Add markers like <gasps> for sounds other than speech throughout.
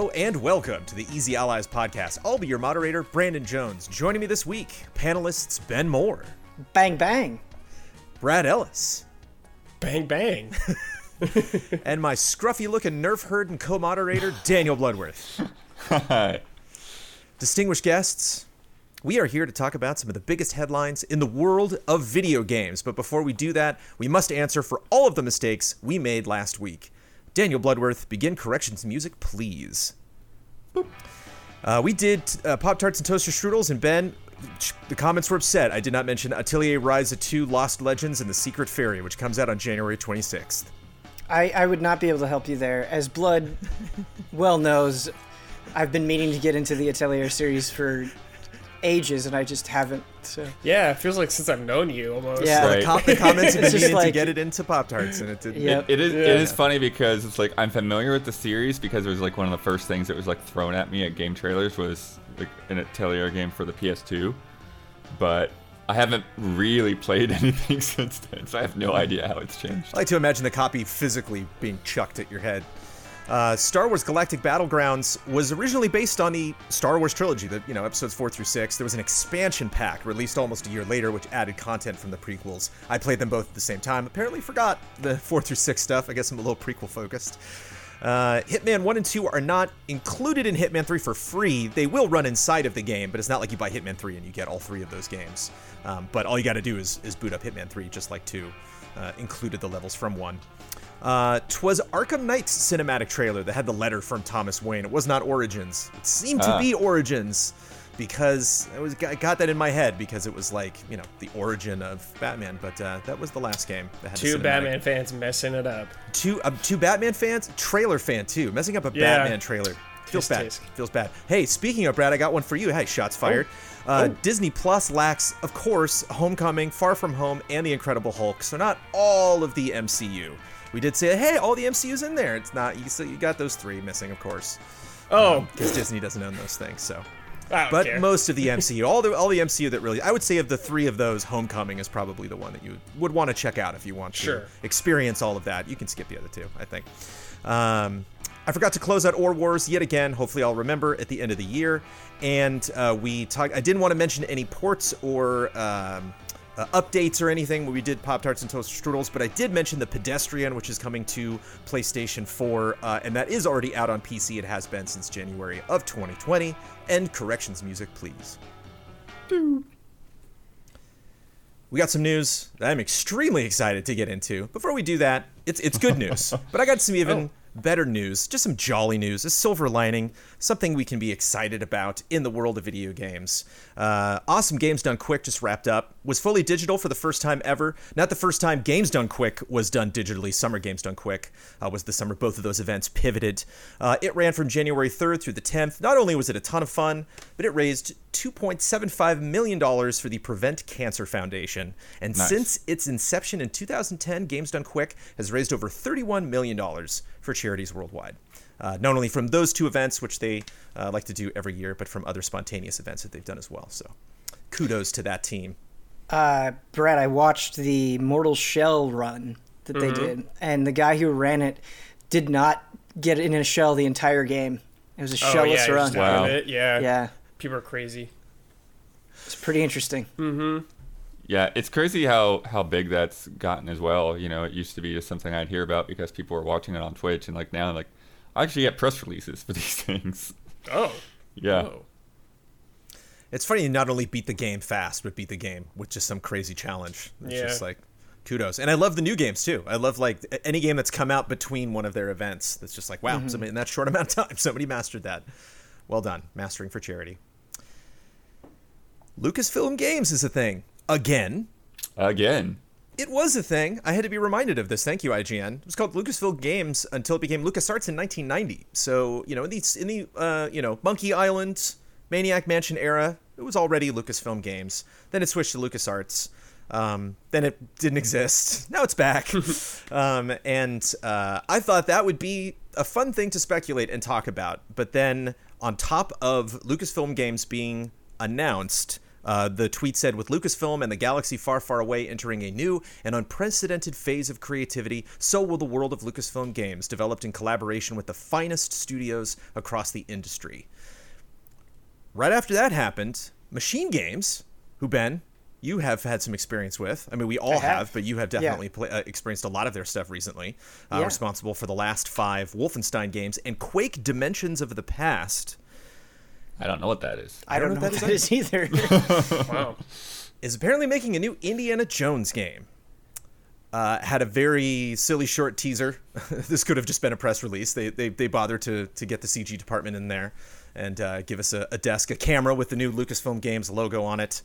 Hello and welcome to the Easy Allies podcast. I'll be your moderator, Brandon Jones. Joining me this week, panelists Ben Moore, Bang bang. Brad Ellis, Bang bang. <laughs> and my scruffy looking nerf herd and co moderator, Daniel Bloodworth. <laughs> Hi. Distinguished guests, we are here to talk about some of the biggest headlines in the world of video games. But before we do that, we must answer for all of the mistakes we made last week. Daniel Bloodworth, begin corrections music, please. Uh, we did uh, Pop Tarts and Toaster Strudels, and Ben, the comments were upset. I did not mention Atelier Ryza 2 Lost Legends and The Secret Fairy, which comes out on January 26th. I, I would not be able to help you there. As Blood <laughs> well knows, I've been meaning to get into the Atelier series for ages, and I just haven't. So Yeah, it feels like since I've known you almost. Yeah. Right. The, com- the comments have been It's just needing to get it into Pop Tarts, and it didn't. Yep. It is. Yeah. It is funny because it's like I'm familiar with the series because it was like one of the first things that was like thrown at me at GameTrailers was like an Atelier game for the PS2, but I haven't really played <laughs> anything since then, so I have no idea how it's changed. I like to imagine the copy physically being chucked at your head. Uh, Star Wars Galactic Battlegrounds was originally based on the Star Wars trilogy, the you know episodes four through six. There was an expansion pack released almost a year later, which added content from the prequels. I played them both at the same time. Apparently, forgot the <laughs> four through six stuff. I guess I'm a little prequel focused. Uh, Hitman 1 and 2 are not included in Hitman 3 for free. They will run inside of the game, but it's not like you buy Hitman 3 and you get all three of those games. Um, but all you got to do is, is boot up Hitman 3, just like 2 uh, included the levels from 1. Uh, twas Arkham Knight's cinematic trailer that had the letter from Thomas Wayne. It was not Origins. It seemed to Ah. be Origins because I was I got that in my head because it was like you know the origin of Batman. But uh, that was the last game that had Two Batman fans messing it up. two um, two Batman fans, trailer fan too, messing up a Yeah. Batman trailer. Feels Tisk, bad. tisk. Feels bad. Hey, speaking of Brad, I got one for you. Hey, shots fired. Uh, Oh. Disney Plus lacks, of course, Homecoming, Far From Home, and The Incredible Hulk. So not all of the MCU. We did say, hey, all the MCU's in there. It's not. You so you got those three missing, of course, Oh, because Disney doesn't own those things. So. But care. most of the <laughs> MCU, all the all the MCU that really, I would say of the three of those, Homecoming is probably the one that you would want to check out if you want to experience all of that. You can skip the other two, I think. Um, I forgot to close out Or Wars yet again. Hopefully, I'll remember at the end of the year. And uh, we talked. I didn't want to mention any ports or. Um, uh, updates or anything when we did Pop Tarts and Toaster Strudels, but I did mention the Pedestrian, which is coming to PlayStation 4, uh, and that is already out on PC. It has been since January of 2020. And corrections music, please. We got some news that I'm extremely excited to get into. Before we do that, it's it's good news, <laughs> but I got some even better news, just some jolly news, a silver lining, something we can be excited about in the world of video games. Uh, awesome Games Done Quick just wrapped up, was fully digital for the first time ever. Not the first time Games Done Quick was done digitally. Summer Games Done Quick uh, was the summer both of those events pivoted. Uh, it ran from January 3rd through the 10th. Not only was it a ton of fun, but it raised $2.75 million for the Prevent Cancer Foundation. And Nice. since its inception in 2010, Games Done Quick has raised over $31 million for charities worldwide. Uh, not only from those two events, which they uh, like to do every year, but from other spontaneous events that they've done as well. So kudos to that team. Uh, Brad, I watched the Mortal Shell run that they did, and the guy who ran it did not get in a shell the entire game. It was a oh, shellless yeah, run. just out Wow. it. Yeah. Yeah, People are crazy. it's pretty interesting. Mm-hmm. Yeah, it's crazy how how big that's gotten as well. You know, it used to be just something I'd hear about because people were watching it on Twitch, and like now, like I actually get press releases for <laughs> these things. Oh. Yeah. Oh. It's funny you not only beat the game fast, but beat the game with just some crazy challenge. It's Yeah. just like kudos. And I love the new games too. I love like any game that's come out between one of their events that's just like, wow, mm-hmm. somebody in that <laughs> short amount of time, somebody mastered that. Well done. Mastering for charity. Lucasfilm Games is a thing. Again. Again. It was a thing. I had to be reminded of this. Thank you, IGN. It was called Lucasfilm Games until it became LucasArts in 1990. So you know, in the in the uh, you know Monkey Island, Maniac Mansion era, it was already Lucasfilm Games. Then it switched to LucasArts. Um, then it didn't exist. <laughs> Now it's back. <laughs> um, and uh, I thought that would be a fun thing to speculate and talk about. But then on top of Lucasfilm Games being announced, Uh, the tweet said, with Lucasfilm and the galaxy far, far away entering a new and unprecedented phase of creativity, so will the world of Lucasfilm games, developed in collaboration with the finest studios across the industry. Right after that happened, Machine Games, who Ben, you have had some experience with. I mean, we all have. have, but you have Yeah. definitely uh, experienced a lot of their stuff recently. Uh, Yeah. Responsible for the last five Wolfenstein games and Quake Dimensions of the Past. I don't know what that is. I don't know what that is either. <laughs> Wow. is apparently making a new Indiana Jones game. Uh, had a very silly short teaser. <laughs> this could have just been a press release. They they, they bothered to to get the CG department in there and uh, give us a, a desk, a camera with the new Lucasfilm Games logo on it.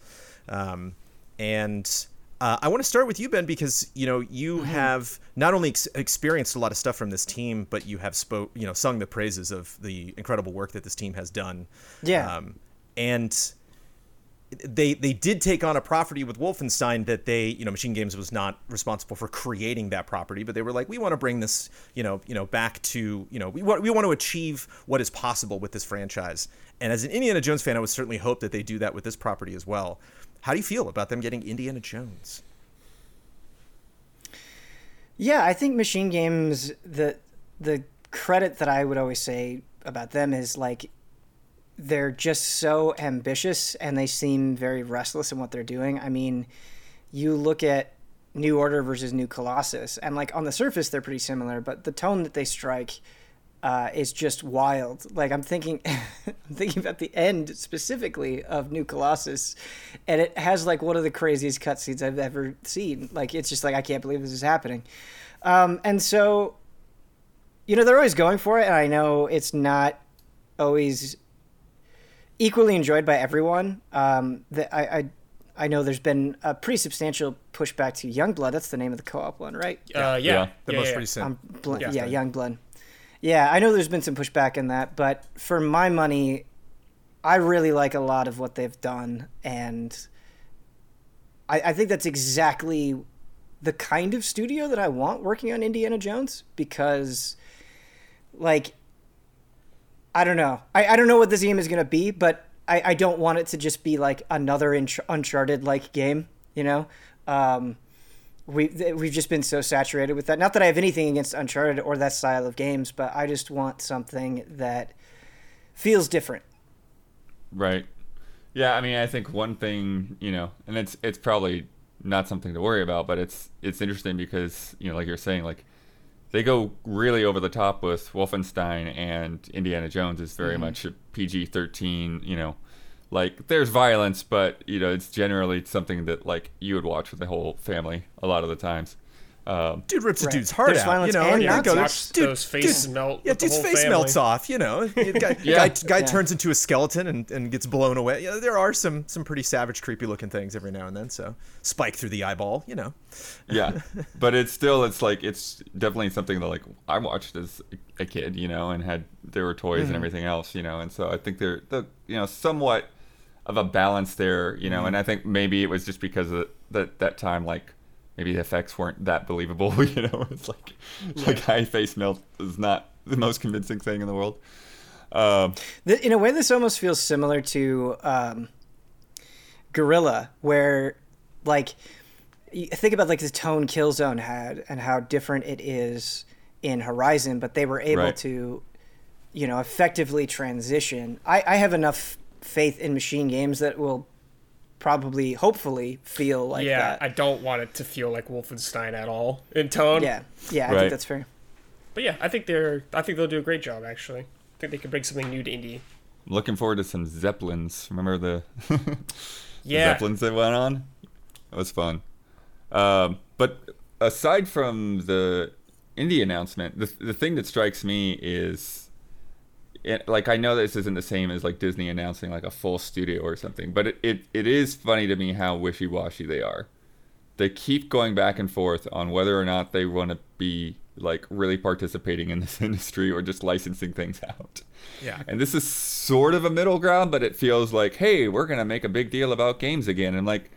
Um, and uh, I want to start with you, Ben, because you know you have not only ex- experienced a lot of stuff from this team, but you have spoke, you know, sung the praises of the incredible work that this team has done. Yeah. Um, and they they did take on a property with Wolfenstein that they you know Machine Games was not responsible for creating that property, but they were like we want to bring this you know you know back to you know we want we want to achieve what is possible with this franchise. And as an Indiana Jones fan, I would certainly hope that they do that with this property as well. How do you feel about them getting Indiana Jones? Yeah, I think Machine Games the the credit that I would always say about them is like they're just so ambitious and they seem very restless in what they're doing. I mean, you look at New Order versus New Colossus and like on the surface they're pretty similar, but the tone that they strike uh, is just wild. Like I'm thinking, <laughs> I'm thinking about the end specifically of New Colossus, and it has like one of the craziest cutscenes I've ever seen. Like it's just like I can't believe this is happening, um, and so, you know, they're always going for it, and I know it's not always equally enjoyed by everyone. Um, that I, I I know there's been a pretty substantial pushback to Youngblood. That's the name of the co-op one, right? Uh, yeah. Yeah. The yeah, most yeah. recent. Um, bl- Yeah. yeah, young blood. Yeah, I know there's been some pushback in that, but for my money, I really like a lot of what they've done, and I, I think that's exactly the kind of studio that I want working on Indiana Jones because, like, I don't know, I, I don't know what this game is gonna be, but I, I don't want it to just be like another Unch- Uncharted like game, you know. Um, we we've just been so saturated with that. Not that I have anything against Uncharted or that style of games, but I just want something that feels different. Right. Yeah, I mean, I think one thing, you know, and it's it's probably not something to worry about, but it's it's interesting because, you know, like you're saying, like they go really over the top with Wolfenstein and Indiana Jones is very mm-hmm. much a PG-13, you know, like there's violence, but you know, it's generally something that like you would watch with the whole family a lot of the times. Um, Dude rips a dude's heart There's out. violence You know, and you Nazis. go, Watch dude, those faces dude, melt Yeah, dude's face family. melts off. You know, <laughs> guy, Yeah. guy, guy Yeah. turns into a skeleton and, and gets blown away. You know, there are some some pretty savage, creepy looking things every now and then. So spike through the eyeball. You know, yeah <laughs> but it's still it's like it's definitely something that like i watched as a kid you know and had there were toys and everything else you know and so i think they're the you know somewhat of a balance there you know and i think maybe it was just because of that that time like maybe the effects weren't that believable <laughs> you know it's like like high face melt is not the most convincing thing in the world um In a way, this almost feels similar to um, Guerrilla, where like think about like the tone Killzone had and how different it is in Horizon, but they were able Right. to, you know, effectively transition. I, I have enough faith in machine games that will probably, hopefully, feel like yeah, that. I don't want it to feel like Wolfenstein at all in tone. yeah, yeah, I Right. think that's fair. But yeah, I think they're. I think they'll do a great job. Actually, I think they can bring something new to Indy. looking forward to some zeppelins remember the <laughs> the Yeah. zeppelins that went on. That was fun. Um, but aside from the Indy announcement, the the thing that strikes me is, it, like I know this isn't the same as like Disney announcing like a full studio or something, but it, it, it is funny to me how wishy washy they are. They keep going back and forth on whether or not they want to be like really participating in this <laughs> industry or just licensing things out. yeah. And this is sort of a middle ground, but it feels like, hey, we're gonna make a big deal about games again. And like,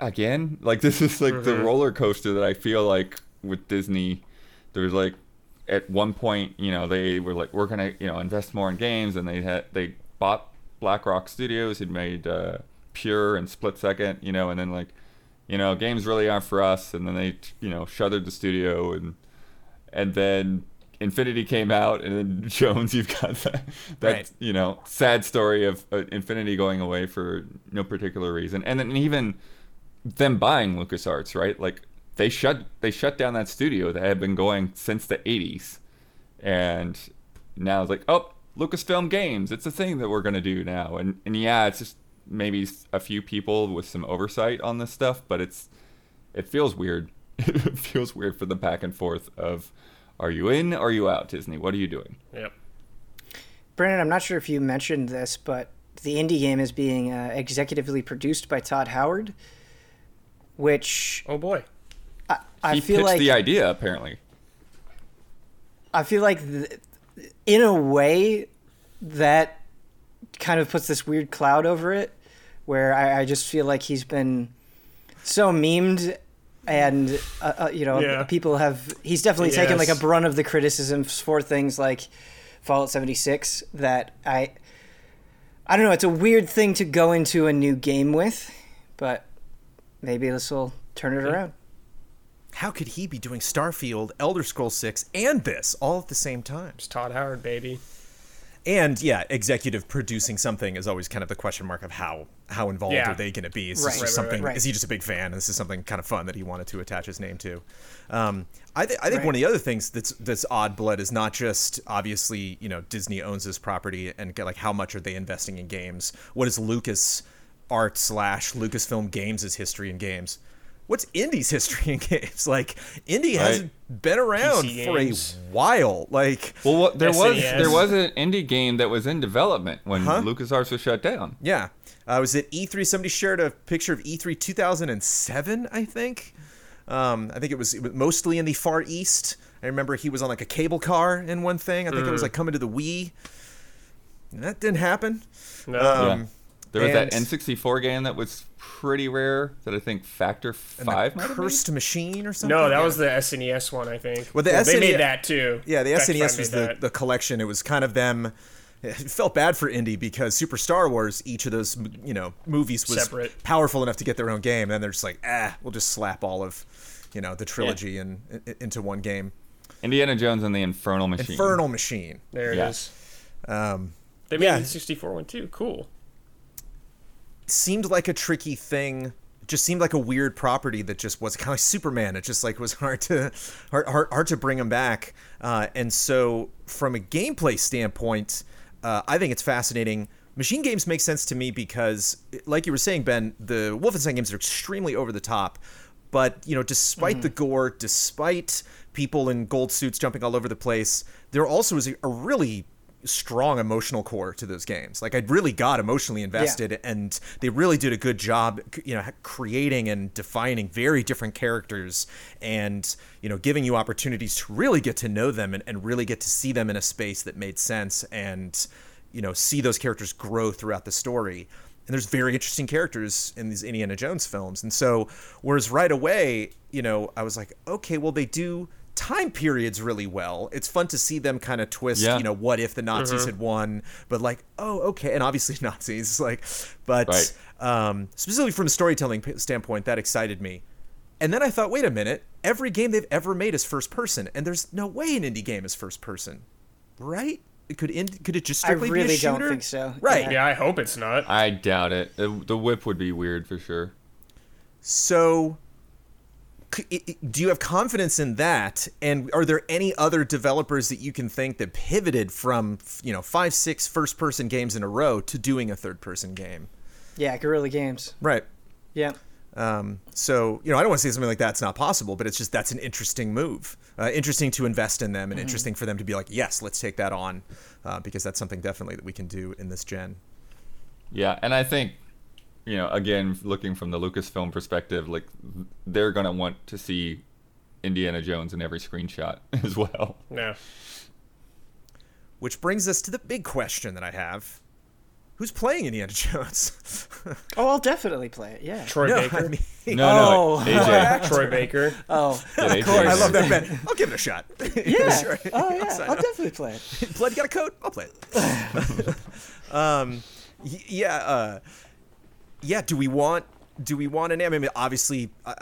again, like <laughs> this is like the mm-hmm. roller coaster that I feel like with Disney. There's like, at one point, you know, they were like, we're gonna, you know, invest more in games, and they had they bought BlackRock Studios, had made uh, pure and split second, you know, and then like, you know, games really aren't for us, and then they, you know, shuttered the studio, and and then Infinity came out, and then <laughs> Jones, you've got that, that Right. you know, sad story of uh, Infinity going away for no particular reason, and then even them buying LucasArts, right? Like they shut they shut down that studio that had been going since the 80s, and now it's like, oh, Lucasfilm Games, it's a thing that we're gonna do now, and and yeah, it's just maybe a few people with some oversight on this stuff, but it's it feels weird. <laughs> it feels weird for the back and forth of, are you in? Are you out, Disney? What are you doing? Yep. Brandon, I'm not sure if you mentioned this, but the Indy game is being uh, executively produced by Todd Howard, which Oh boy. I, I he feel pitched like the idea apparently. I feel like th- in a way that kind of puts this weird cloud over it, where I, I just feel like he's been so memed. And uh, uh, you know, Yeah. people have. He's definitely taken like a brunt of the criticisms for things like Fallout 76. That I, I don't know. It's a weird thing to go into a new game with, but maybe this will turn it around. How could he be doing Starfield, Elder Scrolls 6, and this all at the same time? It's Todd Howard, baby. And yeah, executive producing something is always kind of the question mark of how how involved Yeah. are they going to be? Is Right. this Right, just right, right, something? right. Is he just a big fan? This is something kind of fun that he wanted to attach his name to. Um, I, th- I think Right. one of the other things that's that's odd blood is not just obviously you know Disney owns this property and get, like how much are they investing in games? What is Lucas Art slash Lucasfilm Games' history in games? What's Indy's history in games? <laughs> Like Indy hasn't been around PC for a while. Like Well, what, there was there was an Indy game that was in development when Huh? LucasArts was shut down. Yeah. Uh, was it E3? Somebody shared a picture of E E3 2007, I think. Um, I think it was, it was mostly in the Far East. I remember he was on like a cable car in one thing. I think it was like coming to the Wii. And that didn't happen. No. Um, yeah. There was that N64 game that was pretty rare that I think Factor and the 5 might have. Cursed Machine or something. no, that Yeah. was the SNES one, I think. Well, the they SNES made that too. Yeah, the Fact SNES Find was the, that. the collection. It was kind of them. It felt bad for Indy because Super Star Wars, each of those you know movies was Separate. powerful enough to get their own game, and then they're just like, ah, we'll just slap all of you know the trilogy in, in, into one game. Indiana Jones and the Infernal Machine. Infernal Machine. There it Yeah. is. Um, They made Yeah. the 64 one too. Cool. Seemed like a tricky thing. Just seemed like a weird property that just was kind of like Superman. It just like was hard to hard hard, hard to bring him back. Uh, and so, from a gameplay standpoint, uh, I think it's fascinating. Machine games make sense to me because, like you were saying, Ben, the Wolfenstein games are extremely over the top. But you know, despite the gore, despite people in gold suits jumping all over the place, there also is a, a really strong emotional core to those games. Like I really got emotionally invested, and they really did a good job, you know, creating and defining very different characters, and you know, giving you opportunities to really get to know them and, and really get to see them in a space that made sense, and you know, see those characters grow throughout the story. And there's very interesting characters in these Indiana Jones films, and so whereas right away, you know, I was like, okay, well they do time periods really well. It's fun to see them kind of twist, Yeah. you know, what if the Nazis Mm-hmm. had won? But like, oh, okay, and obviously <laughs> Nazis, like, but Right. um, specifically from a storytelling standpoint, that excited me. And then I thought, wait a minute, every game they've ever made is first person, and there's no way an Indy game is first person, right? It could ind- could it just I strictly be a really don't think so. Right. Yeah. Yeah, I hope it's not. I doubt it. The, the whip would be weird for sure. So, c- i- i- do you have confidence in that? And are there any other developers that you can think that pivoted from, you know, five, six first person games in a row to doing a third person game? Yeah, Guerrilla Games. Right. Yeah. Um, so, you know, I don't want to say something like that's not possible, but it's just that's an interesting move. Uh, interesting to invest in them and interesting for them to be like, yes, let's take that on uh, because that's something definitely that we can do in this gen. Yeah, and I think, you know, again, looking from the Lucasfilm perspective, like they're gonna want to see Indiana Jones in every screenshot <laughs> as well. No. Which brings us to the big question that I have. Who's playing Indiana <laughs> Jones? Oh, I'll definitely play it. Yeah. Troy no, Baker. I mean, No, Oh. no, AJ. <laughs> Troy Baker. Oh, Get AJ I love that bet. I'll give it a shot. yeah. Sure. Oh, yeah. sign I'll definitely play it. Blood, got a coat? I'll play it. um, y- yeah. Uh, yeah, do we want do we want an? I mean, obviously, uh,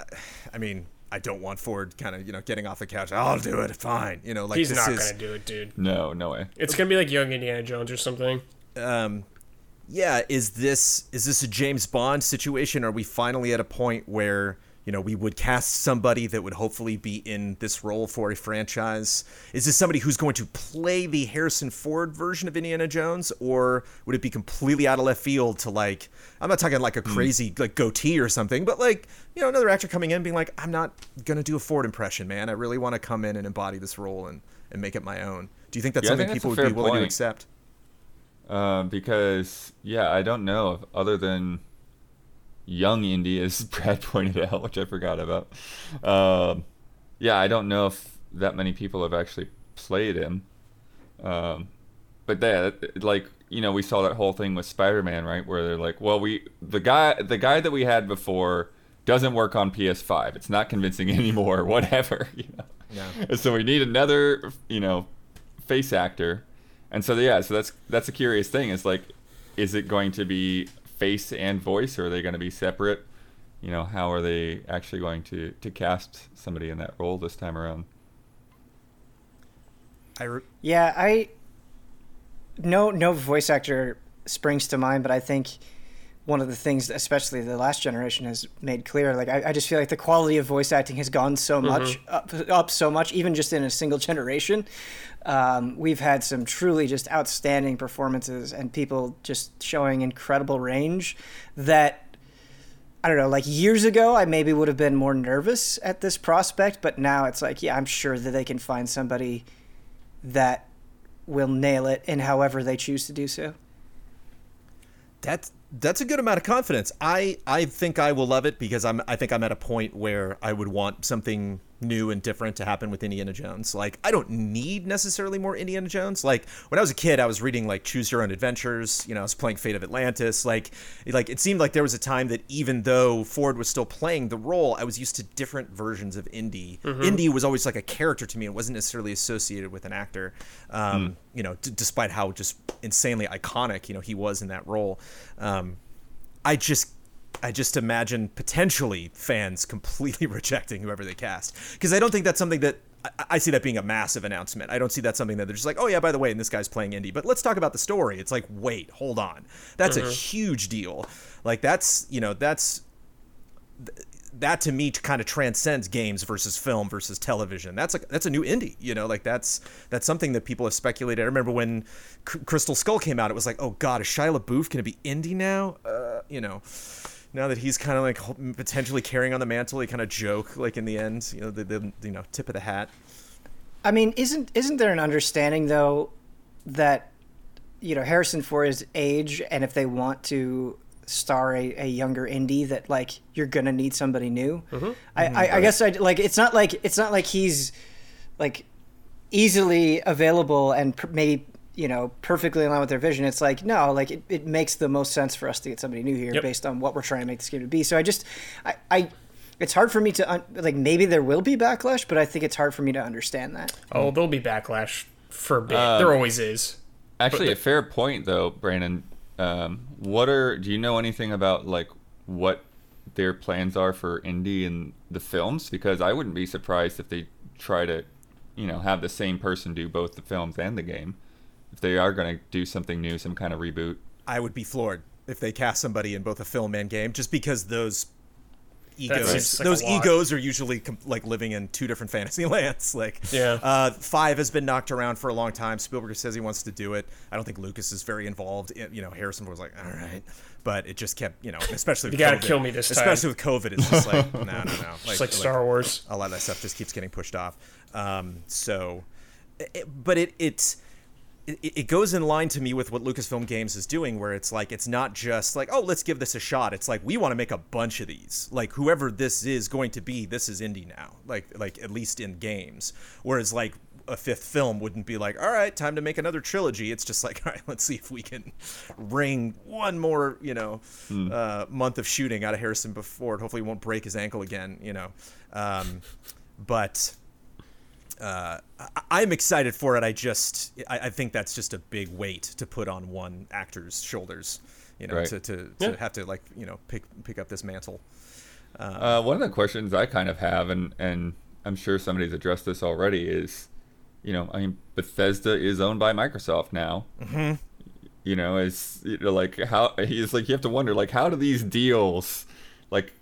I mean, I don't want Ford kind of you know getting off the couch. I'll do it, fine. You know, like He's this not is, gonna do it, dude. No, no way. It's gonna be like young Indiana Jones or something. um, yeah, is this is this a James Bond situation? Are we finally at a point where you know we would cast somebody that would hopefully be in this role for a franchise? Is this somebody who's going to play the Harrison Ford version of Indiana Jones, or would it be completely out of left field to like? I'm not talking like a crazy like goatee or something, but like you know another actor coming in being like, I'm not gonna do a Ford impression, man. I really want to come in and embody this role and and make it my own. Do you think that's Yeah, something think people would be willing to accept? Um, because yeah, I don't know other than young Indy, as <laughs> Brad pointed out, which I forgot about. Um, yeah, I don't know if that many people have actually played him. Um, but that, like, you know, we saw that whole thing with Spider-Man, right? Where they're like, well, we the guy the guy that we had before doesn't work on PS5. It's not convincing <laughs> anymore. Whatever, <laughs> you know. Yeah. So we need another, you know, face actor. And so yeah, so that's that's a curious thing. Is like, is it going to be face and voice, or are they going to be separate? You know, how are they actually going to to cast somebody in that role this time around? I re- Yeah, I no no voice actor springs to mind, but I think one of the things, especially the last generation, has made clear. Like I, I just feel like the quality of voice acting has gone so much up, up so much, even just in a single <laughs> generation. Um, we've had some truly just outstanding performances and people just showing incredible range that I don't know, like years ago, I maybe would have been more nervous at this prospect, but now it's like, yeah, I'm sure that they can find somebody that will nail it in however they choose to do so. That's that's a good amount of confidence. I I think I will love it because I'm I think I'm at a point where I would want something new and different to happen with Indiana Jones. Like I don't need necessarily more Indiana Jones. Like when I was a kid, I was reading like Choose Your Own Adventures. You know, I was playing Fate of Atlantis. Like like it seemed like there was a time that even though Ford was still playing the role, I was used to different versions of Indy. Indy was always like a character to me. It wasn't necessarily associated with an actor. Um, You know, d- despite how just insanely iconic you know he was in that role. Um, I just I just imagine potentially fans completely <laughs> rejecting whoever they cast because I don't think that's something that I, I see that being a massive announcement. I don't see that something that they're just like, oh yeah, by the way, and this guy's playing Indy, but let's talk about the story. It's like, wait, hold on, that's a huge deal. Like that's you know that's that to me kind of transcends games versus film versus television. That's like that's a new Indy, you know, like that's that's something that people have speculated. I remember when C- Crystal Skull came out, it was like, oh god, is Shia LaBeouf going to be Indy now? Uh, you know, now that he's kind of like potentially carrying on the mantle, he kind of joke like in the end, you know, the, the you know tip of the hat. I mean, isn't isn't there an understanding though that you know Harrison Ford's age, and if they want to star a, a younger Indy, that like you're gonna need somebody new. Mm-hmm. Mm-hmm. I, I, I guess I like it's not like it's not like he's like easily available and maybe you know perfectly in line with their vision. It's like no, like it, it makes the most sense for us to get somebody new here Yep. based on what we're trying to make this game to be. So I just I. I it's hard for me to un- like maybe there will be backlash, but I think it's hard for me to understand that. Oh, there'll be backlash for a bit. Uh, there always is. Actually, But a fair point though, Brandon. Um, what are do you know anything about like what their plans are for Indy and the films? Because I wouldn't be surprised if they try to, you know, have the same person do both the films and the game. If they are going to do something new, some kind of reboot. I would be floored if they cast somebody in both a film and game, just because those egos, seems like those a egos are usually com- like living in two different <laughs> fantasy lands. Like, Yeah. uh, five has been knocked around for a long time. Spielberg says he wants to do it. I don't think Lucas is very involved. in- You know, Harrison was like, all right, but it just kept, you know, especially with You gotta COVID. kill me this time. Especially with COVID, it's just like, no, no, no. Just like Star Wars. a lot of that stuff just keeps getting pushed off. Um, so, it, but it it's it, it goes in line to me with what Lucasfilm Games is doing, where it's like it's not just like oh let's give this a shot. It's like we want to make a bunch of these. Like whoever this is going to be, this is Indy now. Like like at least in games. Whereas like a fifth film wouldn't be like all right time to make another trilogy. It's just like <laughs> all right let's see if we can wring one more you know uh, month of shooting out of Harrison before. Hopefully he won't break his ankle again. You know, um, but uh, I- I'm excited for it. I just, I, I think that's just a big weight to put on one actor's shoulders. you know, Right. to, to, to Yeah. have to like you know pick pick up this mantle. Uh, one of the questions I kind of have, and and I'm sure somebody's addressed this already, is, you know, I mean, Bethesda is owned by Microsoft now. Mm-hmm. You know, it's you know, like how he's like you have to wonder like how do these deals, like,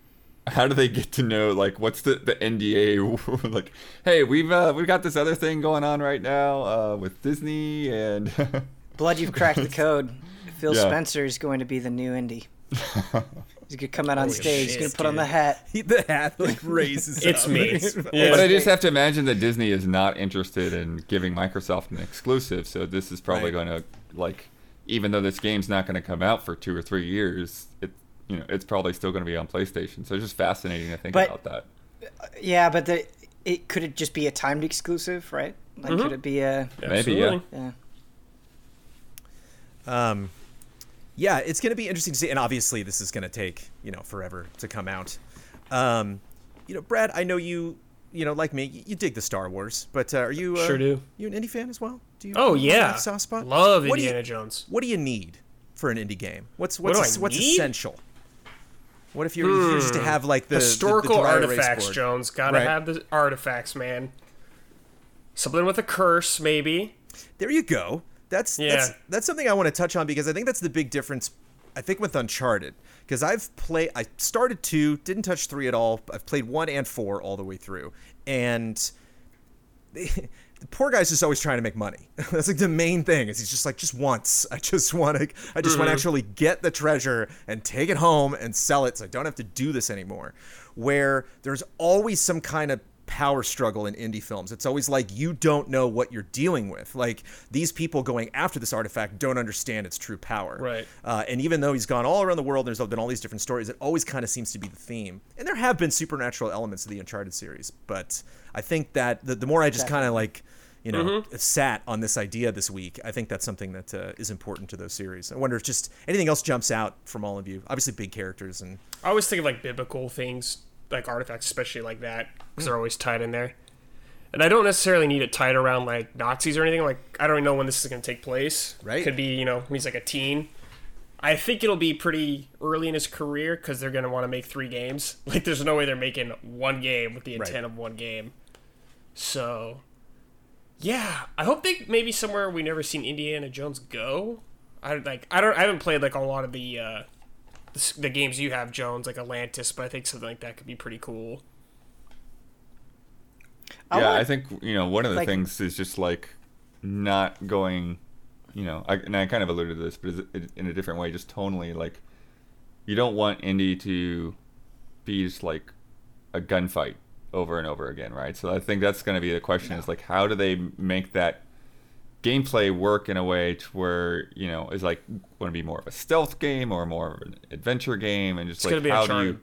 how do they get to know like what's the the NDA <laughs> like? Hey, we've uh, we've got this other thing going on right now uh, with Disney and. <laughs> Blood, you've cracked the code. Phil Yeah. Spencer is going to be the new Indy. He's gonna come out on Holy stage. He's gonna put on the hat. the hat like raises. <laughs> It's up. me. But I just have to imagine that Disney is not interested in giving Microsoft an exclusive, so this is probably Right. going to like, even though this game's not going to come out for two or three years, it you know it's probably still going to be on PlayStation. So it's just fascinating to think But- about that. Yeah, but the it could it just be a timed exclusive, right? Like, could it be a Maybe, yeah. Yeah? Um, yeah, it's going to be interesting to see, and obviously this is going to take you know forever to come out. Um, you know, Brad, I know you, you know, like me, you, you dig the Star Wars, but uh, are you uh, Sure do. You an Indy fan as well? Do you? Oh yeah, soft spot. love What do you- Indiana Jones. What do you need for an Indy game? What's what's do I what's need? essential? What if you're, just to hmm. have like the the- the Historical artifacts? Jones. Gotta Right. have the artifacts, man. Something with a curse, maybe. There you go. That's Yeah. that's that's something I want to touch on because I think that's the big difference. I think with Uncharted because I've played. I started two, didn't touch three at all. I've played one and four all the way through, and the, <laughs> the poor guy's just always trying to make money. <laughs> that's like the main thing. Is he's just like just once. I just want to. I just want to actually get the treasure and take it home and sell it, so I don't have to do this anymore. Where there's always some kind of power struggle in Indy films. It's always like you don't know what you're dealing with. Like these people going after this artifact don't understand its true power. Right. Uh, and even though he's gone all around the world, there's been all these different stories. It always kind of seems to be the theme. And there have been supernatural elements of the Uncharted series, but I think that the, the more I just kind of like, you know, sat on this idea this week, I think that's something that uh, is important to those series. I wonder if just anything else jumps out from all of you. Obviously, big characters and I always think of like biblical things, like artifacts, especially like that, because they're always tied in there. And I don't necessarily need it tied around like Nazis or anything. Like I don't even know when this is going to take place. Right. Could be you know when he's like a teen. I think it'll be pretty early in his career because they're going to want to make three games. <laughs> Like there's no way they're making one game with the Right. intent of one game. So, yeah, I hope they maybe somewhere we never seen Indiana Jones go. I like I don't I haven't played like a lot of the uh, the, the games you have Jones like Atlantis, but I think something like that could be pretty cool. I yeah, want- I think you know one of the like- things is just like not going, you know, I, and I kind of alluded to this, but is it- in a different way, just tonally, like you don't want Indy to be just like a gunfight over and over again, right? So I think that's going to be the question: is like how do they make that gameplay work in a way to where you know is like going to be more of a stealth game or more of an adventure game, and just It's like gonna be how do you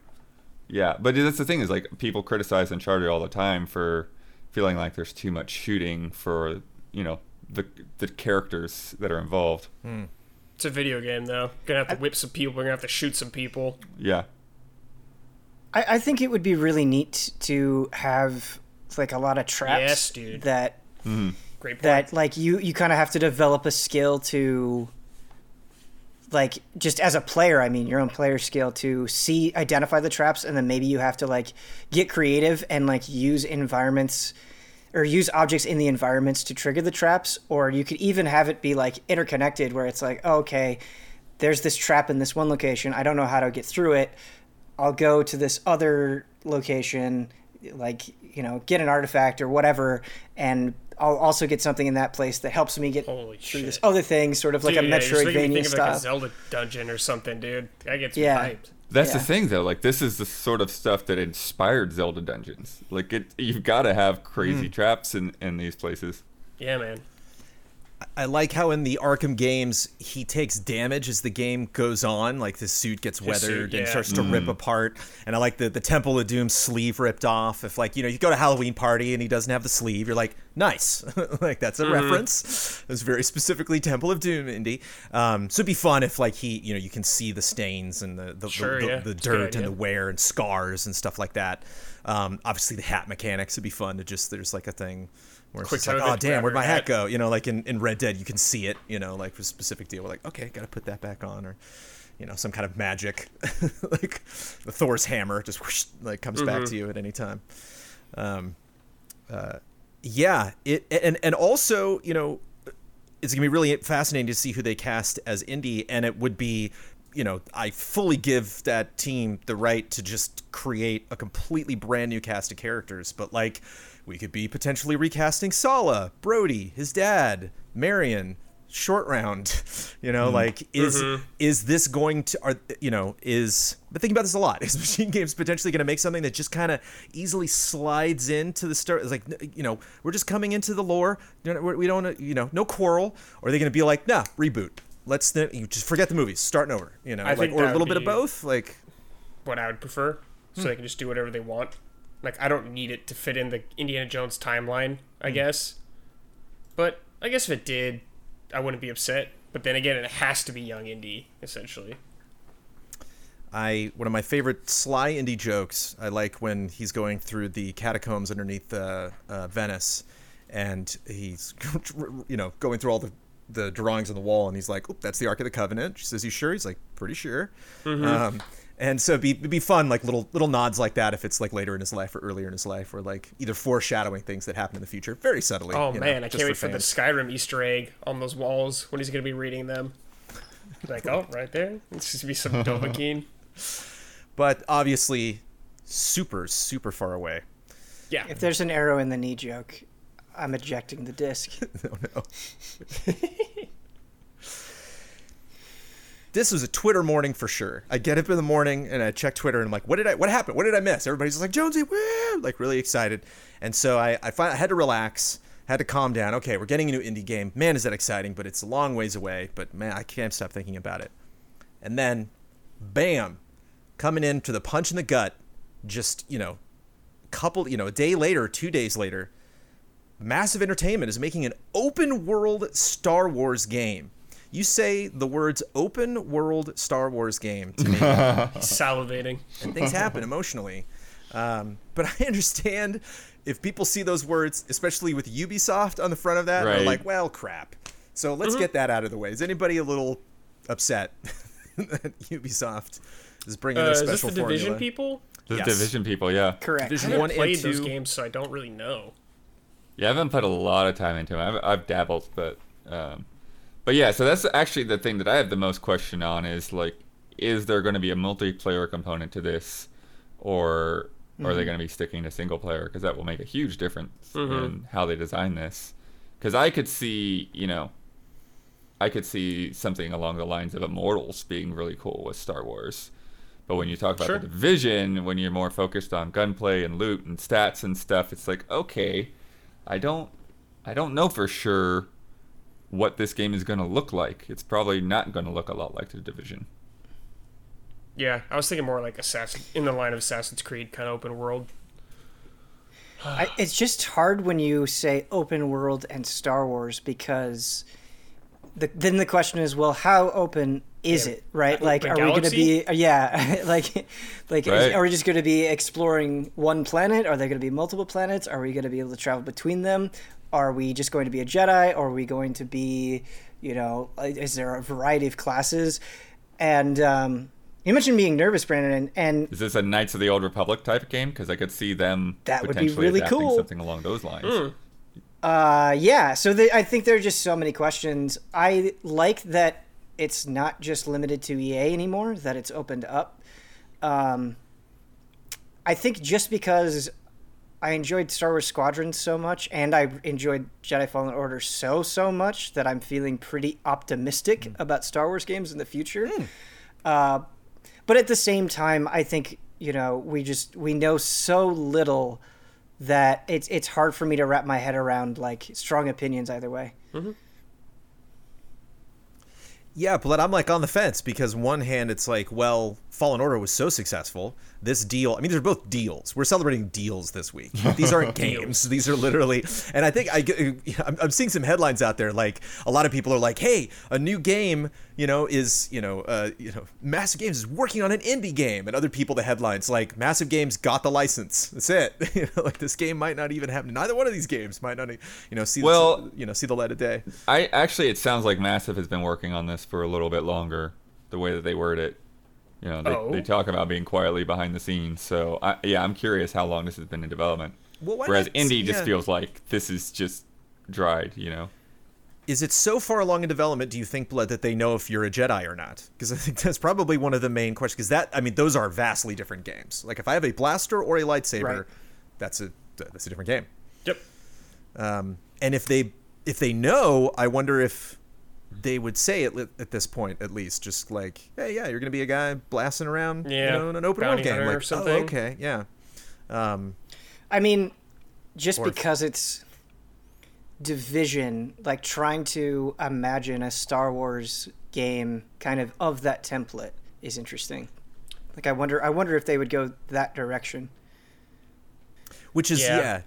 yeah, but that's the thing is like people criticize Uncharted all the time for feeling like there's too much shooting for you know the the characters that are involved. Hmm. It's a video game though. Gonna have to whip some people. We're gonna have to shoot some people. Yeah, I, I think it would be really neat to have like a lot of traps Yes, dude. that mm-hmm. Great point. that like you you kind of have to develop a skill to like just as a player i mean your own player skill to see identify the traps and then maybe you have to like get creative and like use environments or use objects in the environments to trigger the traps or you could even have it be like interconnected where it's like oh, okay there's this trap in this one location i don't know how to get through it i'll go to this other location like you know get an artifact or whatever and i'll also get something in that place that helps me get Holy through shit. this other thing sort of like Dude, a yeah, you're just metroidvania think of like a style Zelda dungeon or something, dude. That gets me Yeah. hyped. that's the thing though. Like this is the sort of stuff that inspired Zelda Dungeons. Like it, you've got to have crazy mm. traps in in these places. Yeah, man. I like how in the Arkham games he takes damage as the game goes on, like his suit gets His weathered suit, and starts to rip apart. And I like the the Temple of Doom sleeve ripped off. If like you know you go to a Halloween party and he doesn't have the sleeve, you're like nice, <laughs> like that's a reference. It's very specifically Temple of Doom, Indy. Um, so it'd be fun if like he you know you can see the stains and the the, Sure, the, the, yeah. the It's a good dirt and idea. the wear and scars and stuff like that. Um, obviously the hat mechanics would be fun to just there's like a thing. Where it's Quick just like, oh damn, where'd my hat hat." go? You know, like in, in Red Dead, you can see it. You know, like for a specific deal. We're like, okay, got to put that back on, or you know some kind of magic, <laughs> like the Thor's hammer just whoosh, like comes back to you at any time. Um, uh, yeah, it and and also you know it's gonna be really fascinating to see who they cast as Indy, and it would be, you know, I fully give that team the right to just create a completely brand new cast of characters. But like, we could be potentially recasting Sallah, Brody, his dad, Marion, short round <laughs> you know mm-hmm. like is mm-hmm. is this going to are you know is but thinking about this a lot. <laughs> Is machine games potentially going to make something that just kind of easily slides into the start it's like you know we're just coming into the lore You know, we don't you know no quarrel or are they going to be like nah reboot let's you just forget the movies starting over you know I like or a little bit of both like what I would prefer, so hmm. they can just do whatever they want. Like I don't need it to fit in the Indiana Jones timeline, I guess. But I guess if it did, I wouldn't be upset. But then again, it has to be young Indy essentially. I one of my favorite sly Indy jokes. I like when he's going through the catacombs underneath uh, uh, Venice, and he's <laughs> you know going through all the the drawings on the wall, and he's like, "Oop, that's the Ark of the Covenant." She says, "You sure?" He's like, "Pretty sure." Um, and so it'd be, it'd be fun, like little little nods like that, if it's like later in his life or earlier in his life, or like either foreshadowing things that happen in the future, very subtly. Oh you know, man, I just can't wait for the. Skyrim Easter egg on those walls when he's gonna be reading them. <laughs> Like, oh, right there. It's just be some <laughs> Dovahkiin. But obviously, super super far away. Yeah. If there's an arrow in the knee joke, I'm ejecting the disc. <laughs> Oh no. This was a Twitter morning for sure. I get up in the morning and I check Twitter and I'm like, what did I what happened? What did I miss? Everybody's like, Jonesy, woo! Like really excited. And so I, I, I had to relax, had to calm down. Okay, we're getting a new Indy game. Man, is that exciting, but it's a long ways away. But man, I can't stop thinking about it. And then, bam, coming in to the punch in the gut, just, you know, couple, you know, a day later, two days later, Massive Entertainment is making an open world Star Wars game. You say the words open world Star Wars game to me, <laughs> Salivating. and things happen emotionally. Um, but I understand if people see those words, especially with Ubisoft on the front of that, they're like, well, crap. So let's get that out of the way. Is anybody a little upset <laughs> that Ubisoft is bringing Uh, their is this special the Division people? The Yes. Division people, yeah. Correct. I Division haven't one and played those games, so I don't really know. Yeah, I haven't put a lot of time into it. I've, I've dabbled, but um, but yeah. So that's actually the thing that I have the most question on is like, is there going to be a multiplayer component to this, or are they mm-hmm. going to be sticking to single player? Because that will make a huge difference mm-hmm. in how they design this. Because I could see, you know, I could see something along the lines of Immortals being really cool with Star Wars. But when you talk about Sure. the division, when you're more focused on gunplay and loot and stats and stuff, it's like, okay, I don't I don't know for sure what this game is going to look like. It's probably not going to look a lot like the division. Yeah, I was thinking more like Assassin in the line of Assassin's Creed kind of open world. I, it's just hard when you say open world and Star Wars because the, then the question is, well, how open is Yeah. it, right? Like, are we going to be, yeah, <laughs> like, like, is- are we just going to be exploring one planet? Are there going to be multiple planets? Are we going to be able to travel between them? Are we just going to be a Jedi? Or are we going to be, you know, is there a variety of classes? And um, you mentioned being nervous, Brandon, and, and Is this a Knights of the Old Republic type of game? Because I could see them That would be really cool. something along those lines. Uh, yeah. So the, I think there are just so many questions. I like that it's not just limited to EA anymore; that it's opened up. Um, I think just because I enjoyed Star Wars Squadrons so much, and I enjoyed Jedi Fallen Order so so much that I'm feeling pretty optimistic hmm. about Star Wars games in the future. Hmm. Uh, but at the same time, I think you know we just we know so little that it's it's hard for me to wrap my head around like strong opinions either way. Mm-hmm. Yeah, but I'm like on the fence because one hand it's like, well, Fallen Order was so successful. This deal, I mean, they're both deals. We're celebrating deals this week. These aren't <laughs> games. These are literally, and I think I, I'm, I'm seeing some headlines out there. Like a lot of people are like, hey, a new game, you know, is you know, uh, you know, Massive Games is working on an indie game, and other people the headlines like Massive Games got the license. That's it. <laughs> you know, like this game might not even happen. Neither one of these games might not, you know, see Well- the, you know, see the light of day. I actually, it sounds like Massive has been working on this for a little bit longer. the way that they word it. You know, they, Oh. they talk about being quietly behind the scenes. So I, yeah, I'm curious how long this has been in development. Well, Whereas not- Indy just yeah. feels like this is just dried. You know. Is it so far along in development? Do you think, Blood, that they know if you're a Jedi or not? Because I think that's probably one of the main questions. Because that, I mean, those are vastly different games. Like if I have a blaster or a lightsaber, Right. that's a that's a different game. Yep. Um, and if they if they know, I wonder if they would say it li- at this point, at least, just like, hey, yeah, you're gonna be a guy blasting around, Yeah, you know, in an open bounty world game, hunter or like, something. oh, okay, yeah. Um, I mean, just Or- because it's division, like trying to imagine a Star Wars game kind of of that template is interesting. Like I wonder I wonder if they would go that direction. which is Yeah. yeah,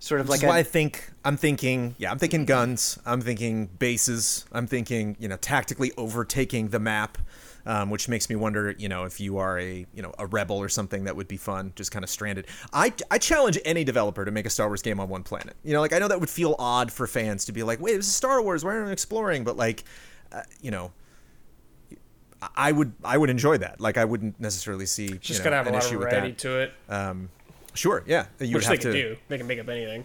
Sort of like is why I a, think I'm thinking, yeah, I'm thinking guns. I'm thinking bases. I'm thinking, you know, tactically overtaking the map, um, which makes me wonder, you know, if you are a, you know, a rebel or something that would be fun, just kind of stranded. I, I challenge any developer to make a Star Wars game on one planet. You know, like I know that would feel odd for fans to be like, wait, this is Star Wars. Why aren't we exploring? But like, uh, you know. I- I would I would enjoy that. Like I wouldn't necessarily see Just you know, gotta have a an lot of issue with variety that. to it, Um, sure, yeah, you which they have can to do. They can make up anything.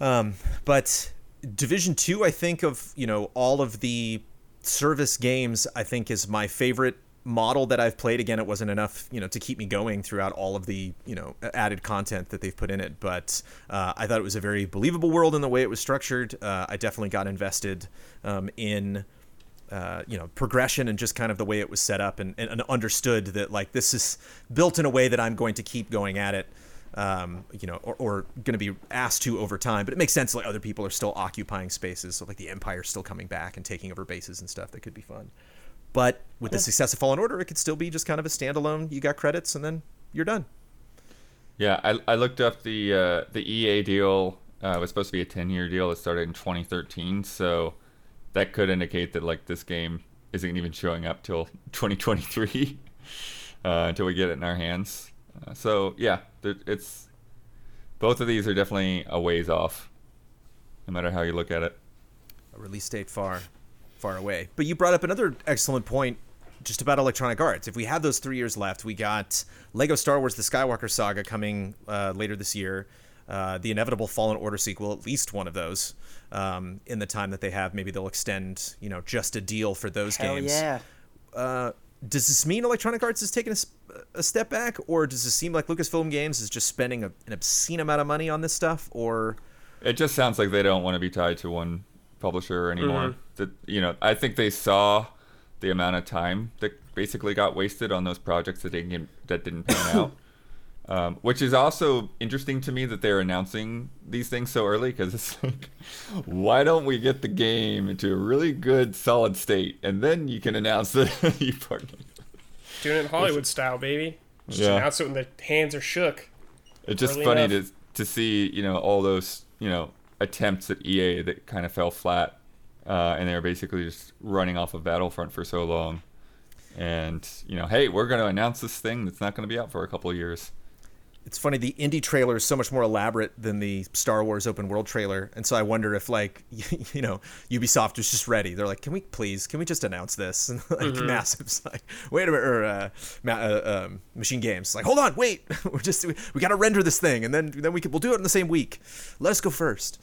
um, but Division Two, I think of you know all of the service games. I think is my favorite model that I've played. Again, it wasn't enough you know to keep me going throughout all of the you know added content that they've put in it. But uh, I thought it was a very believable world in the way it was structured. Uh, I definitely got invested um, in. Uh, you know progression and just kind of the way it was set up and, and, and understood that like this is built in a way that i'm going to keep going at it um, you know, or, or going to be asked to over time. But it makes sense like other people are still occupying spaces, so like the Empire's still coming back and taking over bases and stuff. That could be fun. But with the success of Fallen Order, it could still be just kind of a standalone. You got credits, and then you're done. Yeah, I, I looked up the uh, the EA deal. Uh, it was supposed to be a ten year deal. It started in 2013, so that could indicate that like this game isn't even showing up till 2023 <laughs> uh, until we get it in our hands. Uh, so yeah, there, it's both of these are definitely a ways off, no matter how you look at it. A release date far, far away. But you brought up another excellent point just about Electronic Arts. If we have those three years left, we got Lego Star Wars: The Skywalker Saga coming uh, later this year. Uh, the inevitable Fallen Order sequel, at least one of those, um, in the time that they have. Maybe they'll extend, you know, just a deal for those hell games. yeah. Uh, does this mean Electronic Arts is taking a step back, or does it seem like Lucasfilm Games is just spending a, an obscene amount of money on this stuff? Or It just sounds like they don't want to be tied to one publisher anymore. Mm-hmm. That you know, I think they saw the amount of time that basically got wasted on those projects that didn't that didn't pan <laughs> out. Um, which is also interesting to me that they're announcing these things so early because it's <laughs> like, why don't we get the game into a really good solid state and then you can announce that you partnered. Doing it Hollywood style, baby. Just Yeah. announce it when the hands are shook. It's just funny enough. to to see you know all those you know attempts at EA that kind of fell flat, uh, and they were basically just running off of Battlefront for so long, and you know, hey, we're going to announce this thing that's not going to be out for a couple of years. It's funny the Indy trailer is so much more elaborate than the Star Wars open world trailer, and so I wonder if like <laughs> you know Ubisoft is just ready. They're like, can we please, can we just announce this? <laughs> And like Mm-hmm. Massive's <laughs> like, wait a minute, or uh, Ma- uh, um, MachineGames like, hold on, wait, we're just we, we got to render this thing, and then then we can we'll do it in the same week. Let us go first.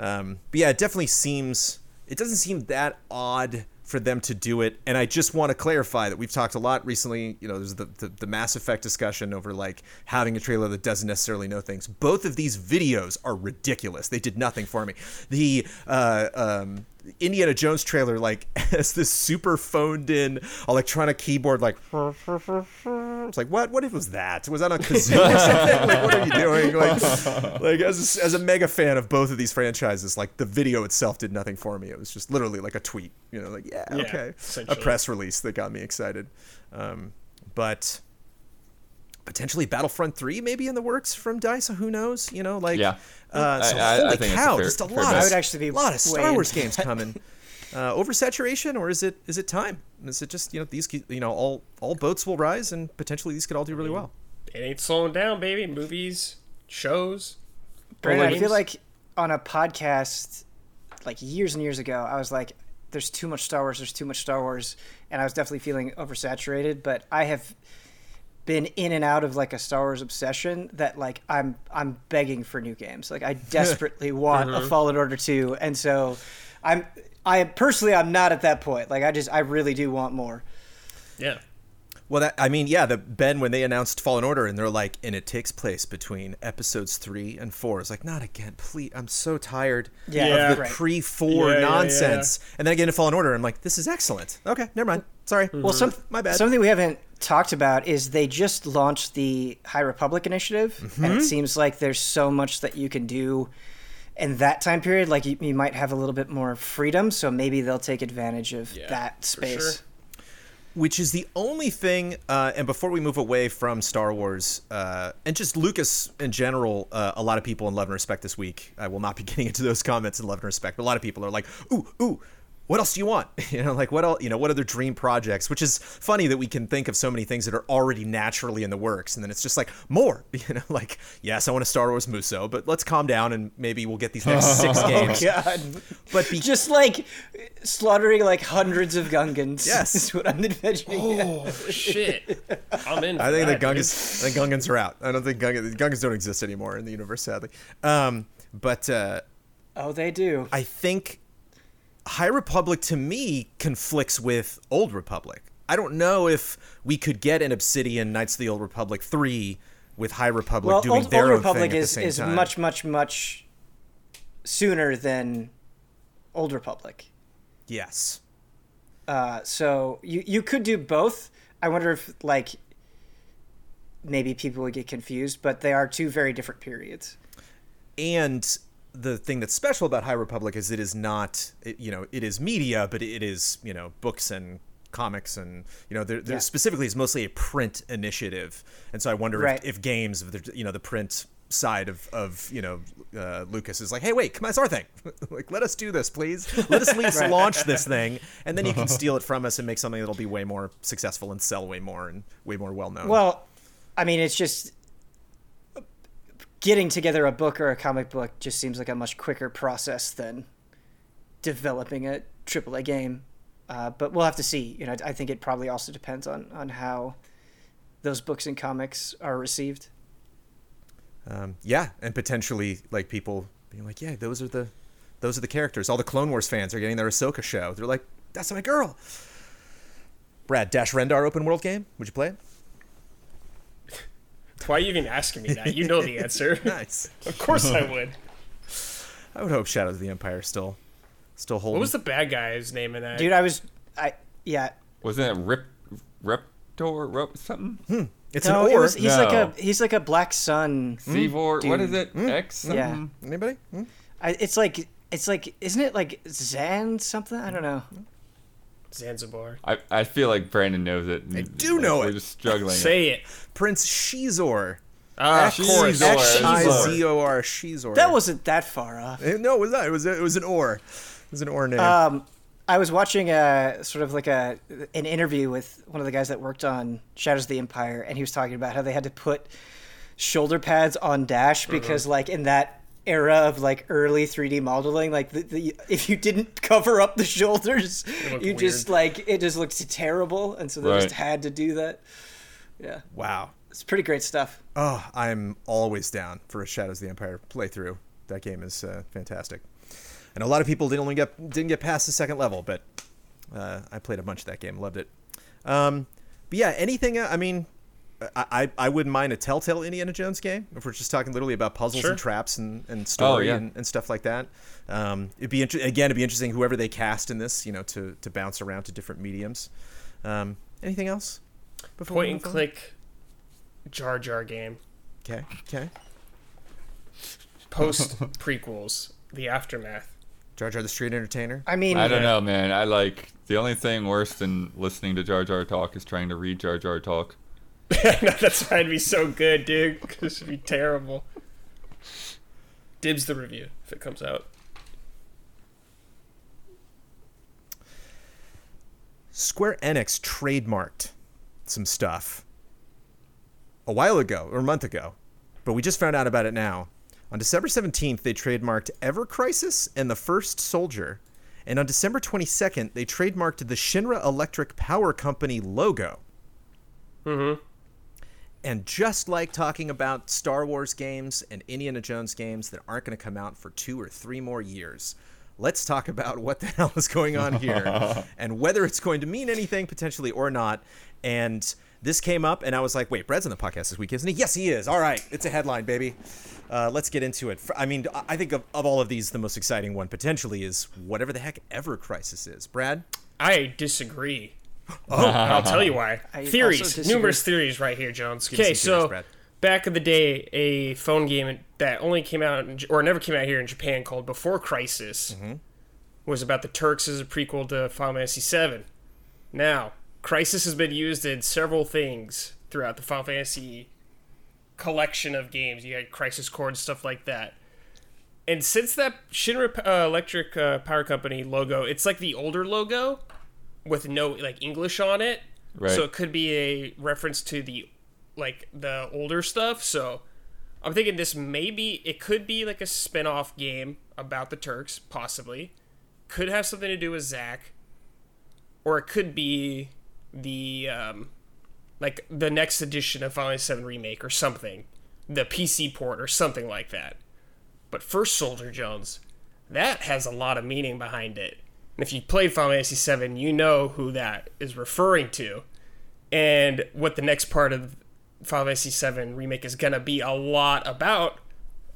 Um, but yeah, it definitely seems it doesn't seem that odd for them to do it. And I just want to clarify that we've talked a lot recently. You know, there's the, the, the Mass Effect discussion over like having a trailer that doesn't necessarily know things. Both of these videos are ridiculous. They did nothing for me. The uh, um, Indiana Jones trailer like <laughs> has this super phoned in electronic keyboard like it's like what? What was that? Was that a kazoo or something? Like what are you doing? Like like as a, as a mega fan of both of these franchises like the video itself did nothing for me. It was just literally like a tweet you know like yeah, Yeah, okay. A press release that got me excited. Um, but potentially Battlefront 3 maybe in the works from DICE who knows you know like Yeah. uh, so I- I- I holy a cow fair- just a lot of, I would actually be a lot of Star Wars games <laughs> coming uh, oversaturation or is it is it time is it just you know these you know all all boats will rise and potentially these could all do really well It ain't slowing down, baby. Movies, shows. Brandon, I feel like on a podcast like years and years ago, I was like, there's too much Star Wars, there's too much Star Wars, and I was definitely feeling oversaturated. But I have been in and out of like a Star Wars obsession that like I'm I'm begging for new games. Like I <laughs> desperately want a uh-huh. Fallen Order 2 and so I'm I personally I'm not at that point. Like I just I really do want more. Yeah. Well, that I mean, yeah, the Ben when they announced Fallen Order and they're like, and it takes place between episodes three and four. It's like, not again, please. I'm so tired Yeah, Yeah. of the right. pre-four Yeah, yeah, nonsense. And then I get into Fallen Order, I'm like, this is excellent. Okay, never mind. Sorry. Well, some my bad. Something we haven't talked about is they just launched the High Republic initiative, and Mm-hmm. it seems like there's so much that you can do in that time period. Like you, you might have a little bit more freedom, so maybe they'll take advantage of Yeah, that for space. Which is the only thing. Uh, and before we move away from Star Wars uh, and just Lucas in general, uh, a lot of people in Love and Respect this week. I will not be <laughs> getting into those comments in Love and Respect, but a lot of people are like, "Ooh, ooh." What else do you want? <laughs> You know, like what else? You know, what other dream projects? Which is funny that we can think of so many things that are already naturally in the works, and then it's just like more. <laughs> You know, like yes, I want a Star Wars Musou, but let's calm down and maybe we'll get these next six <laughs> games. God, But be- just like slaughtering like hundreds of Gungans. Yes. is what I'm envisioning. Oh shit! I'm in. I think the that, dude. Gungans, I think Gungans are out. I don't think Gungans, Gungans don't exist anymore in the universe, sadly. Um, but uh, Oh, they do. I think High Republic to me conflicts with Old Republic. I don't know if we could get an Obsidian Knights of the Old Republic three with High Republic well, doing Old, their Old own Republic thing at is the same is time. much much much sooner than Old Republic. yes. Uh, so you you could do both. I wonder if like maybe people would get confused, but they are two very different periods. and the thing that's special about High Republic is it is not, it, you know, it is media, but it is, you know, books and comics and, you know, there, there Yeah. specifically is mostly a print initiative. And so I wonder Right. if, if games, if the, you know, the print side of, of you know, uh, Lucas is like, hey, wait, come on, it's our thing. <laughs> like, let us do this, please. Let us at least <laughs> launch this thing. And then you can <laughs> steal it from us and make something that'll be way more successful and sell way more and way more well known. Well, I mean, it's just getting together a book or a comic book just seems like a much quicker process than developing a AAA game. Uh, but we'll have to see. You know, I think it probably also depends on on how those books and comics are received. um, yeah, and potentially like people being like, yeah, those are the those are the characters. All the Clone Wars fans are getting their Ahsoka show. They're like, that's my girl. Brad, Dash Rendar open world game. Would you play it? Why are you even asking me that? You know the answer. <laughs> Nice. of course I would. <laughs> I would hope Shadows of the Empire still still holding. What was the bad guy's name in that? Dude, I was, I yeah. Wasn't it Rip Reptor Rep something? Hmm. it's No, an it or. was, he's like a he's like a black sun. Seavor, what is dude. it? Hmm. X? Hmm. Yeah. Anybody? Hmm? I, it's like it's like isn't it like Zan something? I don't know. Zanzibar. I, I feel like Brandon knows it. I do know it. We're just struggling. Say it. Prince Xizor. Ah, X- Xizor. Xizor. Z O R Xizor. That wasn't that far off. Eh, No, it was not. It was it was an or. It was an or name. Um, I was watching a sort of like a an interview with one of the guys that worked on Shadows of the Empire, and he was talking about how they had to put shoulder pads on Dash because, like, in that era of like early 3D modeling, like the, the if you didn't <laughs> cover up the shoulders, looked you just like it just looked terrible, and so they Right. just had to do that. Yeah, wow. it's pretty great stuff. Oh, I'm always down for a Shadows of the Empire playthrough. That game is uh, fantastic. And a lot of people didn't only get didn't get past the second level, but uh, I played a bunch of that game, loved it. Um, but yeah, anything. uh, I mean, I, I I wouldn't mind a Telltale Indiana Jones game if we're just talking literally about puzzles Sure. and traps and, and story yeah. and, and stuff like that. Um, it'd be inter- again, it'd be interesting whoever they cast in this, you know, to to bounce around to different mediums. Um, anything else? Before we Point and on? click Jar Jar game. Okay. Okay. Post <laughs> prequels. The aftermath. Jar Jar the Street Entertainer. I mean, I don't know, man. I like the only thing worse than listening to Jar Jar talk is trying to read Jar Jar talk. <laughs> That's why it'd be so good, dude. This would be terrible. Dibs the review if it comes out. Square Enix trademarked some stuff a while ago or a month ago, but we just found out about it now. On December 17th, they trademarked Ever Crisis and The First Soldier, And on December 22nd, they trademarked the Shinra Electric Power Company logo. Mm-hmm. And just like talking about Star Wars games and Indiana Jones games that aren't going to come out for two or three more years, let's talk about what the <laughs> hell is going on here <laughs> and whether it's going to mean anything potentially or not. And this came up, and I was like, wait, Brad's on the podcast this week, isn't he? Yes, he is. All right. It's a headline, baby. Uh, let's get into it. I mean, I think of, of all of these, the most exciting one potentially is whatever the heck Ever Crisis is. Brad? I disagree. Oh, I'll tell you why. <laughs> I also theories, disagree. numerous theories right here, Jones. Okay, some theories, so Brad. back in the day, a phone game that only came out in, J- or never came out here in Japan called Before Crisis Mm-hmm. was about the Turks as a prequel to Final Fantasy VII. Now, Crisis has been used in several things throughout the Final Fantasy collection of games. You had Crisis Core and stuff like that. And since that Shinra uh, Electric uh, Power Company logo, it's like the older logo with no like English on it. Right. So it could be a reference to the like the older stuff. So I'm thinking this maybe it could be like a spin-off game about the Turks, possibly. Could have something to do with Zack. Or it could be the um like the next edition of Final Fantasy VII Remake or something. The PC port or something like that. But First Soldier Jones, that has a lot of meaning behind it. And if you played Final Fantasy VII, you know who that is referring to. And what the next part of Final Fantasy VII Remake is going to be a lot about.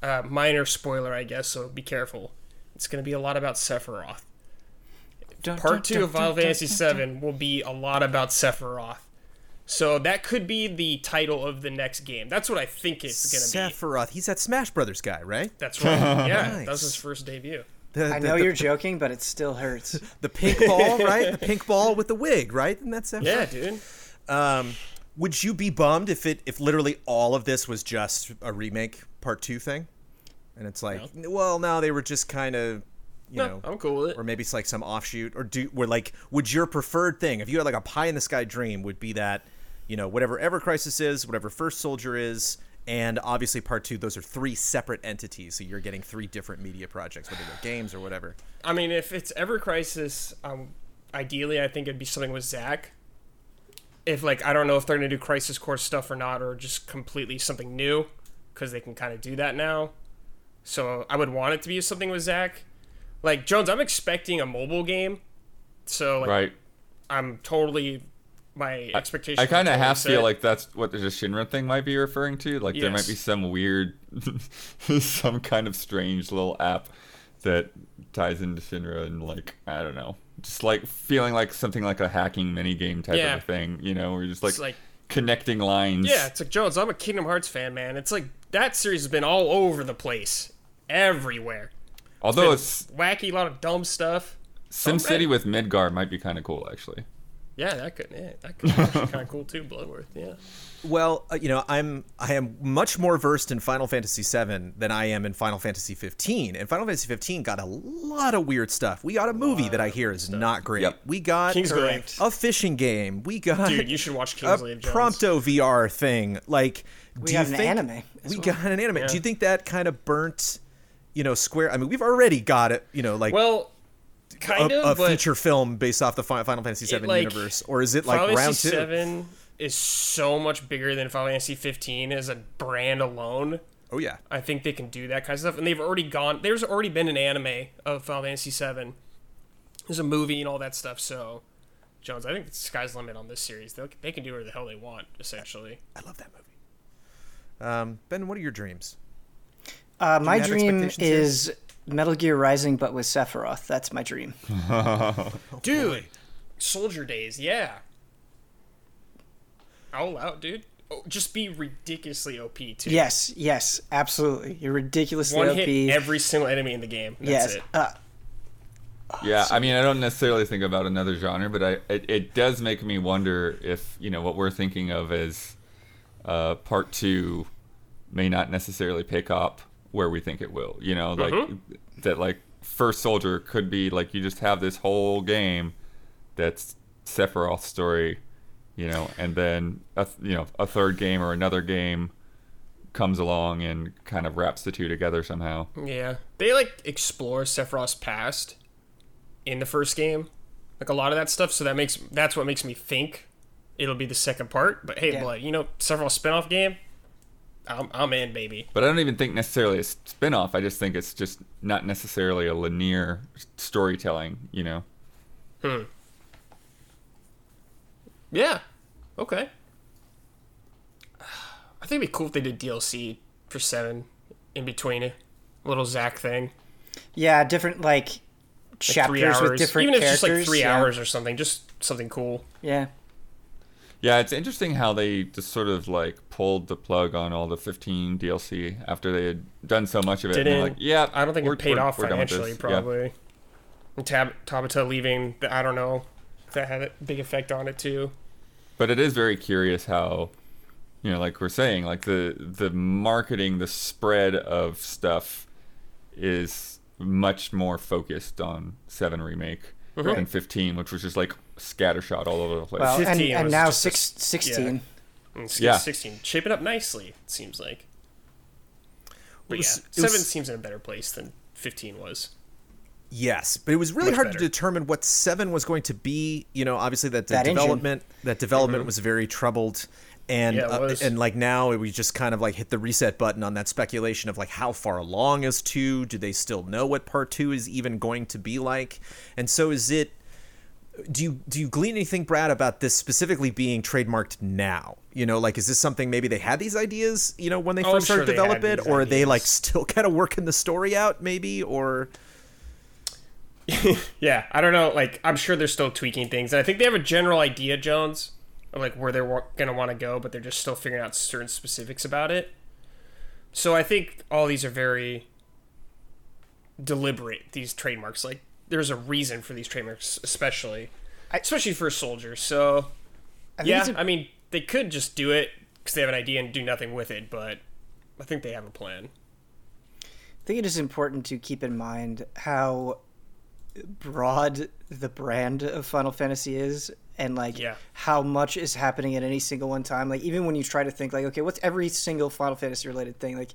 Uh, minor spoiler, I guess, so be careful. It's going to be a lot about Sephiroth. Part two of Final Fantasy VII will be a lot about Sephiroth. So that could be the title of the next game. That's what I think it's going to be. Sephiroth. He's that Smash Brothers guy, right? That's right. <laughs> Yeah, Nice. that was his first debut. The, <laughs> I know the, you're joking, but it still hurts. <laughs> the pink ball, right? The pink ball with the wig, right? And that's Sephiroth. Yeah, dude. Um, would you be bummed if it if literally all of this was just a remake part two thing? And it's like, well, no, they were just kind of, you No, know, I'm cool with it. or maybe it's like some offshoot, or do were like, would your preferred thing, if you had like a pie in the sky dream, would be that, you know, whatever Ever Crisis is, whatever First Soldier is, and obviously part two, those are three separate entities, so you're getting three different media projects, whether they're games or whatever. I mean, if it's Ever Crisis, um, ideally, I think it'd be something with Zack If like, I don't know if they're gonna do Crisis Core stuff or not, or just completely something new, because they can kind of do that now. So I would want it to be something with Zack Like Jones, I'm expecting a mobile game, so like, right. I'm totally my expectations. I kind of half feel like that's what the Shinra thing might be referring to. Like there might be some weird, <laughs> some kind of strange little app that ties into Shinra and like I don't know, just like feeling like something like a hacking mini game type Yeah. of a thing. You know, where you're just like, like- connecting lines. Yeah, it's like Jones. I'm a Kingdom Hearts fan, man. It's like that series has been all over the place, everywhere. Although Been it's wacky, a lot of dumb stuff. SimCity Okay. with Midgar might be kind of cool actually. Yeah, that could yeah, that could be kind of cool too. Bloodworth, yeah. Well, uh, you know, I'm I am much more versed in Final Fantasy VII than I am in Final Fantasy 15, and Final Fantasy 15 got a lot of weird stuff. We got a movie that I hear is not great. Yep. We got Kingsglaive. a fishing game. We got Dude, you should watch a Kingsglaive Jones. Prompto VR thing. Like, We do you an think anime We well. got an anime. Yeah. Do you think that kind of burnt, you know, Square? I mean, we've already got it. You know, like Well, kind a, of, a feature film based off the Final Fantasy VII like, universe, or is it like Final round Fantasy two? Seven is so much bigger than Final Fantasy 15 as a brand alone. Oh yeah. I think they can do that kind of stuff, and they've already gone. There's already been an anime of Final Fantasy VII. There's a movie and all that stuff. So, Jones, I think the sky's the limit on this series. They they can do whatever the hell they want, essentially. I love that movie. Um, ben, what are your dreams? Uh, my have dream is. here? Is Metal Gear Rising, but with Sephiroth. That's my dream. <laughs> Dude, Soldier Days, yeah. All out, dude. Oh, just be ridiculously OP too. Yes, yes, absolutely. You're ridiculously One OP. hit every single enemy in the game. That's yes. it. Uh, Yeah, I mean, I don't necessarily think about another genre, but I it, it does make me wonder if you know what we're thinking of as uh, part two may not necessarily pick up where we think it will. You know, like mm-hmm. that, like First Soldier could be like you just have this whole game that's Sephiroth's story, you know, and then a, th- you know a third game or another game comes along and kind of wraps the two together somehow. Yeah, they like explore Sephiroth's past in the first game, like a lot of that stuff. So that makes that's what makes me think it'll be the second part. But hey, Yeah. like you know, several spin-off game. I'm, I'm in, baby. But I don't even think necessarily a spin-off. I just think it's just not necessarily a linear storytelling, you know. Hmm. Yeah. Okay. I think it'd be cool if they did DLC for seven in between. A little Zack thing. Yeah, different like Like chapters with different Even if it's just like three yeah. hours or something. Just something cool. Yeah. Yeah, it's interesting how they just sort of like pulled the plug on all the 15 DLC after they had done so much of it. Didn't like, yeah, I don't think it paid we're- off we're financially, this." Yeah. probably. And Tab- Tabata leaving, I don't know if that had a big effect on it too. But it is very curious how, you know, like we're saying, like the the marketing, the spread of stuff is much more focused on Seven remake Mm-hmm. than 15, which was just like scattershot all over the place. Well, and, 15 and was now just a six, 16. And s- Yeah. 16. Shaping up nicely, it seems like. But was- yeah, it was- 7 seems in a better place than 15 was. Yes, but it was really Much hard better. to determine what seven was going to be. You know, obviously that the That engine. development that development was very troubled, and Mm-hmm. Yeah, it uh, and like now we just kind of like hit the reset button on that speculation of like how far along is two? Do they still know what part two is even going to be like? And so is it? Do you do you glean anything, Brad, about this specifically being trademarked now? You know, like is this something maybe they had these ideas, you know, when they Oh, first started sure develop it, or are they like still <laughs> kind of working the story out, maybe, or <laughs> Yeah, I don't know. Like, I'm sure they're still tweaking things, and I think they have a general idea, Jones, of like where they're wa- gonna want to go, but they're just still figuring out certain specifics about it. So I think all these are very deliberate. These trademarks, like, there's a reason for these trademarks, especially, I- especially for soldiers. So I yeah, a- I mean, they could just do it because they have an idea and do nothing with it, but I think they have a plan. I think it is important to keep in mind how broad the brand of Final Fantasy is and like Yeah. how much is happening at any single one time. Like even when you try to think like, okay, what's every single Final Fantasy related thing? Like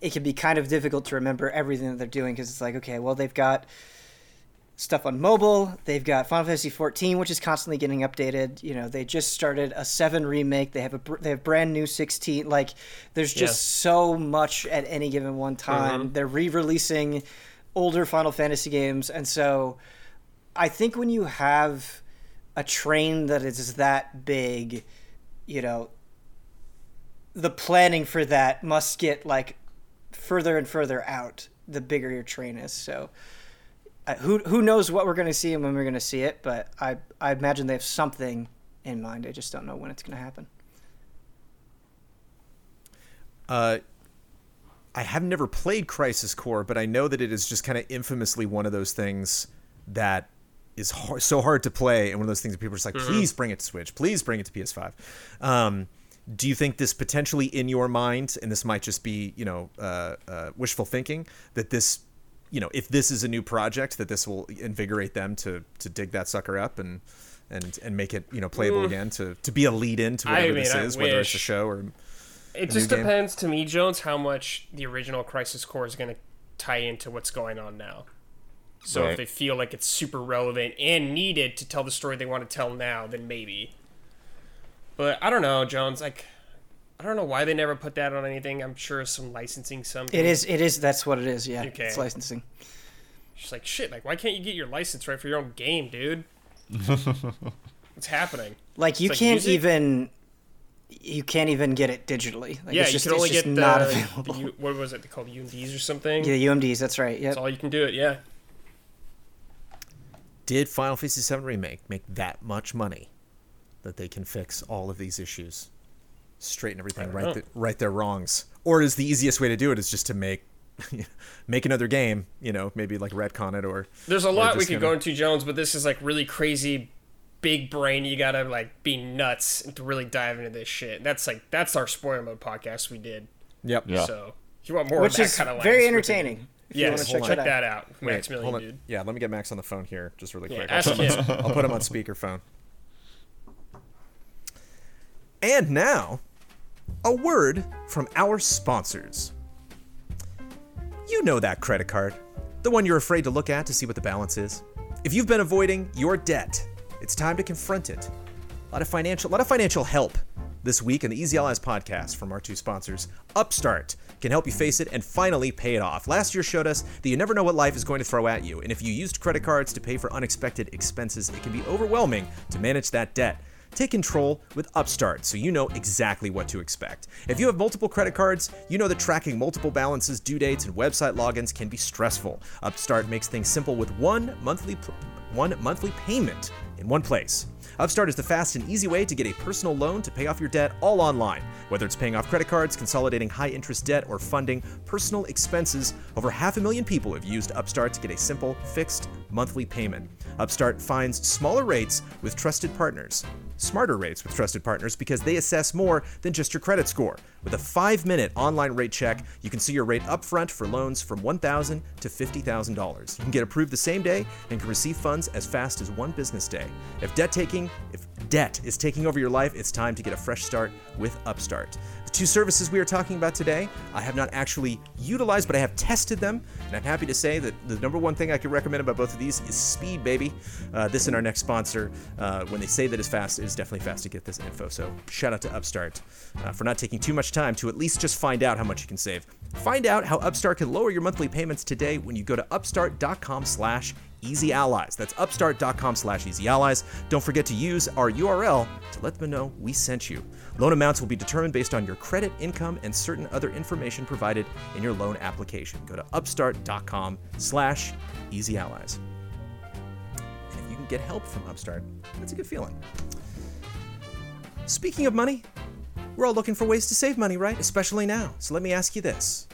it can be kind of difficult to remember everything that they're doing because it's like, okay, well they've got stuff on mobile. They've got Final Fantasy 14, which is constantly getting updated. You know, they just started a 7 remake. They have a they have brand new 16. Like there's just so much at any given one mm-hmm. time. They're re-releasing older Final Fantasy games, and so I think when you have a train that is that big, you know, the planning for that must get like further and further out the bigger your train is. So who who knows what we're going to see and when we're going to see it, but I I imagine they have something in mind. I just don't know when it's going to happen. Uh, I have never played Crisis Core, but I know that it is just kind of infamously one of those things that is hard, so hard to play, and one of those things that people are just like, please bring it to Switch, please bring it to PS5. Um, do you think this potentially in your mind, and this might just be, you know, uh, uh, wishful thinking, that this, you know, if this is a new project, that this will invigorate them to to dig that sucker up and and and make it, you know, playable again, to to be a lead in to I whatever mean, this I is, whether it's a show or It a just new game? depends to me, Jones, how much the original Crisis Core is going to tie into what's going on now. So Right. if they feel like it's super relevant and needed to tell the story they want to tell now, then maybe. But I don't know, Jones. Like, I don't know why they never put that on anything. I'm sure some licensing something. It is it is that's what it is. Yeah, Okay. it's licensing. Just like shit. Like, why can't you get your license right for your own game, dude? <laughs> What's happening? Like you like can't music? even you can't even get it digitally. Like, yeah, it's just, you can only it's just get the, not the available. U- what was it called UMDs or something. yeah, UMDs. That's right. Yeah. That's all you can do it. Yeah. did Final Fantasy VII Remake make that much money that they can fix all of these issues, straighten everything, right, know. Oh. the, right their wrongs? Or is the easiest way to do it is just to make <laughs> make another game, you know, maybe like retcon it or There's a lot we could kinda- go into, Jones, but this is like really crazy, big brain. You gotta like be nuts to really dive into this shit. That's like that's our spoiler mode podcast we did. Yep. Yeah. So if you want more, Which of that is kind of very entertaining. If you Yes, wanna check, check that that out. out. Wait, Maximilian, hold dude. Yeah, let me get Max on the phone here just really quick. ask I'll, put him him. on, I'll put him on speakerphone. And now, a word from our sponsors. You know that credit card, the one you're afraid to look at to see what the balance is. If you've been avoiding your debt, it's time to confront it. A lot of financial, a lot of financial help this week in the Easy Allies podcast from our two sponsors. Upstart can help you face it and finally pay it off. Last year showed us that you never know what life is going to throw at you, and if you used credit cards to pay for unexpected expenses, it can be overwhelming to manage that debt. Take control with Upstart so you know exactly what to expect. If you have multiple credit cards, you know that tracking multiple balances, due dates, and website logins can be stressful. Upstart makes things simple with one monthly one monthly payment in one place. Upstart is the fast and easy way to get a personal loan to pay off your debt all online. Whether it's paying off credit cards, consolidating high interest debt, or funding personal expenses, over half a million people have used Upstart to get a simple, fixed monthly payment. Upstart finds smaller rates with trusted partners, smarter rates with trusted partners because they assess more than just your credit score. With a five minute online rate check, you can see your rate upfront for loans from 1,000 to $50,000. You can get approved the same day and can receive funds as fast as one business day. If debt taking, if debt is taking over your life, it's time to get a fresh start with Upstart. Two services we are talking about today, I have not actually utilized, but I have tested them, and I'm happy to say that the number one thing I can recommend about both of these is speed, baby. Uh, this and our next sponsor, uh, when they say that it's fast, it is definitely fast to get this info. So shout out to Upstart uh, for not taking too much time to at least just find out how much you can save. Find out how Upstart can lower your monthly payments today when you go to upstart.com slash Easy Allies. That's upstart.com slash easy allies. Don't forget to use our URL to let them know we sent you. Loan amounts will be determined based on your credit, income, and certain other information provided in your loan application. Go to upstart.com slash easy allies. And if you can get help from Upstart, that's a good feeling. Speaking of money, we're all looking for ways to save money, right? Especially now. So let me ask you this.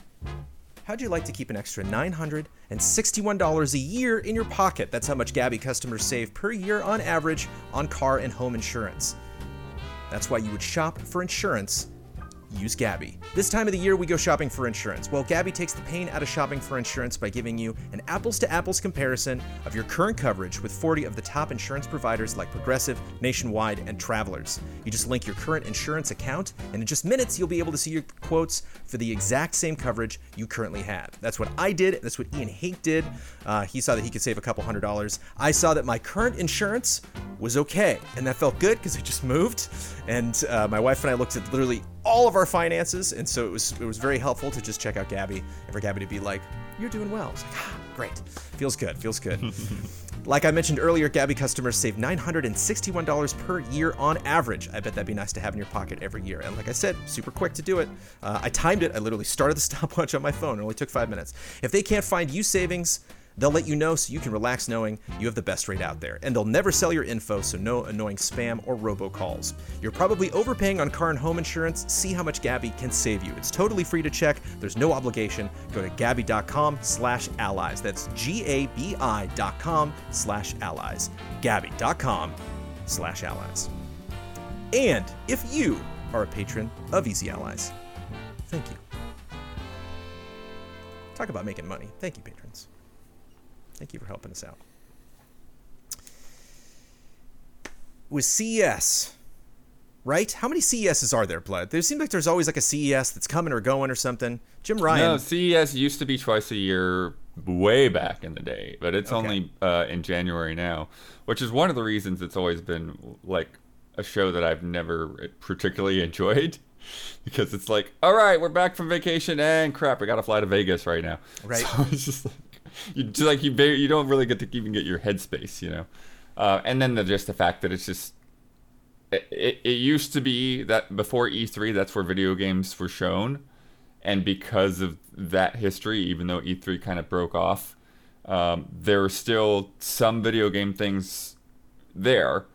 How'd you like to keep an extra $961 a year in your pocket? That's how much Gabi customers save per year on average on car and home insurance. That's why you would shop for insurance use Gabi. This time of the year, we go shopping for insurance. Well, Gabi takes the pain out of shopping for insurance by giving you an apples to apples comparison of your current coverage with 40 of the top insurance providers like Progressive, Nationwide, and Travelers. You just link your current insurance account, and in just minutes, you'll be able to see your quotes for the exact same coverage you currently have. That's what I did. That's what Ian Hinck did. Uh, he saw that he could save a couple hundred dollars. I saw that my current insurance was okay, and that felt good because I just moved. And uh, my wife and I looked at literally all of our finances, and so it was it was very helpful to just check out Gabi and for Gabi to be like, "You're doing well." It's like, ah, great, feels good, feels good. <laughs> like I mentioned earlier, Gabi customers save $961 per year on average. I bet that'd be nice to have in your pocket every year. And like I said, super quick to do it. Uh, I timed it. I literally started the <laughs> stopwatch on my phone. It only took five minutes. If they can't find you savings, They'll let you know so you can relax knowing you have the best rate out there. And they'll never sell your info, so no annoying spam or robocalls. You're probably overpaying on car and home insurance. See how much Gabi can save you. It's totally free to check. There's no obligation. Go to Gabi.com slash allies. That's G-A-B-I dot com slash allies. Gabi.com slash allies. And if you are a patron of Easy Allies, thank you. Talk about making money. Thank you, patrons. Thank you for helping us out. With CES, right? How many CESs are there, Blood? There seems like there's always like a CES that's coming or going or something. Jim Ryan. No, CES used to be twice a year way back in the day, but it's Okay. only uh, in January now, which is one of the reasons it's always been like a show that I've never particularly <laughs> enjoyed. Because it's like, all right, we're back from vacation, and crap, we got to fly to Vegas right now. Right. <laughs> So it's just like you just like you you don't really get to even get your headspace, you know. Uh, and then the, just the fact that it's just it, it, it used to be that before E3, that's where video games were shown, and because of that history, even though E3 kind of broke off, um, there were still some video game things there,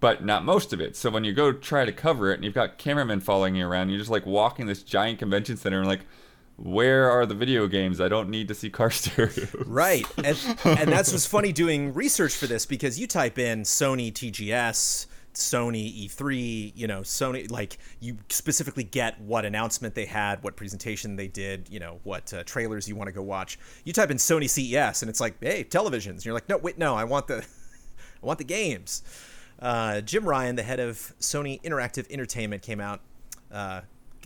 but not most of it. So when you go try to cover it, and you've got cameramen following you around, you're just like walking this giant convention center, and like, where are the video games? I don't need to see car <laughs> stereo. Right. And, and that's what's funny <laughs> doing research for this because you type in Sony TGS, Sony E3, you know, Sony, like you specifically get what announcement they had, what presentation they did, you know, what uh, trailers you want to go watch. You type in Sony CES and it's like, hey, televisions. And you're like, no, wait, no, I want the, <laughs> I want the games. Uh, Jim Ryan, the head of Sony Interactive Entertainment, came out. Uh,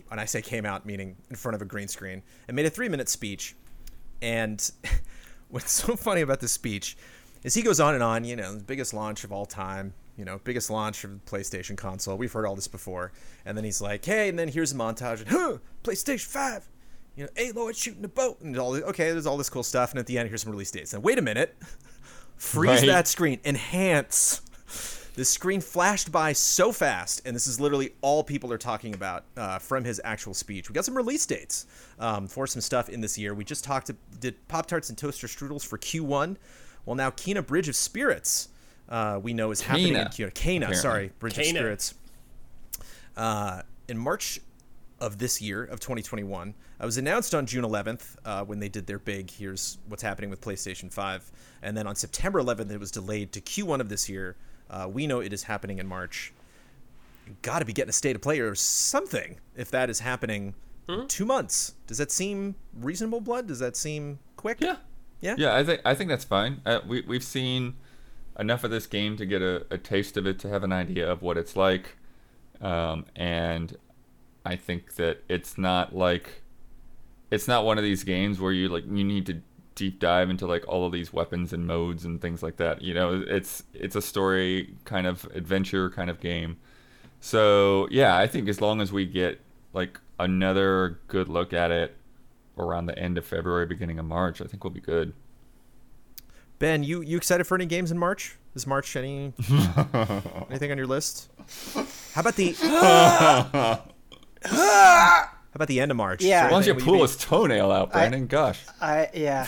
when I say came out, meaning in front of a green screen, and made a three-minute speech. And <laughs> what's so funny about this speech is he goes on and on. You know, the biggest launch of all time. You know, biggest launch of the PlayStation console. We've heard all this before. And then he's like, "Hey," and then here's a montage. And, huh, PlayStation Five. You know, Aloy shooting a boat, and all. Okay, there's all this cool stuff. And at the end, here's some release dates. Now, wait a minute. <laughs> Freeze Right. that screen. Enhance. The screen flashed by so fast, and this is literally all people are talking about uh, from his actual speech. We got some release dates um, for some stuff in this year. We just talked, did Pop Tarts and Toaster Strudels for Q1. Well, now Kena Bridge of Spirits, uh, we know is happening in Kena, Q. Kena, apparently. sorry, Bridge of Spirits. Uh, in March of this year of 2021, it was announced on June 11th uh, when they did their big "Here's what's happening with PlayStation 5," and then on September 11th it was delayed to Q1 of this year. Uh, we know it is happening in March. Got to be getting a state of play or something if that is happening. in Two months. Does that seem reasonable, Blood? Does that seem quick? Yeah. Yeah. Yeah, I think I think that's fine. Uh, we we've seen enough of this game to get a, a taste of it to have an idea of what it's like, um, and I think that it's not like it's not one of these games where you like you need to deep dive into like all of these weapons and modes and things like that. You know, it's it's a story kind of adventure kind of game. So yeah, I think as long as we get like another good look at it around the end of February, beginning of March, I think we'll be good. Ben, you you excited for any games in March? Is March any <laughs> anything on your list? How about the <laughs> How about the end of March? Yeah. Is there Why don't you pull his toenail out, Brandon? Gosh. I yeah,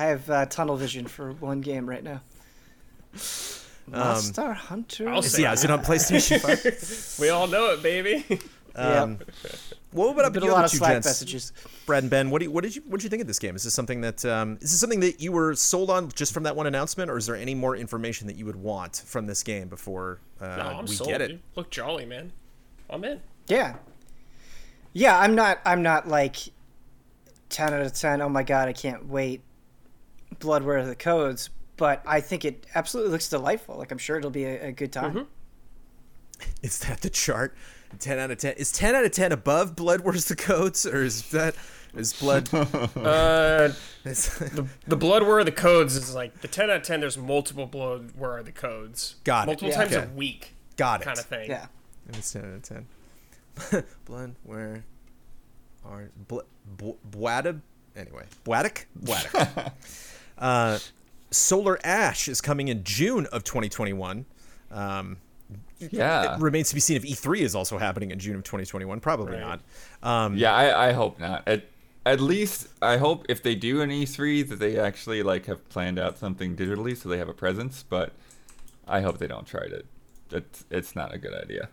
I have uh, tunnel vision for one game right now. Monster Hunter. I'll be- Yeah, is it on PlayStation 5? <laughs> We all know it, baby. <laughs> Um, what about Been the a lot of Slack gents? messages. Brad and Ben, what, do you, what did you what did you think of this game? Is this something that um, is this something that you were sold on just from that one announcement, or is there any more information that you would want from this game before uh, no, I'm we sold. get it? Dude. Look jolly, man. I'm in. Yeah, yeah. I'm not. I'm not like ten out of ten. Oh my god, I can't wait. Blood, where are the codes? But I think it absolutely looks delightful. Like I'm sure it'll be a, a good time. Is that the chart? Ten out of ten. Is ten out of ten above Blood? Where's the codes, or is that is Blood? <laughs> Uh, <laughs> the, the blood where are the codes is like the 10 out of 10 there's multiple blood where are the codes Got it. multiple Yeah. times Okay. a week Got it. kind of thing Yeah. And it's ten out of ten. <laughs> Blood, where are Bl- Bw- Bwadab? Anyway, Bwaddock? Bwaddock. Uh, Solar Ash is coming in June of 2021. Um, Yeah. it remains to be seen if E3 is also happening in June of 2021. Probably Right. not. Um, Yeah, I, I hope not. At at least I hope if they do an E3 that they actually like have planned out something digitally so they have a presence. But I hope they don't try to. It's it's not a good idea.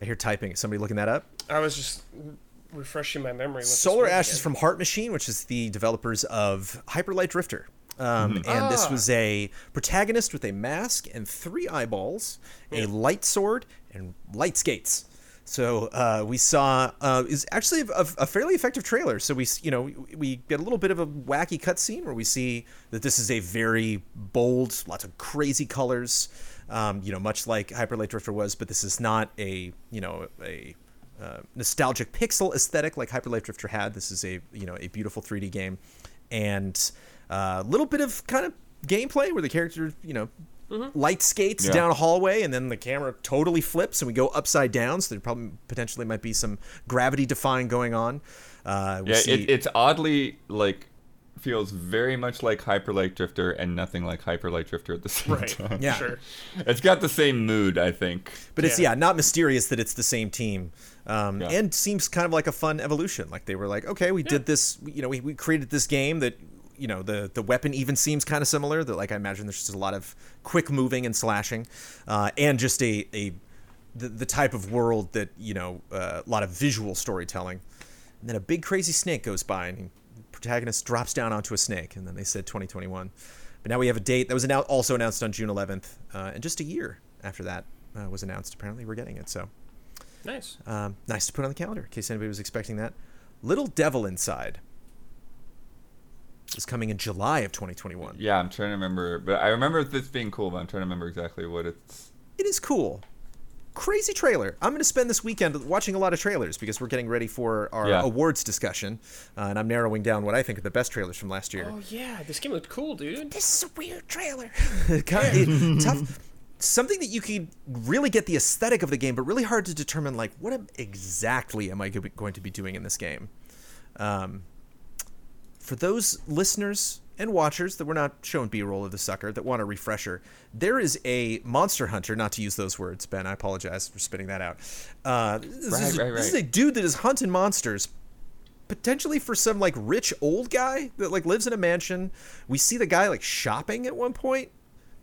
I hear typing. Is somebody looking that up? i was just refreshing my memory what Solar Ash is from Heart Machine, which is the developers of Hyper Light Drifter. Um, And this Ah. was a protagonist with a mask and three eyeballs, a light sword, and light skates. So uh, we saw uh, is actually a, a fairly effective trailer. So we you know we, we get a little bit of a wacky cutscene where we see that this is a very bold, lots of crazy colors. Um, you know, much like Hyper Light Drifter was, but this is not a you know a uh, nostalgic pixel aesthetic like Hyper Light Drifter had. This is a you know a beautiful 3D game, and a little bit of kind of gameplay where the character you know light skates Yeah. down a hallway and then the camera totally flips and we go upside down. So there probably potentially might be some gravity defying going on. Uh, Yeah, see- it, it's oddly like feels very much like Hyper Light Drifter and nothing like Hyper Light Drifter at the <laughs> same right time. Yeah. sure It's got the same mood, I think. But it's Yeah. yeah, not mysterious that it's the same team, um, Yeah. and seems kind of like a fun evolution. Like they were like, okay, we did this, you know, we, we created this game that, you know, the the weapon even seems kind of similar. That like I imagine there's just a lot of quick moving and slashing, uh, and just a a the, the type of world that you know uh, a lot of visual storytelling. And then a big crazy snake goes by, and the protagonist drops down onto a snake, and then they said 2021. But now we have a date that was also announced on June 11th, uh, and just a year after that uh, was announced. Apparently, we're getting it. So nice um, nice to put on the calendar in case anybody was expecting that. Little Devil Inside is coming in July of 2021. Yeah, I'm trying to remember, but I remember this being cool, but I'm trying to remember exactly what it's. It is cool. crazy trailer. I'm going to spend this weekend watching a lot of trailers because we're getting ready for our Yeah. awards discussion, uh, and I'm narrowing down what I think are the best trailers from last year. Oh yeah, this game looked cool, dude. This is a weird trailer. <laughs> Kind of- <laughs> tough. Something that you could really get the aesthetic of the game, but really hard to determine like what am- exactly am I going to be doing in this game. Um, for those listeners and watchers that were not shown B-roll of the sucker that want a refresher, there is a monster hunter. Not to use those words, Ben. I apologize for spitting that out. Uh, this, Right, is, right, this is a dude that is hunting monsters, potentially for some like rich old guy that like lives in a mansion. We see the guy like shopping at one point.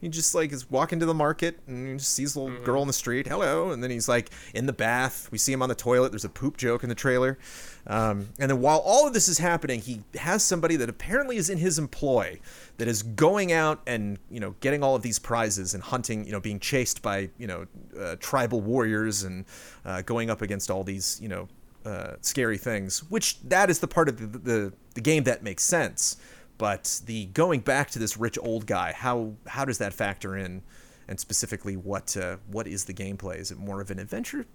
He just like is walking to the market and he just sees a little girl in the street. Hello, and then he's like in the bath. We see him on the toilet. There's a poop joke in the trailer. Um, and then while all of this is happening, he has somebody that apparently is in his employ that is going out and you know getting all of these prizes and hunting. You know, being chased by you know uh, tribal warriors and uh, going up against all these you know uh, scary things. Which that is the part of the, the the game that makes sense. But the going back to this rich old guy, how how does that factor in? And specifically, what uh, what is the gameplay? Is it more of an adventure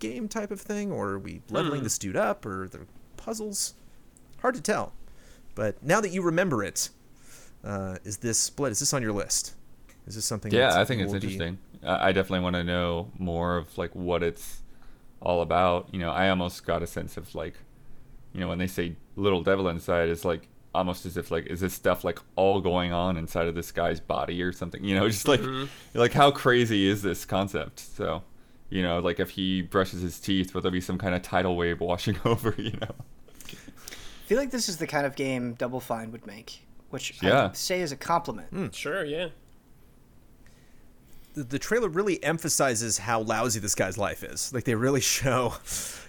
game type of thing, or are we leveling this dude up, or the puzzles? Hard to tell. But now that you remember it, uh, is this split? Is this on your list? Is this something? Yeah, I think it's be- interesting. I I definitely want to know more of like what it's all about. You know, I almost got a sense of like, you know, when they say little devil inside, it's like almost as if like is this stuff like all going on inside of this guy's body or something? You know, <laughs> just like mm-hmm. like how crazy is this concept? So, you know, like if he brushes his teeth, will there be some kind of tidal wave washing <laughs> over? You know. I feel like this is the kind of game Double Fine would make, which Yeah. I say is a compliment. Hmm, sure, yeah. The, trailer really emphasizes how lousy this guy's life is. Like they really <laughs> show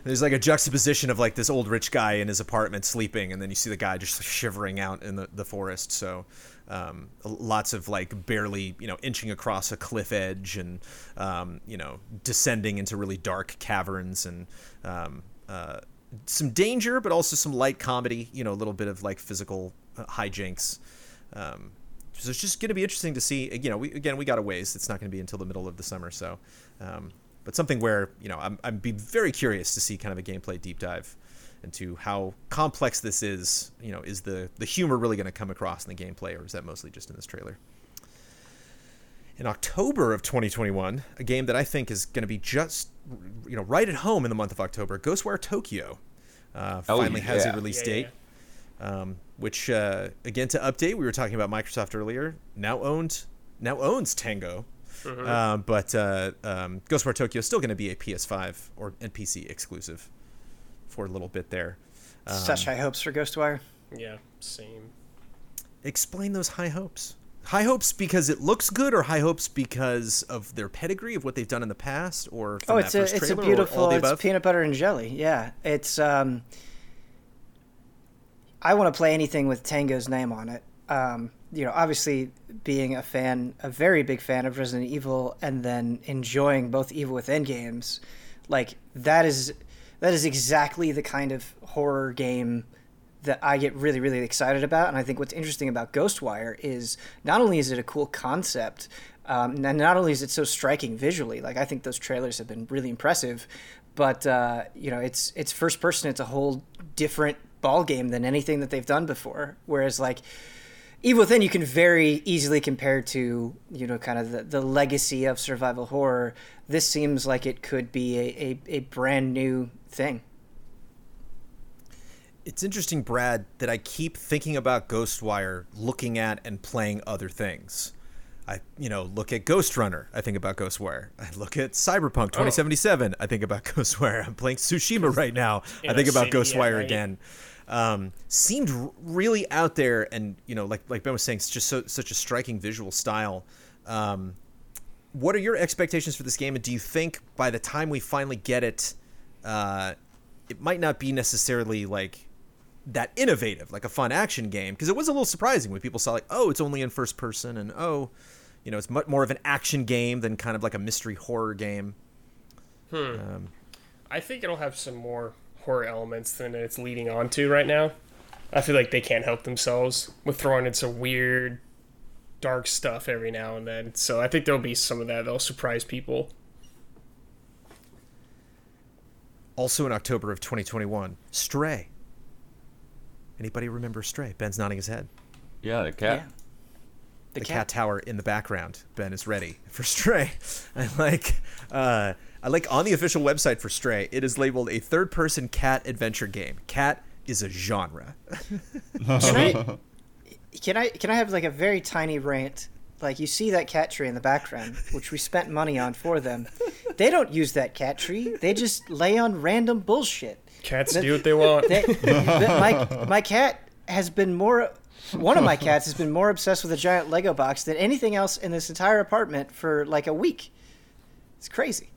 there's like a juxtaposition of like this old rich guy in his apartment sleeping, and then you see the guy just shivering out in the, the forest. So um, lots of like barely you know inching across a cliff edge and um, you know descending into really dark caverns and um, uh, some danger, but also some light comedy. You know, a little bit of like physical uh, hijinks. Um, so it's just going to be interesting to see. You know, we again we got a ways. It's not going to be until the middle of the summer. So, um, but something where you know I'm I'm be very curious to see kind of a gameplay deep dive into how complex this is. You know, is the the humor really going to come across in the gameplay, or is that mostly just in this trailer? In October of 2021, a game that I think is going to be just you know right at home in the month of October, Ghostwire Tokyo, uh, Oh, finally has a release Yeah, date yeah, um, which uh, again to update, we were talking about Microsoft earlier. Now owned, now owns Tango, uh, but uh, um, Ghostwire Tokyo is still going to be a PS5 or and PC exclusive for a little bit there. Um, Such high hopes for Ghostwire. Yeah, same. Explain those high hopes. High hopes because it looks good, or high hopes because of their pedigree of what they've done in the past, or from Oh, that it's a first it's a trailer, beautiful it's peanut butter and jelly. Yeah, it's um. I want to play anything with Tango's name on it. Um, you know, obviously being a fan, a very big fan of Resident Evil, and then enjoying both Evil Within games, like that is that is exactly the kind of horror game that I get really, really excited about. And I think what's interesting about Ghostwire is not only is it a cool concept, um, and not only is it so striking visually, like I think those trailers have been really impressive, but uh, you know, it's it's first person. It's a whole different ball game than anything that they've done before. Whereas like Evil Within, you can very easily compare to you know kind of the, the legacy of survival horror. This seems like it could be a, a, a brand new thing. It's interesting, Brad, that I keep thinking about Ghostwire, looking at and playing other things. I, you know, look at Ghost Runner. I think about Ghostwire. I look at Cyberpunk 2077. I think about <laughs> Ghostwire. I'm playing Tsushima right now. I think about city, yeah, Ghostwire right. Um, seemed really out there, and you know, like like Ben was saying, it's just so, such a striking visual style. Um, what are your expectations for this game, and do you think by the time we finally get it, uh, it might not be necessarily like that innovative, like a fun action game? Because it was a little surprising when people saw like, oh, it's only in first person, and oh, you know, it's much more of an action game than kind of like a mystery horror game. Um, I think it'll have some more horror elements than it's leading on to right now. I feel like they can't help themselves with throwing in some weird, dark stuff every now and then. So I think there'll be some of that that'll surprise people. Also in October of 2021, Stray. Anybody remember Stray? Ben's nodding his head. Yeah, the cat. Yeah. The, cat. tower in the background. Ben is ready for Stray. <laughs> I like. Uh, I like on the official website for Stray. It is labeled a third-person cat adventure game. Cat is a genre. <laughs> Can I, <laughs> can I can I have like a very tiny rant? Like you see that cat tree in the background, which we spent money on for them. They don't use that cat tree. They just lay on random bullshit. Cats do what they want. They, <laughs> but my my cat has been more. One of my cats has been more obsessed with a giant Lego box than anything else in this entire apartment for like a week. It's crazy.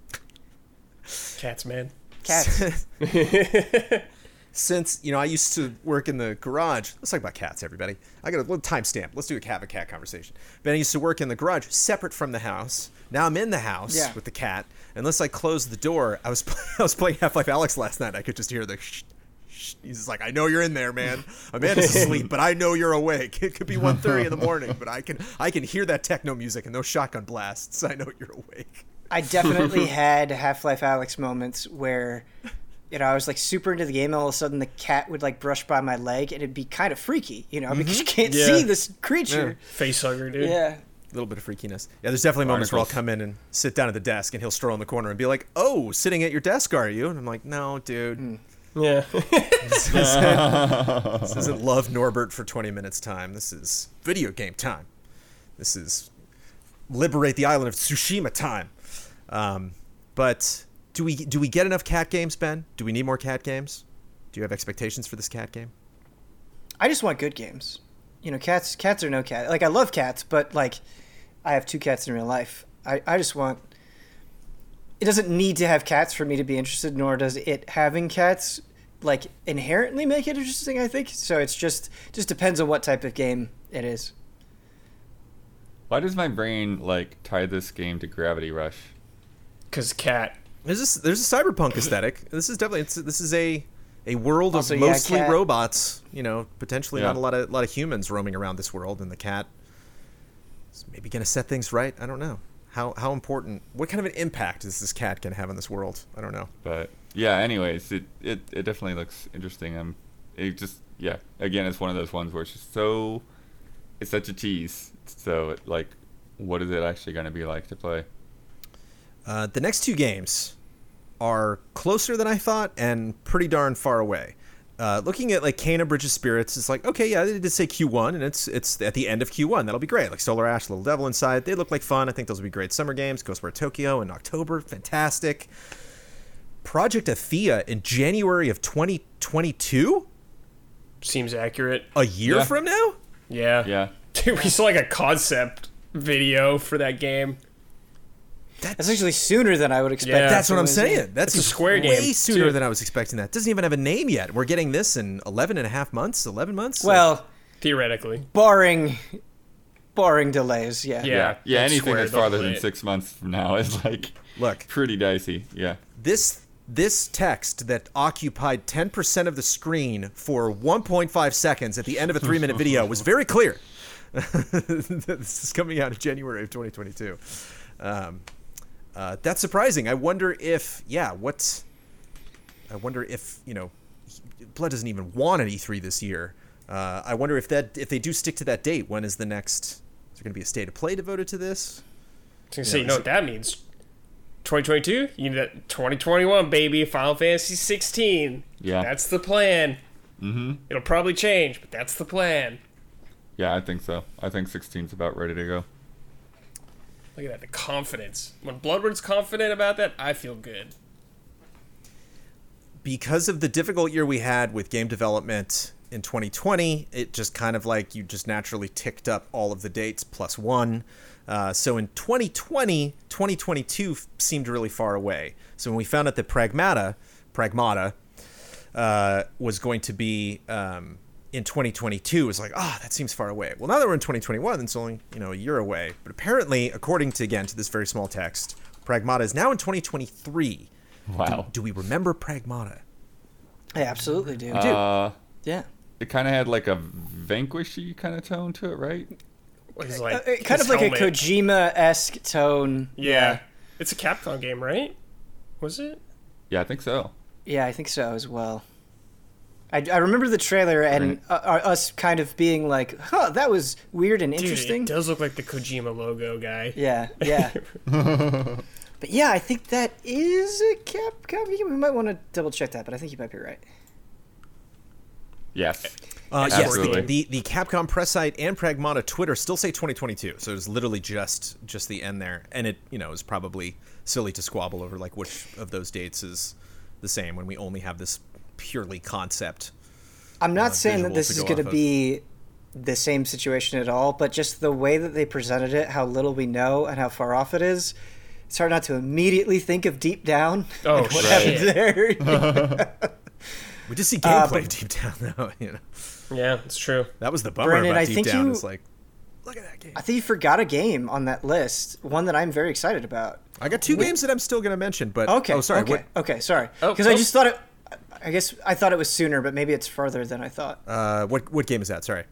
Cats, man. Cats. <laughs> Since you know, I used to work in the garage. Let's talk about cats, everybody. I got a little timestamp. Let's do a have a cat conversation. Ben I used to work in the garage, separate from the house. Now I'm in the house Yeah. with the cat. Unless I close the door, I was <laughs> I was playing Half Life Alyx last night. I could just hear the. Shh, shh. He's like, I know you're in there, man. Amanda's asleep, <laughs> but I know you're awake. It could be 1.30 in the morning, but I can I can hear that techno music and those shotgun blasts. I know you're awake. I definitely <laughs> had Half Life Alyx moments where, you know, I was like super into the game, and all of a sudden the cat would like brush by my leg, and it'd be kind of freaky, you know, because you mm-hmm. can't Yeah. see this creature. Face hugger, dude. Yeah. A little bit of freakiness. Yeah, there's definitely moments where I'll come in and sit down at the desk and he'll stroll in the corner and be like, "Oh, sitting at your desk, are you?" And I'm like, "No, dude. Hmm. Yeah. This <laughs> isn't, this isn't love Norbert for 20 minutes time. This is video game time. This is liberate the island of Tsushima time." Um, but do we do we get enough cat games, Ben? Do we need more cat games? Do you have expectations for this cat game? I just want good games. You know, cats cats are no cat. Like I love cats, but like I have two cats in real life. I, I just want it doesn't need to have cats for me to be interested, nor does it having cats like inherently make it interesting, I think. So it's just just depends on what type of game it is. Why does my brain like tie this game to Gravity Rush? Because cat. There's this, there's a cyberpunk aesthetic. This is definitely it's, this is a a world Also, of mostly cat. robots. You know, potentially Yeah. not a lot of lot of humans roaming around this world, and the cat is maybe going to set things right. I don't know how how important. What kind of an impact is this cat going to have on this world? I don't know. But yeah, anyways, it, it, it definitely looks interesting. Um, it just yeah, again, it's one of those ones where it's just so, it's such a tease. So it, like, what is it actually going to be like to play? Uh, the next two games are closer than I thought and pretty darn far away. Uh, looking at like Kena Bridge of Spirits, it's like okay, yeah, they did say Q1, and it's it's at the end of Q1. That'll be great. Like Solar Ash, Little Devil Inside, they look like fun. I think those will be great summer games. Ghostwire Tokyo in October, fantastic. Project Athia in January of 2022, Seems accurate. a year Yeah. from now. Yeah. Yeah, <laughs> Dude, we saw like a concept video for that game. That's actually sooner than I would expect. Yeah. That's what I'm It was, saying. That's It's a Square way game, sooner too. than I was expecting. That doesn't even have a name yet. We're getting this in 11 and a half months, 11 months. Well, Theoretically. barring barring delays, yeah. Yeah. yeah, yeah. Anything that's farther than six months from now is like look, pretty dicey. Yeah, this this text that occupied 10% of the screen for 1.5 seconds at the end of a three minute video was very clear. <laughs> this is coming out in January of 2022. Um, uh, that's surprising. I wonder if, yeah, what's. I wonder if, you know, Blood doesn't even want an E3 this year. Uh, I wonder if that if they do stick to that date. When is the next? Is there going to be a state of play devoted to this? I was gonna say, you know is what that means? 2022? You need that 2021, baby. Final Fantasy 16. Yeah. That's the plan. Mm-hmm. It'll probably change, but that's the plan. yeah. I think so. I think 16's about ready to go. Look at that, the confidence. When Bloodward's confident about that, I feel good. because of the difficult year we had with game development in 2020, it just kind of like you just naturally ticked up all of the dates plus one. Uh, so in 2020, 2022 seemed really far away. So when we found out that Pragmata, Pragmata, uh, was going to be um, in 2022, it was like, ah, that seems far away. Well, now that we're in 2021, it's only you know a year away. But apparently, according to again to this very small text, Pragmata is now in 2023. Wow. Do we remember Pragmata? I absolutely do. Uh, yeah. it kind of had like a vanquishy kind of tone to it, right? He's Uh, like, uh, kind of like helmet. a Kojima esque tone. Yeah. It's a Capcom game, right? Was it? Yeah, I think so. Yeah, I think so as well. I, I remember the trailer and uh, uh, us kind of being like, "Huh, that was weird and Dude, interesting." it does look like the Kojima logo guy. Yeah, yeah. <laughs> but yeah, I think that is a Capcom. We might want to double check that, but I think you might be right. Yes. Uh, yes, the, the the Capcom press site and Pragmata Twitter still say 2022, so it's literally just just the end there, and it you know is probably silly to squabble over like which of those dates is the same when we only have this purely concept. I'm not uh, saying that this to is going to be the same situation at all, but just the way that they presented it, how little we know, and how far off it is, it's hard not to immediately think of Deep Down. <laughs> Oh, and what shit. happened there. <laughs> <laughs> We just see Uh, gameplay but- deep down though. You know Yeah, it's true. that was the bummer Brandon, about I deep think down you- is like, look at that game. I think you forgot a game on that list, one that I'm very excited about. I got two games that I'm still gonna mention, but Okay. Oh, sorry. Okay. What, Okay. Sorry. Oh, Because I oh. just thought it. I guess I thought it was sooner, but maybe it's further than I thought. uh, what what game is that? Sorry.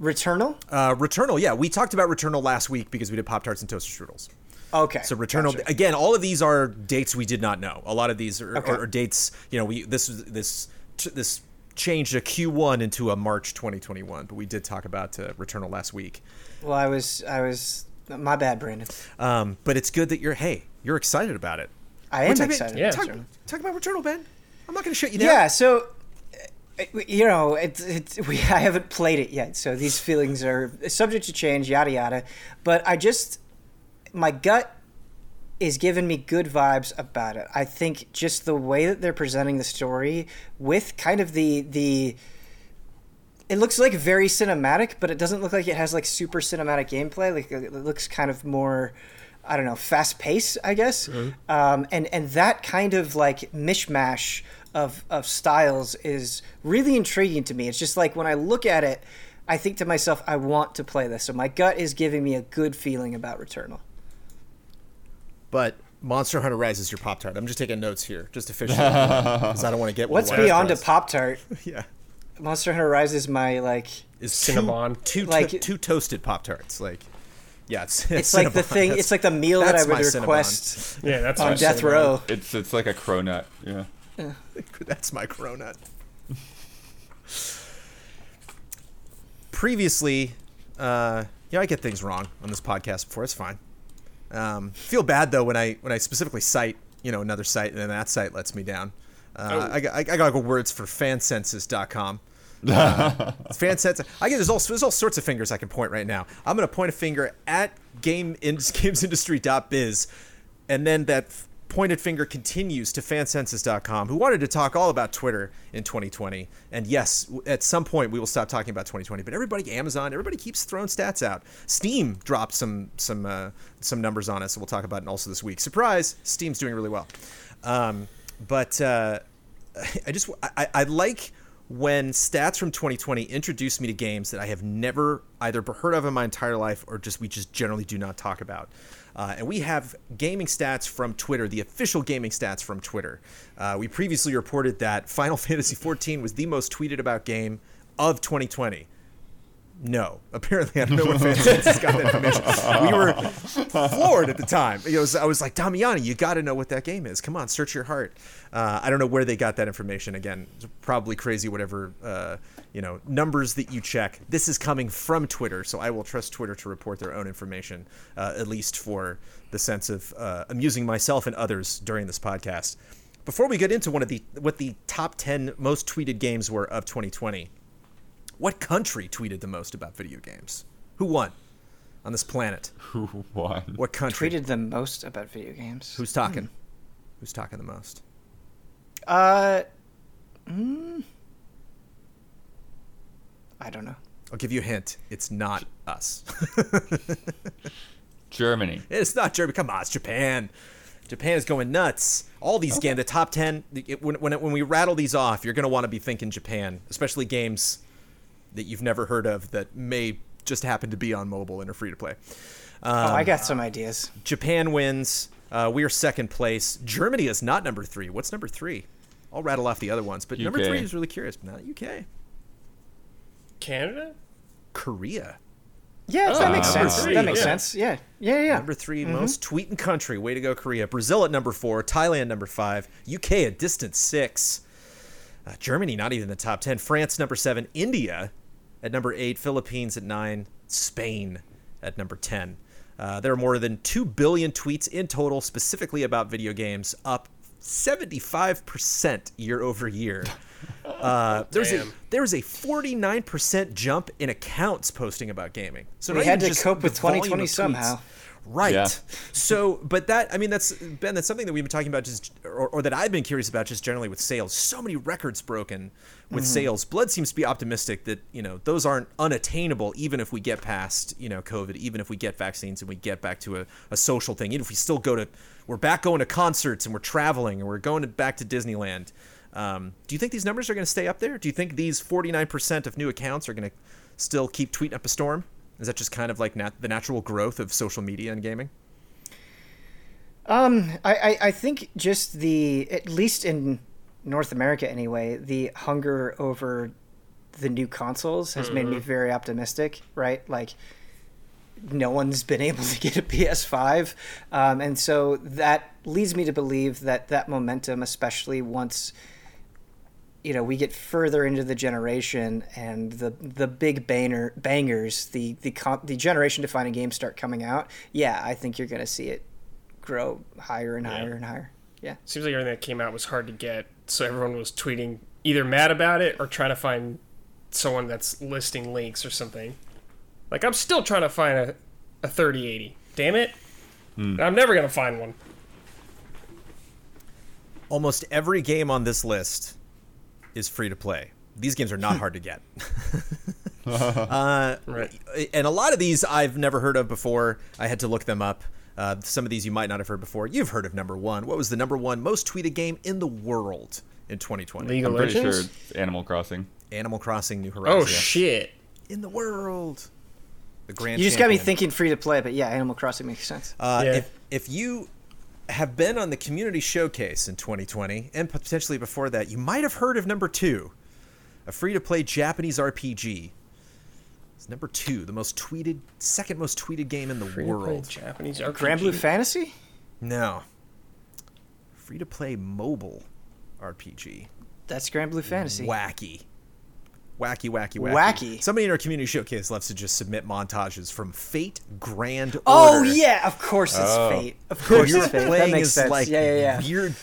Returnal. Uh, Returnal. Yeah, we talked about Returnal last week because we did Pop Tarts and Toaster Strudels. Okay. So Returnal gotcha. again. All of these are dates we did not know. A lot of these are, Okay. are, are dates. You know, we this was this this changed a Q1 into a March 2021, but we did talk about uh, Returnal last week. Well, I was. I was. My bad, Brandon. Um, but it's good that you're hey, you're excited about it. I We're am talking- excited. yeah. Talk, talk about Returnal, Ben. I'm not going to shut you down. Yeah. So. uh, You know, it's <laughs> we I haven't played it yet, so these feelings are subject to change, yada yada. But I just my gut is giving me good vibes about it. I think just the way that they're presenting the story with kind of the the it looks like very cinematic, but it doesn't look like it has like super cinematic gameplay. Like it looks kind of more, I don't know, fast pace, I guess. Um, and and that kind of like mishmash of of styles is really intriguing to me. It's just like when I look at it, I think to myself, I want to play this. So my gut is giving me a good feeling about Returnal. But Monster Hunter Rise is your Pop Tart. I'm just taking notes here, just officially, <laughs> because I don't want to get. Let's wires be on to crossed. Pop Tart. <laughs> Yeah. Monster Hunter Rise is my like. Is Cinnabon. two two, Like- to- two toasted Pop Tarts. Like, yeah, it's It's like the thing. That's- It's like the meal that I that's would my Cinnabon. request Yeah, that's on my death Cinnabon. row. It's it's like a cronut. Yeah. <laughs> That's my cronut. <laughs> Previously, uh, yeah, I get things wrong on this podcast before. It's fine. Um, feel bad though when I when I specifically cite you know another site and then that site lets me down. Uh, I, got, I got good words for fancensus.com. Uh, fansense. I get there's all there's all sorts of fingers I can point right now. I'm gonna point a finger at game in, <laughs> gamesindustry.biz, and then that f- pointed finger continues to fancensus.com, who wanted to talk all about Twitter in 2020. And yes, at some point we will stop talking about 2020. But everybody, Amazon, everybody keeps throwing stats out. Steam dropped some some uh, some numbers on us, we'll talk about it also this week. Surprise! Steam's doing really well. Um, but uh, <laughs> I just I, I like when stats from 2020 introduced me to games that I have never either heard of in my entire life or just we just generally do not talk about. Uh, and we have gaming stats from Twitter, the official gaming stats from Twitter. Uh, we previously reported that Final <laughs> Fantasy XIV was the most tweeted about game of 2020. No, apparently I don't know where <laughs> FanSensus got that information. We were floored at the time. It was, I was like, Damiani, you got to know what that game is. Come on, search your heart. Uh, I don't know where they got that information. Again, it's probably crazy. Whatever uh, you know, numbers that you check. This is coming from Twitter, so I will trust Twitter to report their own information, uh, at least for the sense of uh, amusing myself and others during this podcast. Before we get into one of the what the top ten most tweeted games were of 2020. What country tweeted the most about video games? Who won on this planet? Who won? What country? Tweeted the most about video games. Who's talking? Who's talking the most? Uh, mm, I don't know. I'll give you a hint. It's not us. <laughs> Germany. it's not Germany. Come on, it's Japan. Japan is going nuts. All these games, the top ten. It, when when when we rattle these off, you're going to want to be thinking Japan, especially games that you've never heard of that may just happen to be on mobile and are free to play. oh, I got some ideas. Japan wins. Uh, we are second place. Germany is not number three. What's number three? I'll rattle off the other ones, but number three is really curious. Not UK. Canada? Korea. Yeah, that makes Oh, sense. three, that makes yeah. sense. Yeah, yeah, yeah. Number 3 most tweeting country. Way to go, Korea. Brazil at number four. Thailand number five. UK a distant six. Uh, Germany not even in the top ten. France number seven. India at number eight. Philippines at nine. Spain at number ten. Uh, there are more than two billion tweets in total, specifically about video games, up 75% year over year. <laughs> Uh, there's a Damn. there was a 49% jump in accounts posting about gaming. So We had to just cope with 2020 of tweets. somehow. Right. Yeah. So, but that, I mean, that's, Ben, that's something that we've been talking about just, or, or that I've been curious about just generally with sales. So many records broken with Mm-hmm. sales. Blood seems to be optimistic that, you know, those aren't unattainable even if we get past, you know, COVID, even if we get vaccines and we get back to a, a social thing, even if we still go to, we're back going to concerts and we're traveling and we're going to, back to Disneyland. Um, do you think these numbers are going to stay up there? Do you think these 49% of new accounts are going to still keep tweeting up a storm? Is that just kind of like nat- the natural growth of social media and gaming? Um, I, I, I think just the at least in North America anyway, the hunger over the new consoles has made me very optimistic. Right, like no one's been <laughs> able to get a PS5, um, and so that leads me to believe that that momentum, especially once you know we get further into the generation and the the big banger bangers, the the con- the generation defining games start coming out. Yeah, I think you're going to see it grow higher and higher and higher. Yeah. Seems like everything that came out was hard to get, so everyone was tweeting either mad about it or trying to find someone that's listing links or something. Like I'm still trying to find a, a 3080. Damn it! Hmm. I'm never gonna find one. Almost every game on this list is free to play. These games are not <laughs> hard to get. <laughs> uh, Right. and a lot of these I've never heard of before. I had to look them up. Uh, some of these you might not have heard before. You've heard of number one. What was the number one most tweeted game in the world in 2020? League I'm of pretty sure Legends. it's Animal Crossing. Animal Crossing New Horizons. Oh Horizons. shit! In the world. The grand You just got me thinking free to play, but yeah, Animal Crossing makes sense. Uh, Yeah. if, if you have been on the community showcase in 2020 and potentially before that, you might have heard of number two, a free to play Japanese RPG. It's number two, the most tweeted, second most tweeted game in the Free to play world. Japanese RPG. Grand Blue Fantasy? No. Free to play mobile RPG. That's Grand Blue Fantasy. Wacky. Wacky, wacky, wacky. Wacky. Somebody in our community showcase loves to just submit montages from Fate Grand Order. Oh yeah, of course it's Oh. Fate. Of course you're it's Fate. That playing makes as sense. like yeah, yeah, yeah. weird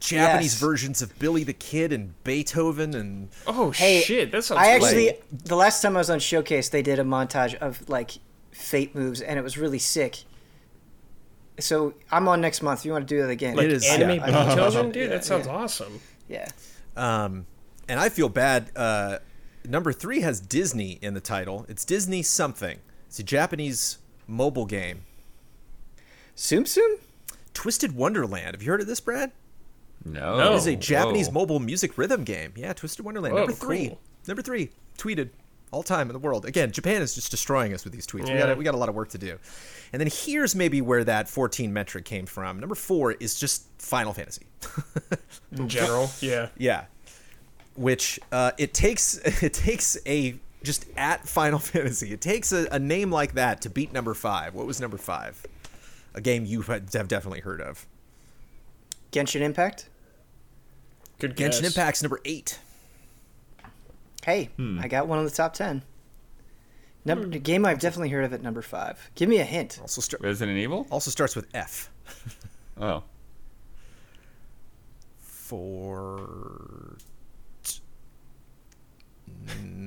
Japanese Yes. versions of Billy the Kid and Beethoven and Oh Hey, shit! That sounds. I cool. actually the last time I was on Showcase, they did a montage of like Fate moves, and it was really sick. So I'm on next month. If you want to do that again? like It is, anime yeah. Beethoven, <laughs> dude. Yeah, that sounds yeah. awesome. yeah. um and I feel bad. Uh, number three has Disney in the title. It's Disney something. It's a Japanese mobile game. Tsum Tsum? Twisted Wonderland. Have you heard of this, Brad? No. No. It is a Japanese Whoa. mobile music rhythm game. Yeah, Twisted Wonderland. Whoa, number three. cool. Number three. Tweeted all time in the world. Again, Japan is just destroying us with these tweets. We Yeah. got we got a lot of work to do. And then here's maybe where that 14 metric came from. Number four is just Final Fantasy. <laughs> In general, yeah. yeah, which uh, it takes <laughs> it takes a just at Final <laughs> Fantasy. It takes a, a name like that to beat number five. What was number five? A game you have definitely heard of. Genshin Impact? Good guess. Genshin Impact's number eight. Hey, Hmm. I got one on the top ten. Number the game I've definitely heard of at number five. Give me a hint. Also, start, Resident Evil? also starts with F. Oh. <laughs> For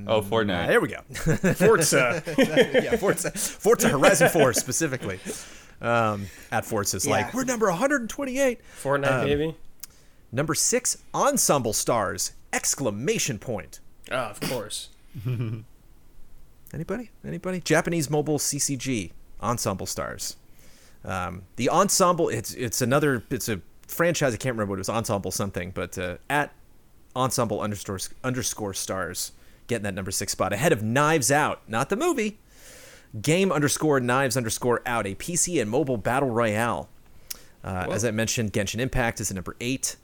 Oh, Fortnite. there we go. <laughs> Forza. <laughs> yeah, Forza, Forza Horizon 4 <laughs> specifically. Um, at Forza's like Yeah. we're number 128. Fortnite, Um, baby. Number six, Ensemble Stars! Exclamation point. Oh, of course. Anybody? Anybody? Japanese mobile CCG Ensemble Stars. Um, the ensemble. It's it's another. It's a franchise. I can't remember what it was. Ensemble something. But uh, at ensemble underscore underscore stars, getting that number six spot ahead of Knives Out, not the movie. Game underscore Knives underscore Out, a PC and mobile battle royale. Uh, as I mentioned, Genshin Impact is at number eight.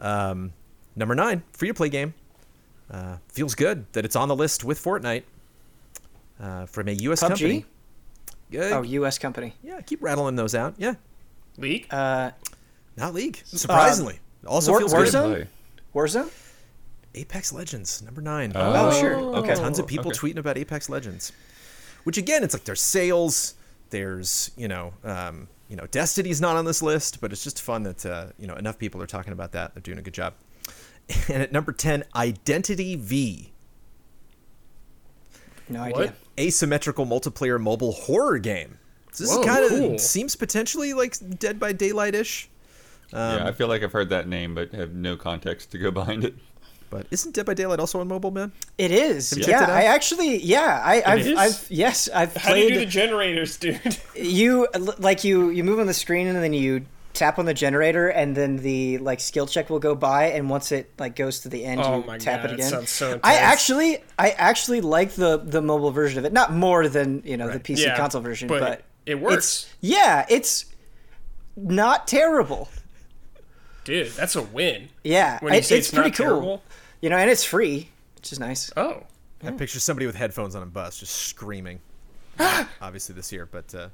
Um, number nine, free to play game. Uh, feels good that it's on the list with Fortnite. uh, from a U.S. PUBG? company. Yeah, Oh, U.S. company. yeah, keep rattling those out. Yeah, League. Uh, not League. Surprisingly, also War- feels Warzone? good. Warzone? Apex Legends number nine. Oh, sure. Okay. Tons of people okay. tweeting about Apex Legends, which again, it's like there's sales. There's you know, um, you know, Destiny's not on this list, but it's just fun that uh, you know enough people are talking about that. They're doing a good job. <laughs> And at number ten, Identity V, No What? idea. asymmetrical multiplayer mobile horror game. So this Whoa, is kind of cool. seems potentially like Dead by Daylight ish. Um, yeah, I feel like I've heard that name, but have no context to go <laughs> behind it. But isn't Dead by Daylight also on mobile, man? It is. Have you yeah, it out? I actually, yeah, I, I've, is? I've, yes, I've How do you played. do the generators, dude? <laughs> you like you you move on the screen and then you tap on the generator and then the like skill check will go by and once it like goes to the end Oh you my tap God, it it again. sounds so I actually I actually like the the mobile version of it. Not more than, you know, Right. the PC Yeah, console version, but but, it works. It's, yeah, it's not terrible. Dude, that's a win. Yeah, When you it- say it's, it's pretty not cool. terrible? You know, and it's free, which is nice. Oh. I picture somebody with headphones on a bus just screaming. <gasps> Obviously this year, but uh,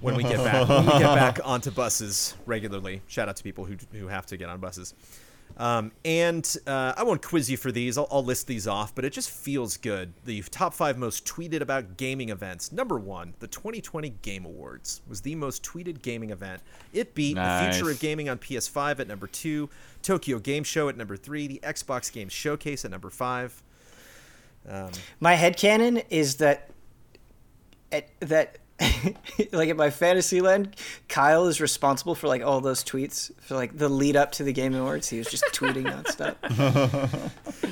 when we get back, <laughs> when we get back onto buses regularly, shout out to people who who have to get on buses. Um, and uh, I won't quiz you for these. I'll, I'll list these off, but it just feels good. The top five most tweeted about gaming events. Number one, the 2020 Game Awards was the most tweeted gaming event. It beat the Future of Gaming on PS5 at number two, Tokyo Game Show at number three, the Xbox Games Showcase at number five. Um, My headcanon is that at, that <laughs> like at my fantasy land, Kyle is responsible for like all those tweets for like the lead up to the Game Awards. He was just <laughs> tweeting nonstop.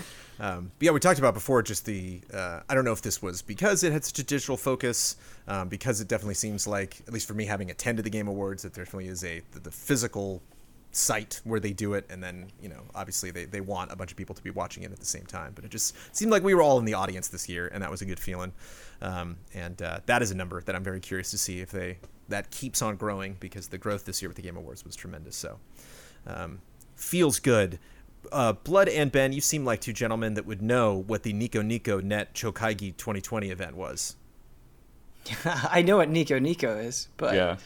<laughs> Um, but yeah, we talked about before just the. Uh, I don't know if this was because it had such a digital focus, um, because it definitely seems like, at least for me, having attended the Game Awards, that there definitely is a the, the physical site where they do it, and then you know, obviously they they want a bunch of people to be watching it at the same time. But it just seemed like we were all in the audience this year, and that was a good feeling. Um, and uh, that is a number that I'm very curious to see if they that keeps on growing because the growth this year with the Game Awards was tremendous. So um, feels good. Uh, Blood and Ben, you seem like two gentlemen that would know what the Nico Nico Net Chokaigi 2020 event was. <laughs> I know what Nico Nico is, but Yeah.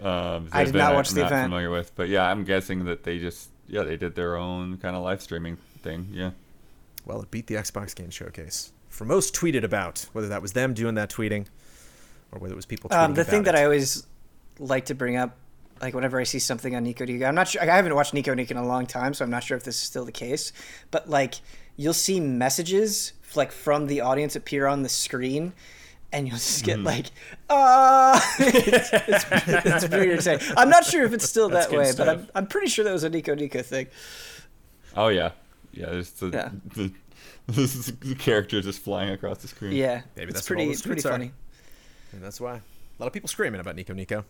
Um, I that did not I'm watch the not event. familiar with, but yeah, I'm guessing that they just yeah they did their own kind of live streaming thing. Yeah. Well, it beat the Xbox Game Showcase for most tweeted about, whether that was them doing that tweeting or whether it was people tweeting um, the about thing that it. I always like to bring up, like whenever I see something on Nico Nico, I'm not sure. I haven't watched Nico Nico in a long time, so I'm not sure if this is still the case. But like, you'll see messages like from the audience appear on the screen, and you'll just get like, ah, <laughs> it's, it's, it's pretty exciting. I'm not sure if it's still that good way, but. I'm I'm pretty sure that was a Nico Nico thing. Oh yeah. Yeah. There's the, Yeah. the, <laughs> the character just flying across the screen. Yeah, Maybe it's that's what all pretty the it's pretty are. funny. And that's why. A lot of people screaming about Nico Nico.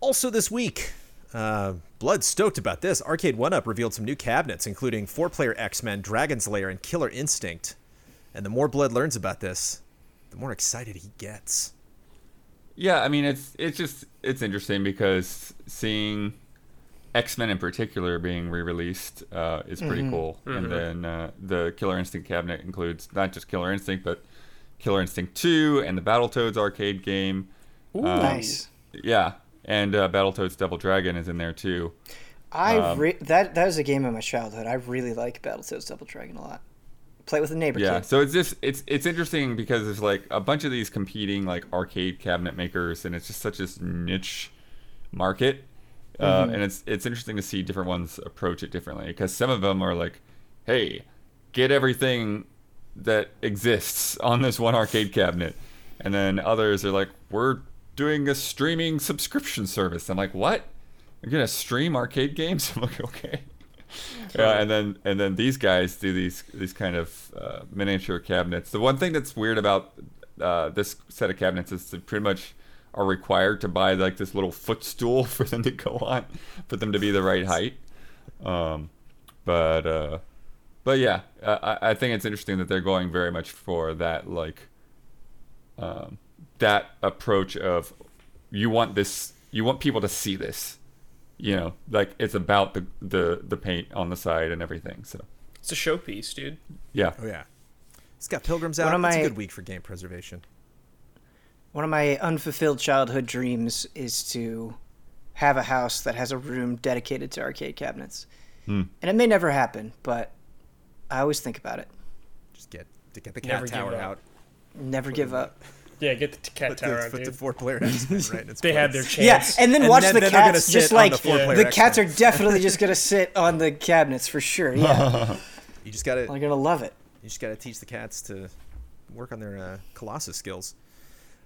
Also this week, uh, Blood stoked about this. Arcade 1-Up revealed some new cabinets, including four-player X-Men, Dragon's Lair, and Killer Instinct. And the more Blood learns about this, the more excited he gets. Yeah, I mean it's it's just it's interesting because seeing X Men in particular being re-released uh, is pretty cool, and then uh, the Killer Instinct cabinet includes not just Killer Instinct but Killer Instinct Two and the Battletoads arcade game. Um, nice. Yeah, and uh, Battletoads Double Dragon is in there too. I Um, re- that that was a game of my childhood. I really like Battletoads Double Dragon a lot. Play it with a neighbor Yeah, kid. so it's just it's it's interesting because there's like a bunch of these competing like arcade cabinet makers, and it's just such a niche market, uh, and it's it's interesting to see different ones approach it differently because some of them are like, hey, get everything that exists on this one arcade cabinet, and then others are like, we're doing a streaming subscription service. I'm like, what? You're gonna stream arcade games? <laughs> I'm like, okay. Yeah, and then and then these guys do these these kind of uh, miniature cabinets. The one thing that's weird about uh, this set of cabinets is pretty much are required to buy like this little footstool <laughs> for them to go on, for them to be the right height. Um, but uh, but yeah, I, I think it's interesting that they're going very much for that like um, that approach of you want this, you want people to see this you know, like it's about the the the paint on the side and everything. So It's a showpiece, dude. yeah, Oh yeah. It's got Pilgrim's One out. of It's a good week for game preservation. One of my unfulfilled childhood dreams is to have a house that has a room dedicated to arcade cabinets. Hmm. And it may never happen, but I always think about it. Just get to get the Never cat give tower up. out. Never give up. Yeah, get the cat Put tower the, out, put the dude. four player X-Men right in its <laughs> They had their place. chance. Yeah, and then And watch then- the then they're gonna cats sit just on like the four-player the cats are definitely just gonna sit on the cabinets for sure. Yeah, <laughs> You just gotta they're gonna love it. you just gotta teach the cats to work on their uh, Colossus skills.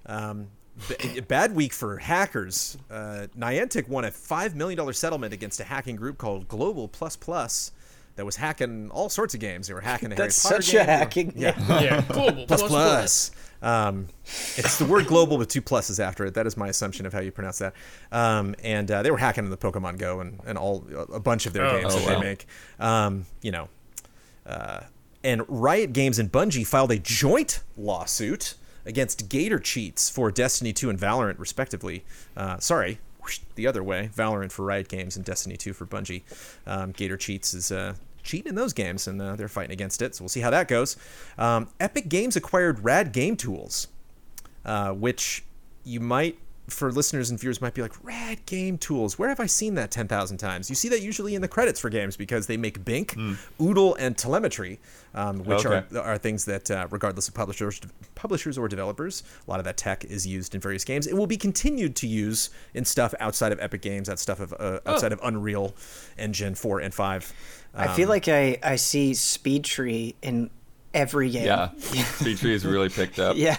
Um, b- bad week for hackers. Uh, Niantic won a five million dollar settlement against a hacking group called Global Plus Plus that was hacking all sorts of games. They were hacking the <laughs> That's Harry Potter such a game. They were- hacking. Yeah. yeah, <laughs> global plus plus. Um, it's the word global with two pluses after it. That is my assumption of how you pronounce that. Um, and uh, they were hacking the Pokemon Go and, and all a bunch of their Oh, games oh, that wow. they make. Um, you know, uh, and Riot Games and Bungie filed a joint lawsuit against Gator Cheats for Destiny 2 and Valorant, respectively. Uh, sorry, whoosh, the other way. Valorant for Riot Games and Destiny 2 for Bungie. Um, Gator Cheats is uh, cheating in those games, and uh, they're fighting against it. So we'll see how that goes. Um, Epic Games acquired Rad Game Tools, uh, which you might, for listeners and viewers, might be like, Rad Game Tools. Where have I seen that 10,000 times? You see that usually in the credits for games because they make Bink, Oodle, and Telemetry, um, which Okay. are are things that, uh, regardless of publishers, publishers or developers, a lot of that tech is used in various games. It will be continued to use in stuff outside of Epic Games, that stuff of uh, outside of Unreal Engine 4 and 5. I feel like I, I see Speed Tree in every game. Yeah, Speed Tree has really picked up. <laughs> yeah,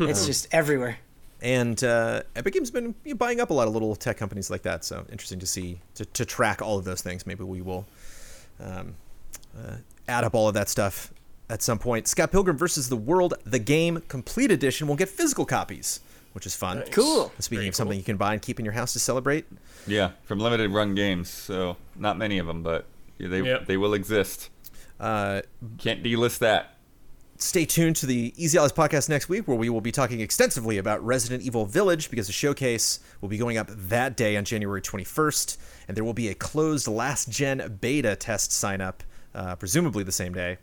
it's just everywhere. And uh, Epic Games has been you know, buying up a lot of little tech companies like that. So interesting to see to, to track all of those things. Maybe we will um, uh, add up all of that stuff at some point. Scott Pilgrim versus the World, the game complete edition, will get physical copies, which is fun. Nice. Cool. Speaking Very of something cool. you can buy and keep in your house to celebrate, Yeah, from limited run games, so not many of them, but they Yep. they will exist. uh, Can't delist that. Stay tuned to the Easy Allies podcast next week, where we will be talking extensively about Resident Evil Village because the showcase will be going up that day on January 21st, and there will be a closed last gen beta test sign up, uh, presumably the same day.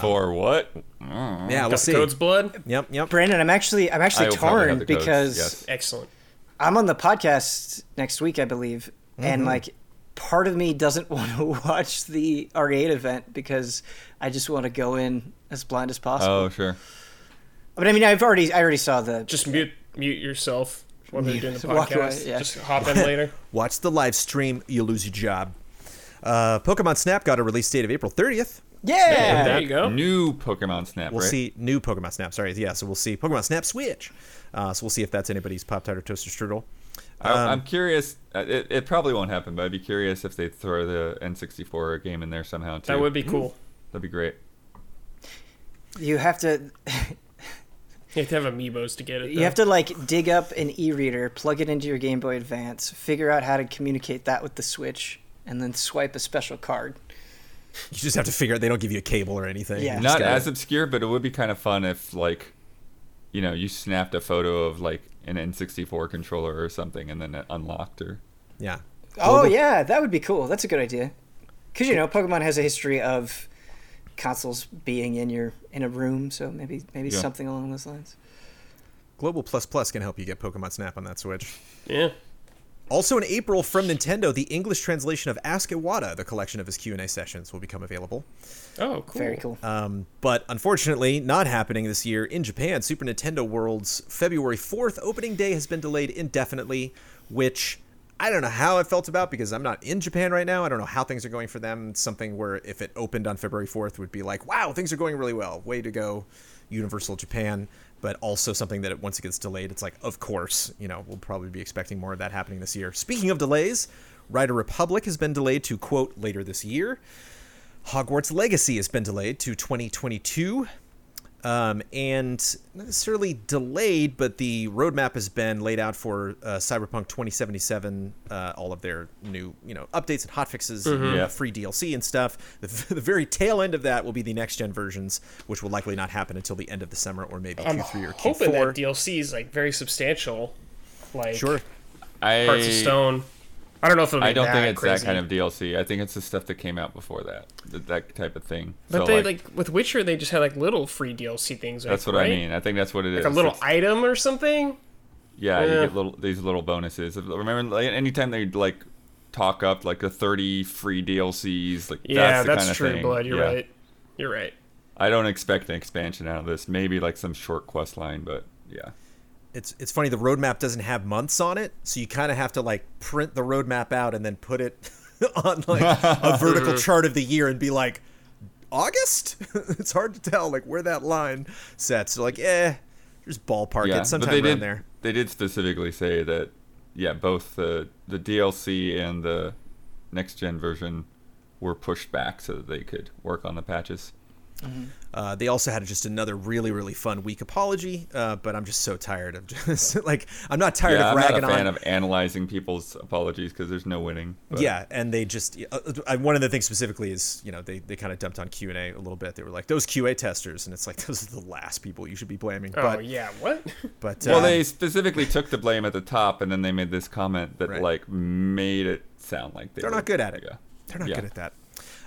For what? Yeah, we'll Got see. code's blood. Yep, yep. Brandon, I'm actually I'm actually will torn because yes. Excellent. I'm on the podcast next week, I believe, Mm-hmm. and like part of me doesn't <laughs> want to watch the R8 event because I just want to go in as blind as possible. Oh, sure. But I mean, I've already I already saw the Just mute mute yourself when they're doing the <laughs> Walk away, podcast. yeah. Just hop in later. <laughs> Watch the live stream, you lose your job. Uh, Pokemon Snap got a release date of April 30th. yeah. there you go. New Pokemon Snap, We'll right? see new Pokemon Snap. Sorry, yeah. So we'll see Pokemon Snap Switch. Uh, so we'll see if that's anybody's Pop Tart or Toaster Strudel. I, Um, I'm curious. uh, It, it probably won't happen, but I'd be curious if they throw the N64 game in there somehow too. That would be cool. That'd be great. You have to <laughs> You have to have amiibos to get it. you have to like dig up an e-reader, plug it into your Game Boy Advance, figure out how to communicate that with the Switch, and then swipe a special card. You just have to figure out they don't give you a cable or anything. Yeah. Not gotta- as obscure, but it would be kind of fun if like, you know, you snapped a photo of like an N64 controller or something, and then it unlocked or. yeah. Oh Global- yeah, that would be cool. That's a good idea. Because you know, Pokemon has a history of consoles being in your in a room, so maybe maybe Yeah. something along those lines. Global Plus Plus can help you get Pokemon Snap on that Switch. yeah. Also in April from Nintendo, the English translation of Ask Iwata, the collection of his Q&A sessions, will become available. Oh, cool. Very cool. Um, but unfortunately, not happening this year in Japan. Super Nintendo World's February 4th opening day has been delayed indefinitely, which I don't know how I felt about because I'm not in Japan right now. I don't know how things are going for them. Something where if it opened on February 4th would be like, wow, things are going really well. Way to go, Universal Japan. But also something that once it gets delayed, it's like, of course, you know, we'll probably be expecting more of that happening this year. Speaking of delays, Rider Republic has been delayed to, quote, later this year. Hogwarts Legacy has been delayed to 2022. Um, and not necessarily delayed, but the roadmap has been laid out for uh, Cyberpunk 2077, uh, all of their new, you know, updates and hotfixes, and Yeah. free DLC and stuff. The, <laughs> the very tail end of that will be the next gen versions, which will likely not happen until the end of the summer or maybe I'm Q3 or four. hoping that Q4. DLC is like very substantial. Like Sure. I Hearts of Stone. I don't know if it'll be I don't think it's crazy. that kind of DLC. I think it's the stuff that came out before that, that, that type of thing. But so, they like, like, with Witcher, they just had like little free DLC things. that's like, what right? I mean. I think that's what it is. Like a little It's- item or something. Yeah, you get little these little bonuses. Remember, like, anytime they like talk up like the thirty free DLCs, like Yeah, that's, the that's kind of true, thing. Blood. You're Yeah. right. You're right. I don't expect an expansion out of this. Maybe like some short quest line, but yeah. It's it's funny the roadmap doesn't have months on it, so you kind of have to like print the roadmap out and then put it <laughs> on like a <laughs> vertical chart of the year and be like August. <laughs> it's hard to tell like where that line sets. So like, eh, just ballpark yeah, it sometime they did. there. They did specifically say that, yeah, both the the DLC and the next gen version were pushed back so that they could work on the patches. Uh, they also had just another really really fun week apology, uh, but I'm just so tired of <laughs> just like I'm not tired yeah, of I'm not ragging a fan on. of analyzing people's apologies because there's no winning. but- yeah, and they just uh, uh, one of the things specifically is you know they, they kind of dumped on Q and A a little bit. They were like those QA testers, and it's like <laughs> those are the last people you should be blaming. Oh but yeah, what? but Well, uh, they specifically took the blame at the top, and then they made this comment that Right. like made it sound like they They're were- not good at it. Yeah. They're not Yeah. good at that.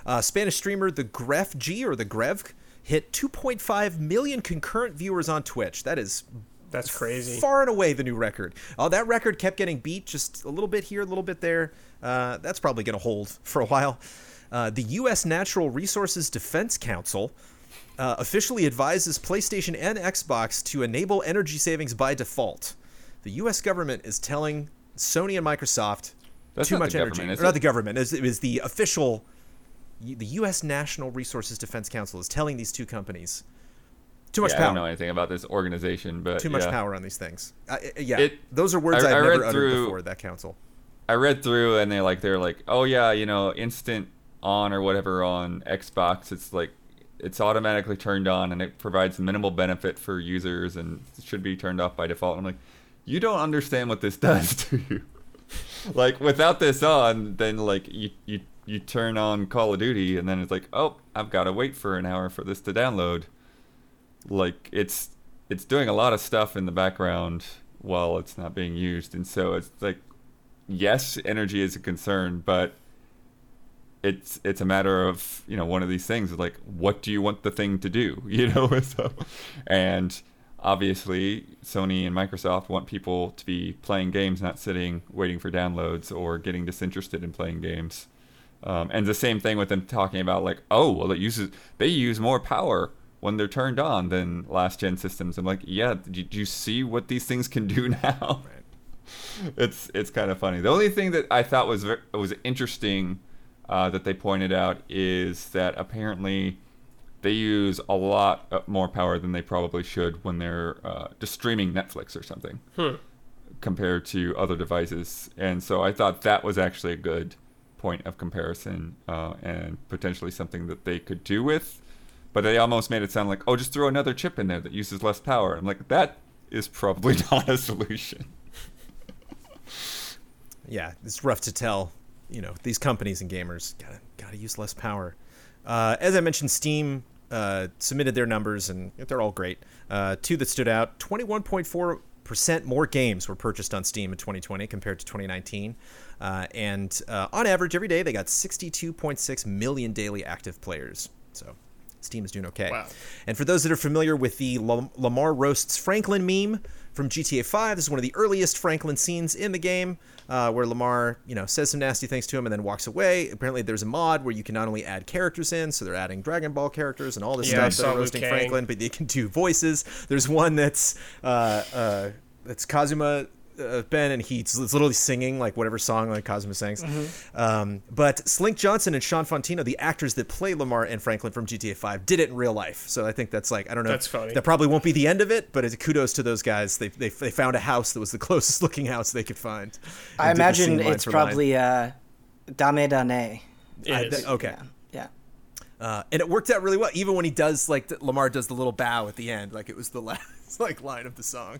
Uh, Spanish streamer the Gref G or the Grev hit 2.5 million concurrent viewers on Twitch. That is That's crazy. far and away the new record. Oh, that record kept getting beat just a little bit here, a little bit there. Uh, that's probably going to hold <laughs> for a while. Uh, the U.S. Natural Resources Defense Council uh, officially advises PlayStation and Xbox to enable energy savings by default. The U.S. government is telling Sony and Microsoft That's too not the much energy. is Or not the government. It is the official. The U.S. National Resources Defense Council is telling these two companies too much Yeah, I don't know anything about this organization, but too much yeah. power on these things. Uh, yeah, It- those are words I- have I read never uttered through- before. That council. I read through and they like they're like, oh yeah, you know, instant on or whatever on Xbox. It's like it's automatically turned on and it provides minimal benefit for users and should be turned off by default. I'm like, you don't understand what this <laughs> does to you. like without this on, then like you you you turn on Call of Duty and then it's like, oh, I've got to wait for an hour for this to download. Like it's it's doing a lot of stuff in the background while it's not being used, and so it's like yes, energy is a concern, but it's it's a matter of you know one of these things like what do you want the thing to do <laughs> you know <laughs> so and obviously Sony and Microsoft want people to be playing games not sitting waiting for downloads or getting disinterested in playing games um, and the same thing with them talking about like oh well it uses they use more power when they're turned on than last gen systems I'm like yeah did you see what these things can do <laughs> now it's it's kind of funny. The only thing that I thought was ver- was interesting uh, that they pointed out is that apparently they use a lot uh, more power than they probably should when they're uh, just streaming Netflix or something compared to other devices. And so I thought that was actually a good point of comparison uh, and potentially something that they could do with. But they almost made it sound like, oh, just throw another chip in there that uses less power. I'm like, that is probably <laughs> not a solution. Yeah, it's rough to tell. You know, these companies and gamers gotta gotta use less power. Uh, as I mentioned, Steam uh, submitted their numbers, and they're all great. Uh, two that stood out: 21.4 percent more games were purchased on Steam in 2020 compared to 2019, uh, and uh, on average, every day they got 62.6 million daily active players. So. Steam is doing okay. Wow. And for those that are familiar with the Lamar roasts Franklin meme from GTA 5, this is one of the earliest Franklin scenes in the game, uh, where Lamar, you know, says some nasty things to him and then walks away. Apparently, there's a mod where you can not only add characters in, so they're adding Dragon Ball characters and all this Yeah, stuff. saw They're roasting Franklin, but they can do voices. There's one that's uh, uh, that's Kazuma. Uh, ben and he's it's literally singing like whatever song like Cosmo sings. Mm-hmm. Um, but Slink Johnson and Shawn Fonteno, the actors that play Lamar and Franklin from GTA 5, did it in real life. So I think that's like I don't know. That's funny. That probably won't be the end of it, but it's kudos to those guys. They they, they found a house that was the <laughs> closest looking house they could find. I and did the scene imagine it's for line. probably uh, Dame Dane. It I- is. th- okay. Yeah. Uh, and it worked out really well, even when he does like the, Lamar does the little bow at the end, like it was the last. <laughs> like line of the song.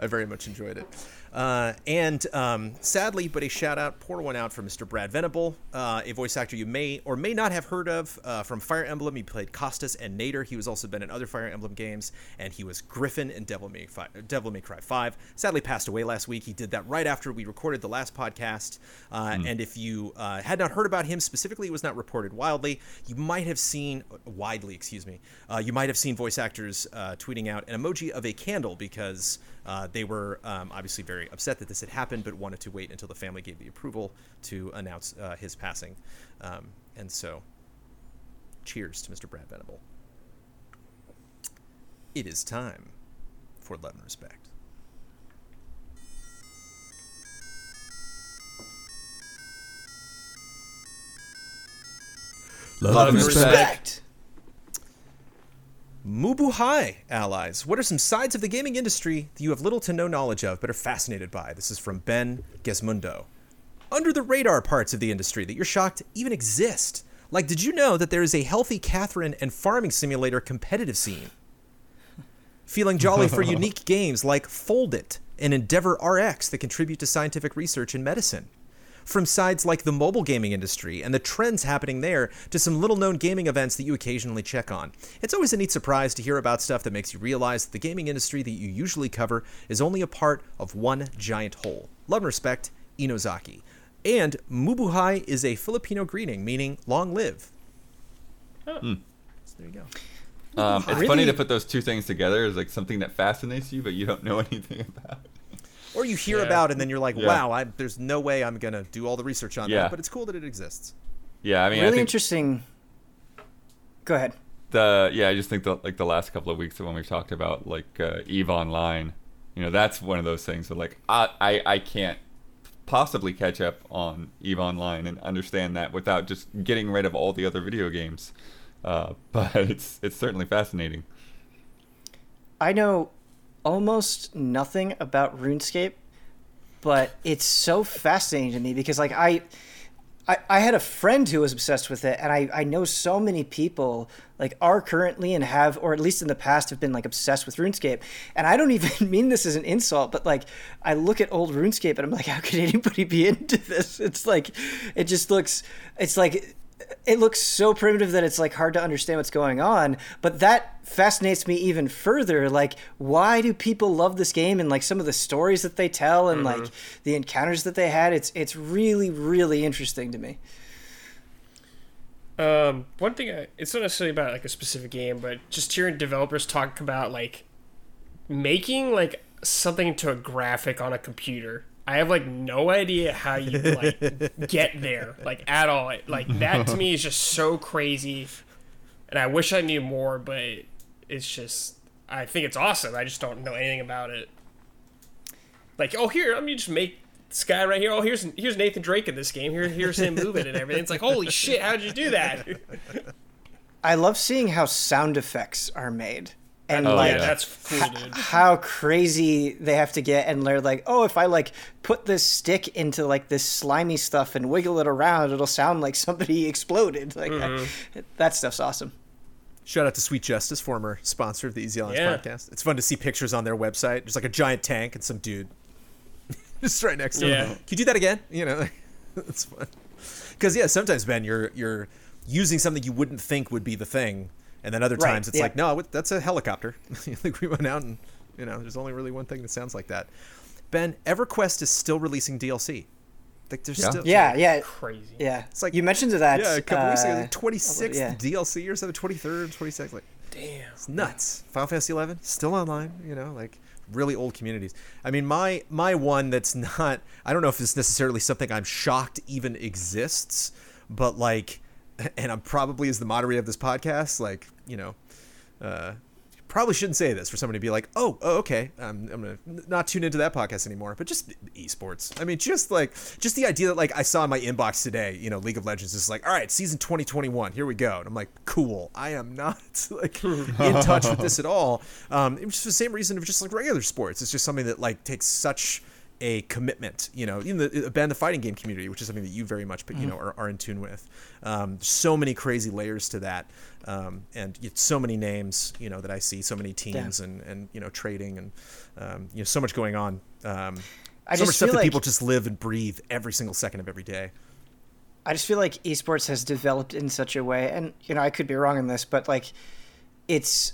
I very much enjoyed it. Uh, and um, sadly, but a shout out, pour one out for Mr. Brad Venable, uh, a voice actor you may or may not have heard of uh, from Fire Emblem. He played Kostas and Nader. He was also been in other Fire Emblem games, and he was Griffon in Devil May, Fi- Devil May Cry 5. Sadly, passed away last week. He did that right after we recorded the last podcast. Uh, And if you uh, had not heard about him specifically, it was not reported wildly. You might have seen widely, excuse me. Uh, you might have seen voice actors uh, tweeting out an emoji of a candle because uh, they were um, obviously very upset that this had happened, but wanted to wait until the family gave the approval to announce uh, his passing. Um, and so, cheers to Mr. Brad Venable. It is time for love and respect. Love and Respect. Mabuhay allies. What are some sides of the gaming industry that you have little to no knowledge of but are fascinated by? This is from Ben Gesmundo. Under the radar parts of the industry that you're shocked even exist. Like, did you know that there is a healthy Catherine and farming simulator competitive scene? Feeling jolly for <laughs> unique games like Foldit and EndeavorRx that contribute to scientific research in medicine from sides like the mobile gaming industry and the trends happening there to some little known gaming events that you occasionally check on. It's always a neat surprise to hear about stuff that makes you realize that the gaming industry that you usually cover is only a part of one giant whole. Love and respect, Inozaki. And Mabuhay is a Filipino greeting meaning long live. So there you go. Um, it's Really? funny to put those two things together as like something that fascinates you, but you don't know <laughs> anything about. Or you hear Yeah. about it and then you're like, Yeah. wow, I, there's no way I'm going to do all the research on Yeah. that, but it's cool that it exists. Yeah, I mean, I really think interesting. Go ahead. the yeah, I just think the like the last couple of weeks of when we've talked about like uh, Eve Online, you know, that's one of those things that like I I, I can't possibly catch up on Eve Online and understand that without just getting rid of all the other video games. Uh, <laughs> but it's it's certainly fascinating. I know almost nothing about RuneScape, but it's so fascinating to me because like I I, I had a friend who was obsessed with it and I, I know so many people like are currently and have or at least in the past have been like obsessed with RuneScape. And I don't <laughs> even mean this as an insult, but like I look at old RuneScape and I'm like, how could anybody be into this? It's like it just looks it's like it looks so primitive that it's like hard to understand what's going on but that fascinates me even further. Like why do people love this game and like some of the stories that they tell and like the encounters that they had? It's it's really really interesting to me. Um, one thing I, it's not necessarily about like a specific game, but just hearing developers talk about like making like something into a graphic on a computer. I have like no idea how you like <laughs> get there, like at all. Like that to me is just so crazy, and I wish I knew more, but it's just I think it's awesome. I just don't know anything about it. Like, oh here, let me just make this guy right here. Oh, here's here's Nathan Drake in this game. Here, here's him moving and everything. It's like, holy shit, how'd you do that? <laughs> i love seeing how sound effects are made and Oh, like yeah, yeah. that's cool, dude. how crazy they have to get and they're like oh if i like put this stick into like this slimy stuff and wiggle it around it'll sound like somebody <laughs> exploded like Mm-hmm. that stuff's awesome Shout out to Sweet Justice, former sponsor of the Easy Allies Yeah. podcast. It's fun to see pictures on their website. There's like a giant tank and some dude <laughs> just right next to Yeah. him. Can you do that again? You know, <laughs> that's fun. Because yeah, sometimes Ben, you're you're using something you wouldn't think would be the thing, and then other Right, times it's yeah. like, no, that's a helicopter. <laughs> like we went out and you know, there's only really one thing that sounds like that. Ben, EverQuest is still releasing DLC. Like there's Yeah. still yeah yeah Crazy. yeah It's like- you mentioned that yeah, a couple weeks ago, uh, the 26th yeah. DLC or something, 23rd, 26th. Like Damn. it's nuts. Final Fantasy 11 still online. You know, like really old communities. I mean, my my one that's not. I don't know if it's necessarily something I'm shocked even exists, but like, <laughs> and I'm probably as the moderator of this podcast, like you know, uh, probably shouldn't say this for somebody to be like, oh, oh okay, um, I'm gonna not tune into that podcast anymore. But just esports. I mean, just like just the idea that like I saw in my inbox today, you know, League of Legends is like, all right, season 2021, here we go, and I'm like, cool. I am not <laughs> like in touch with this at all. Um, it was just the same reason of just like regular sports. It's just something that like takes such a commitment. You know, even the band the fighting game community, which is something that you very much, you know, are, are in tune with. Um, so many crazy layers to that, um, and it's so many names, you know, that I see, so many teams, Yeah. and and you know, trading, and um, you know, so much going on. Um, I so much just stuff feel that people just live and breathe every single second of every day. I just feel like esports has developed in such a way, and you know I could be wrong in this, but like it's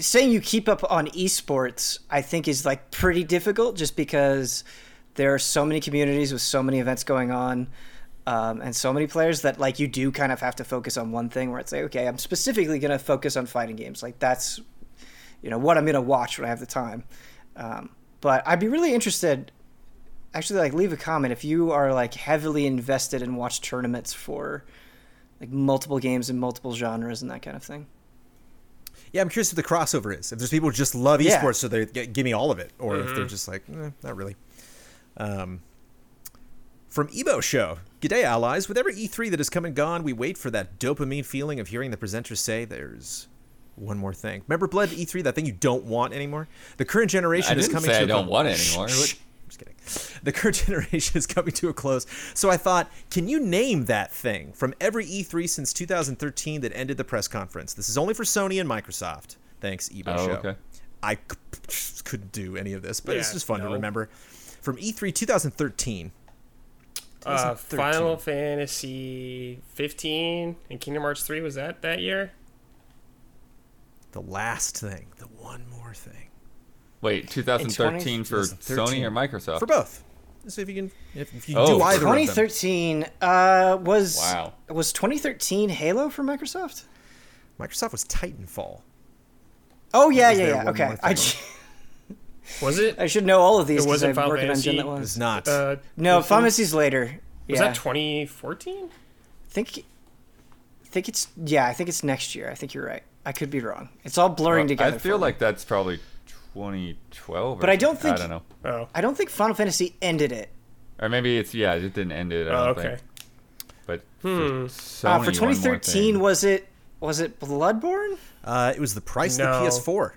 saying you keep up on esports. I think is like pretty difficult, just because there are so many communities with so many events going on, um, and so many players that like you do kind of have to focus on one thing. Where it's like, okay, I'm specifically going to focus on fighting games. Like that's you know what I'm going to watch when I have the time. Um, but I'd be really interested actually like leave a comment if you are like heavily invested and watch tournaments for like multiple games and multiple genres and that kind of thing. Yeah, I'm curious what the crossover is. If there's people who just love Yeah. esports, so they g- give me all of it, or if they're just like, eh, not really. Um, from Ebo Show, G'day allies. With every E3 that has come and gone, we wait for that dopamine feeling of hearing the presenters say, "There's one more thing." Remember, Bled E3, that thing you don't want anymore. The current generation I is didn't coming say to I don't want it Shh, anymore. Shh. I'm just kidding. The current <laughs> generation is coming to a close. So I thought, can you name that thing from every E3 since 2013 that ended the press conference? This is only for Sony and Microsoft. Thanks, Ebo Oh, Show. okay. I c- couldn't do any of this, but it's Yeah, just fun to remember. From E E3 2013. Uh, 2013. Final Fantasy 15 and Kingdom Hearts 3 was that that year? The last thing. The one more thing. Wait, 2013 for 2013. Sony or Microsoft? For both. Let's see if you can if, if you Oh, do either of them. 2013 uh, was Wow. was 2013 Halo for Microsoft? Microsoft was Titanfall. Oh yeah, yeah, yeah. Okay, more I, thing. Was it? I should know all of these Was It because wasn't I Final work at Fantasy? Engine that It was. was not. Uh, No, 15? Final Fantasy's later. Was yeah, that 2014? Well, together. I feel for me. like that's probably 2012. or But I don't something. I think- don't know. Oh. I don't think Final Fantasy ended it. Or maybe it's yeah, it didn't end it. I Oh, don't okay. think. But Hmm. for, Uh, Sony, for one more 2013, thing. was it was it Bloodborne? Uh, it was the price No. of the PS4.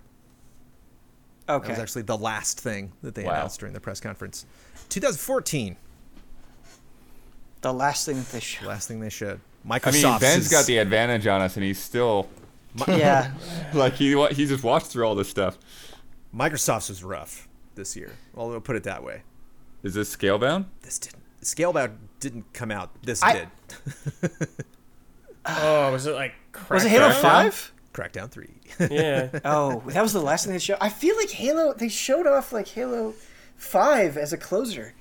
That Okay. was actually the last thing that they Wow. announced during the press conference. 2014, the last thing that they showed. last thing they showed. I Microsoft. mean, Ben's got the advantage on us, and he's still yeah. <laughs> like he he just watched through all this stuff. Microsoft's was rough this year. Well, we'll put it that way. Is this scalebound? This didn't. Scalebound didn't come out. This I- did. <laughs> Oh, was it like Was it Halo Crackdown? 5? Crackdown 3. Yeah. <laughs> Oh, that was the last thing they showed. I feel like Halo they showed off like Halo 5 as a closer.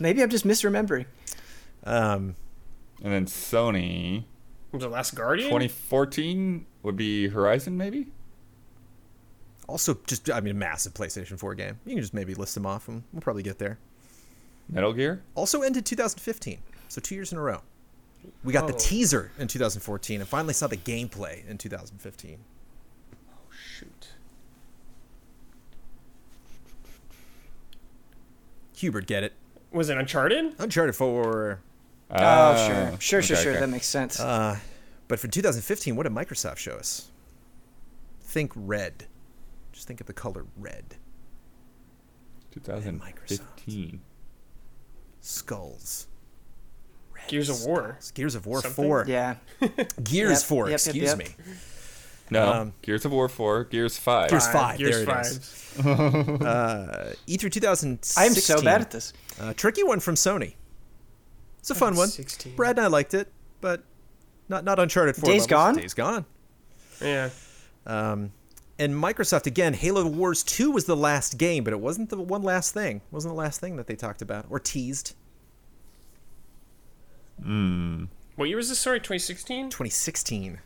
Maybe I'm just misremembering. um, And then Sony, Was it Last Guardian? 2014 would be Horizon, maybe. Also, just I mean, a massive PlayStation 4 game. You can just maybe list them off, and we'll probably get there. Metal Gear. Also ended 2015, so two years in a row. We got the Oh. teaser in 2014, and finally saw the gameplay in 2015. Oh Shoot. Hubert, get it? Was it Uncharted? Uncharted 4. Oh, Ah, sure. Sure, sure, sure. okay. That makes sense. Uh, but for 2015, what did Microsoft show us? Think red. Just think of the color red. 2015. Skulls. Red Gears of War. skulls. Gears of War Something? 4. yeah. <laughs> Gears Yep, 4, yep, yep, excuse yep. me. No, Um, Gears of War 4, Gears 5. Gears 5, Gears there it 5. is. <laughs> Uh, E3 2016. I am so bad at this. Uh, tricky one from Sony. It's a fun one. 16. Brad and I liked it, but not not Uncharted 4 Days levels. Gone? Days Gone. Yeah. Um, and Microsoft again, Halo Wars 2 was the last game, but it wasn't the one last thing. It wasn't the last thing that they talked about or teased. Mm. What year was this? Sorry, 2016? 2016.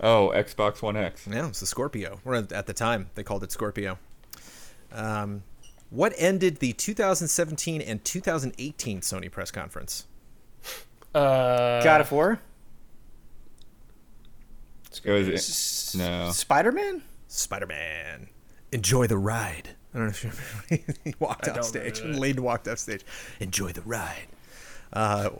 Oh, Xbox One X. Yeah, it's the Scorpio. Or at the time, they called it Scorpio. Um, what ended the 2017 and 2018 Sony press conference? Uh, God of War? It was no. Spider Man? Spider-Man. Enjoy the ride. I don't know if you remember. <laughs> he walked off stage. remember that. Walked off stage. Enjoy the ride. Uh,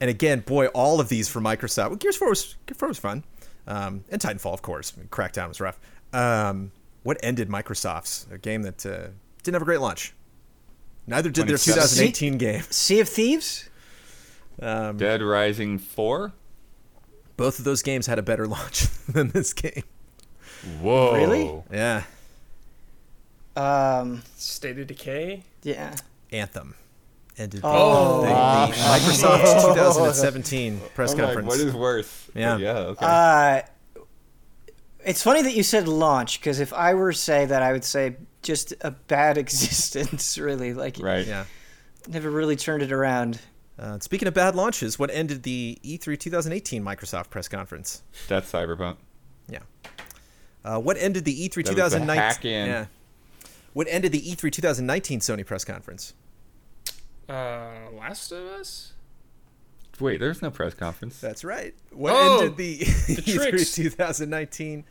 and again, boy, all of these for Microsoft. Well, Gears 4 was, Gears 4 was fun. Um, and Titanfall, of course. I mean, Crackdown was rough. Um, what ended Microsoft's? A game that uh, didn't have a great launch. Neither did their 2017. 2018 game. <laughs> Sea of Thieves. Um, Dead Rising 4? both of those games had a better <laughs> launch than this game. Whoa. Really? Yeah. Um, State of Decay. yeah. Anthem ended Oh. the, the Microsoft <laughs> 2017 press I'm like, conference. what is worse? Yeah. Yeah, okay. Uh, it's funny that you said launch because if I were to say that, I would say just a bad <laughs> existence. Really, like right. yeah. never really turned it around. Uh, speaking of bad launches, what ended the E E3 2018 Microsoft press conference? That's Cyberpunk. Yeah. Uh, what ended the E3 That 2019? hack-in. Yeah. What ended the E E3 2019 Sony press conference? Uh, Last of Us. Wait, there's no press conference. That's right. What Oh, ended the, the <laughs> E3 tricks. 2019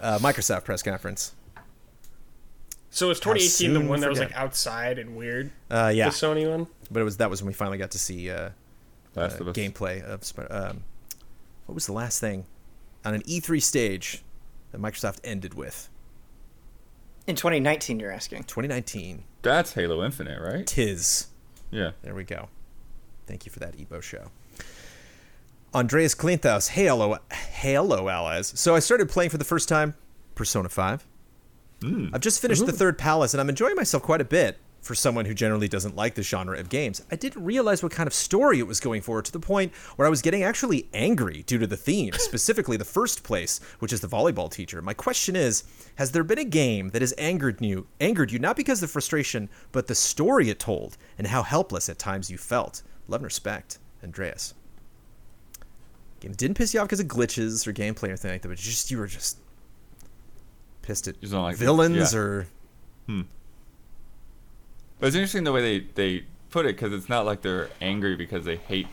uh, Microsoft press conference? So it was 2018 the soon one that was like outside and weird? Uh, yeah, The Sony one. but it was that was when we finally got to see uh, Last uh, of gameplay of Sp- um, what was the last thing on an E3 stage that Microsoft ended with? In 2019, you're asking. 2019. That's Halo Infinite, right? Tis. Yeah. There we go. Thank you for that Ebo show. Andreas Klinthaus. Halo, Halo allies. So I started playing for the first time Persona 5. Hmm. I've just finished the third palace, and I'm enjoying myself quite a bit for someone who generally doesn't like the genre of games. I didn't realize what kind of story it was going for to the point where I was getting actually angry due to the theme, <laughs> specifically the first place, which is the volleyball teacher. My question is, has there been a game that has angered you, angered you not because of the frustration, but the story it told and how helpless at times you felt? Love and respect, Andreas. Game didn't piss you off because of glitches or gameplay or anything like that, but just you were just pissed at like villains yeah. or But it's interesting the way they, they put it because it's not like they're angry because they hate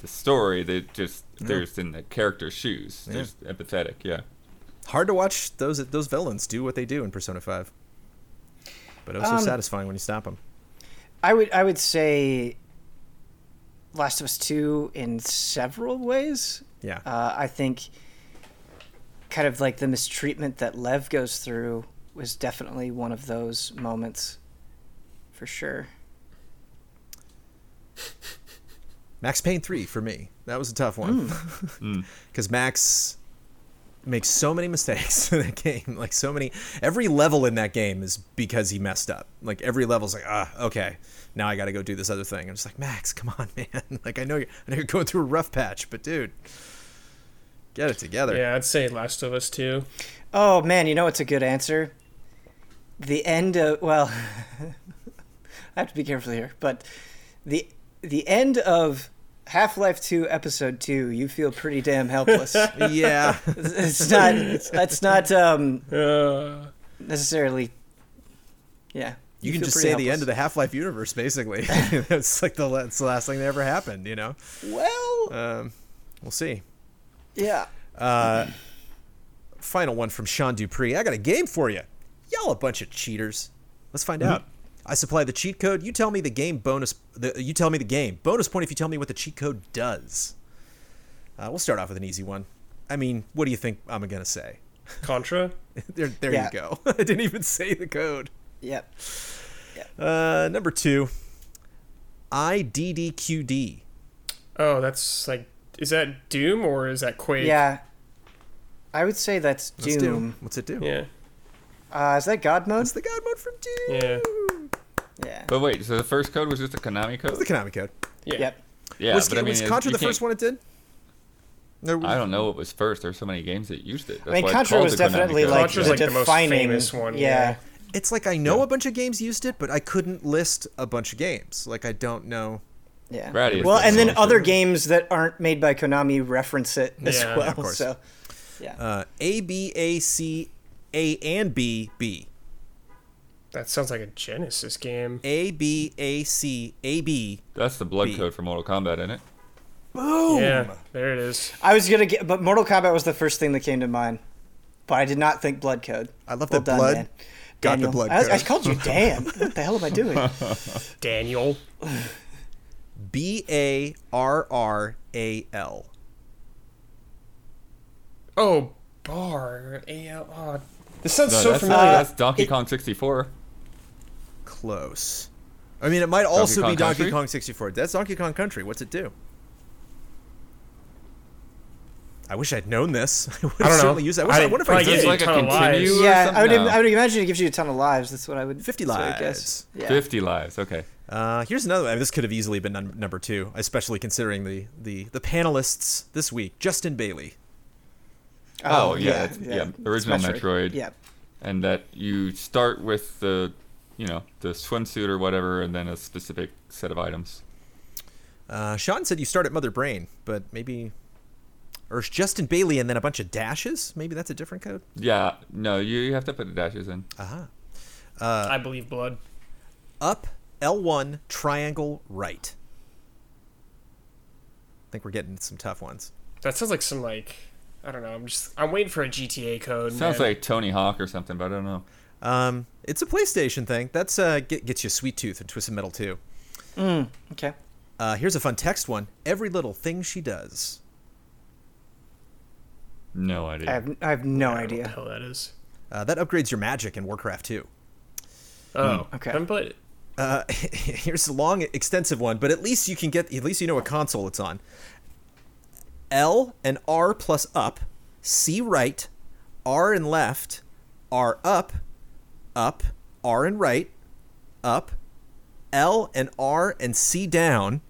the story. They just they're just in the character's shoes. They're just empathetic. Yeah. hard to watch those those villains do what they do in Persona 5. But it also Um, satisfying when you stop them. I would I would say Last of Us 2 in several ways. Yeah. Uh, I think kind of like the mistreatment that Lev goes through was definitely one of those moments for sure. Max Payne 3 for me. That was a tough one. Mm. <laughs> Cuz Max makes so many mistakes <laughs> in that game. Like so many every level in that game is because he messed up. Like every level's like, "Ah, okay. Now I got to go do this other thing." I'm just like, "Max, come on, <laughs> man. Like I know you're I know you're going through a rough patch, but dude, get it together." Yeah, I'd say Last of Us too. Oh man, you know what's a good answer? The end of well, I have to be careful here, but the the end of Half-Life 2 episode 2, you feel pretty damn helpless. <laughs> yeah. it's not it's, that's not um Uh, necessarily yeah. You, can just say the end of the Half-Life universe, basically. <laughs> it's like the, it's the last thing that ever happened, you know. Well, Um, we'll see. yeah. Uh, final one from Sean Dupree. I got a game for you. Y'all a bunch of cheaters. Let's find out. I supply the cheat code. You tell me the game bonus. The, you tell me the game bonus point if you tell me what the cheat code does. Uh, we'll start off with an easy one. I mean, what do you think I'm gonna say? Contra. <laughs> there, there Yeah. you go. <laughs> I didn't even say the code. Yep. Uh, number two. IDDQD. Oh, that's like, is that Doom or is that Quake? Yeah. I would say that's Let's Doom. What's it do? Yeah. Uh, is that God mode? It's the God mode from Doom. Yeah. Yeah. But wait, so the first code was just a Konami code? Was the Konami code. Yeah. Yep. Yeah, was but I mean, was Contra the first one it did? No, I don't know what was first. There's so many games that used it. That's I mean, why it's Contra called was the Konami definitely code. like Contra's the like the most famous one, Yeah. yeah. It's like I know Yeah. a bunch of games used it, but I couldn't list a bunch of games. Like I don't know. Yeah. Gradius well, and then other games that aren't made by Konami reference it as Yeah, well. of course. So, yeah. Uh, A B A C A and B B That sounds like a Genesis game. A B A C A B. That's the blood B. code for Mortal Kombat, isn't it? Boom. Yeah, there it is. I was gonna get, but Mortal Kombat was the first thing that came to mind. But I did not think Blood Code. I love Well that done, blood man. got the Daniel. blood I, I code. called you <laughs> Dan. what the hell am I doing? <laughs> Daniel. <sighs> B A R R A L. Oh, Bar. A-L. Oh, this sounds No, so that's, familiar. that's Donkey it- Kong 64. Close. I mean, it might also Kong be Donkey Country? Kong 64. That's Donkey Kong Country. What's it do? I wish I'd known this. <laughs> I would I have don't know. certainly used it. I, wish, I, I- wonder if I probably did. gives you like a ton of lives. continue Yeah, I would, something? I would imagine it gives you a ton of lives. That's what I would 50 that's what I lives. guess. Yeah. 50 lives. Okay. Uh, here's another. I mean, this could have easily been num- number two, especially considering the, the, the panelists this week. Justin Bailey. Oh, yeah, it's- yeah, original Metroid. Metroid. Yeah. And that you start with the, you know, the swimsuit or whatever, and then a specific set of items. Uh, Sean said you start at Mother Brain, but maybe. Or it's Justin Bailey and then a bunch of dashes? Maybe that's a different code? Yeah, no, you, you have to put the dashes in. Aha. I believe blood. Up, L1, triangle, right. I think we're getting some tough ones. That sounds like some like I don't know. I'm just I'm waiting for a GTA code. Sounds man. like Tony Hawk or something, but I don't know. Um, it's a PlayStation thing. That's uh, get, gets you Sweet Tooth and Twisted Metal too. Okay. Uh, here's a fun text one. Every little thing she does. No idea. I have I have no I don't what idea. hell that is. Uh, that upgrades your magic in Warcraft 2. Oh, okay. I haven't played it. Uh, <laughs> here's a long, extensive one, but at least you can get. At least you know what console it's on. L and R plus up, C right, R and left, R up, up, R and right, up, L and R and C down,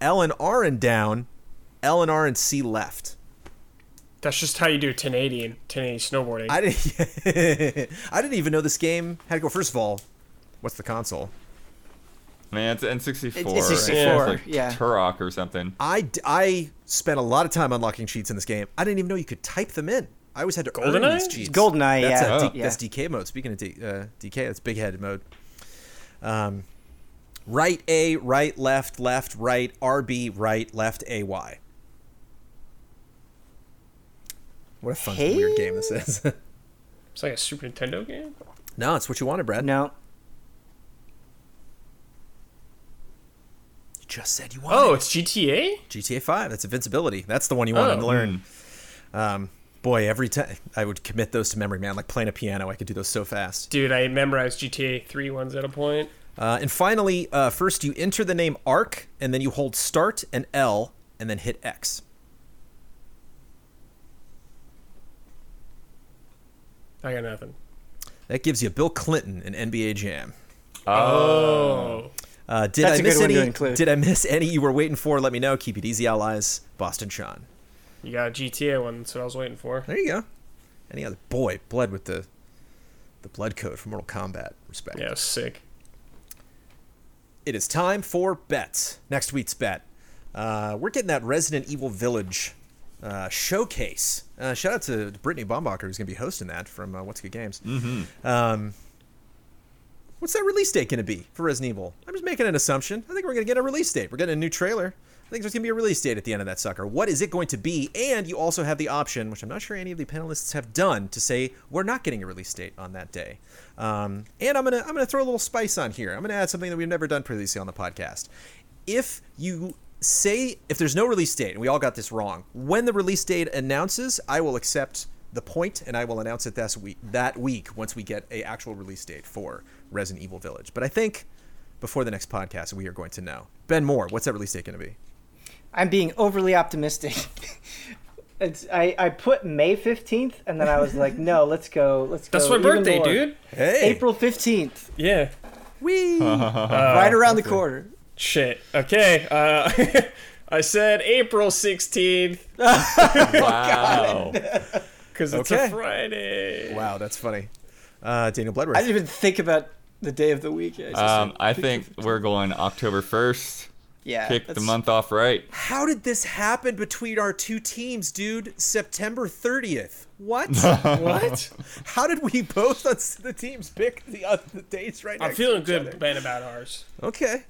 L and R and down, L and R and C left. That's just how you do 1080 and 1080 snowboarding. I didn't. <laughs> I didn't even know this game had to go. First of all, what's the console? Man, it's N64. It's- it's It's 64, like yeah. Turok or something. I, I spent a lot of time unlocking cheats in this game. I didn't even know you could type them in. I always had to earn GoldenEye? these cheats. GoldenEye, that's yeah. A D- Oh. yeah. That's DK mode. Speaking of D, uh, DK, that's big headed mode. Um, right A, right, left, left, right, RB, right, left, AY. What a fun, Hey? weird game this is. <laughs> It's like a Super Nintendo game. no, it's what you wanted, Brad. No. You just said you wanted Oh, it's GTA. GTA 5. That's Invincibility. That's the one you wanted Oh. to learn. Um, boy, every time I would commit those to memory, man. Like playing a piano, I could do those so fast. Dude, I memorized GTA 3 ones at a point. Uh, and finally, uh, first you enter the name Arc, and then you hold Start and L, and then hit X. I got nothing. That gives you Bill Clinton in NBA Jam. Oh. Uh, did That's I a miss good one to any? Did I miss any you were waiting for? Let me know. Keep it easy, allies. Boston Sean. You got a GTA one. That's what I was waiting for. There you go. Any other boy? bled with the the blood code for Mortal Kombat. Respect. Yeah, sick. It is time for bets. Next week's bet. Uh, we're getting that Resident Evil Village uh, showcase. Uh, shout out to Brittney Brombacher, who's going to be hosting that from uh, What's Good Games. Mm-hmm. Um, what's that release date going to be for Resident Evil? I'm just making an assumption. I think we're going to get a release date. We're getting a new trailer. I think there's going to be a release date at the end of that sucker. What is it going to be? And you also have the option, which I'm not sure any of the panelists have done, to say we're not getting a release date on that day. Um, and I'm gonna I'm gonna throw a little spice on here. I'm gonna add something that we've never done previously on the podcast. If you say if there's no release date, and we all got this wrong, when the release date announces, I will accept the point and I will announce it that week that week once we get a actual release date for Resident Evil Village. But I think before the next podcast we are going to know. Ben Moore, what's that release date going to be? I'm being overly optimistic. <laughs> it's I, I put May 15th and then I was like, no, let's go. Let's go. That's my birthday, more. dude. Hey, April 15th. Yeah. Wee. <laughs> right around the corner. Shit. Okay. Uh, <laughs> I said April 16th Wow. because it's Okay. a Friday. wow, that's funny. Uh, Daniel Bloodworth. I didn't even think about the day of the week. I just um, said I think 15th. we're going October 1st. Yeah, Kick the month off right. How did this happen between our two teams, dude? September 30th. What? <laughs> What? How did we both on the teams pick the, uh, the dates right now? I'm feeling good, other? Ben, about ours. Okay.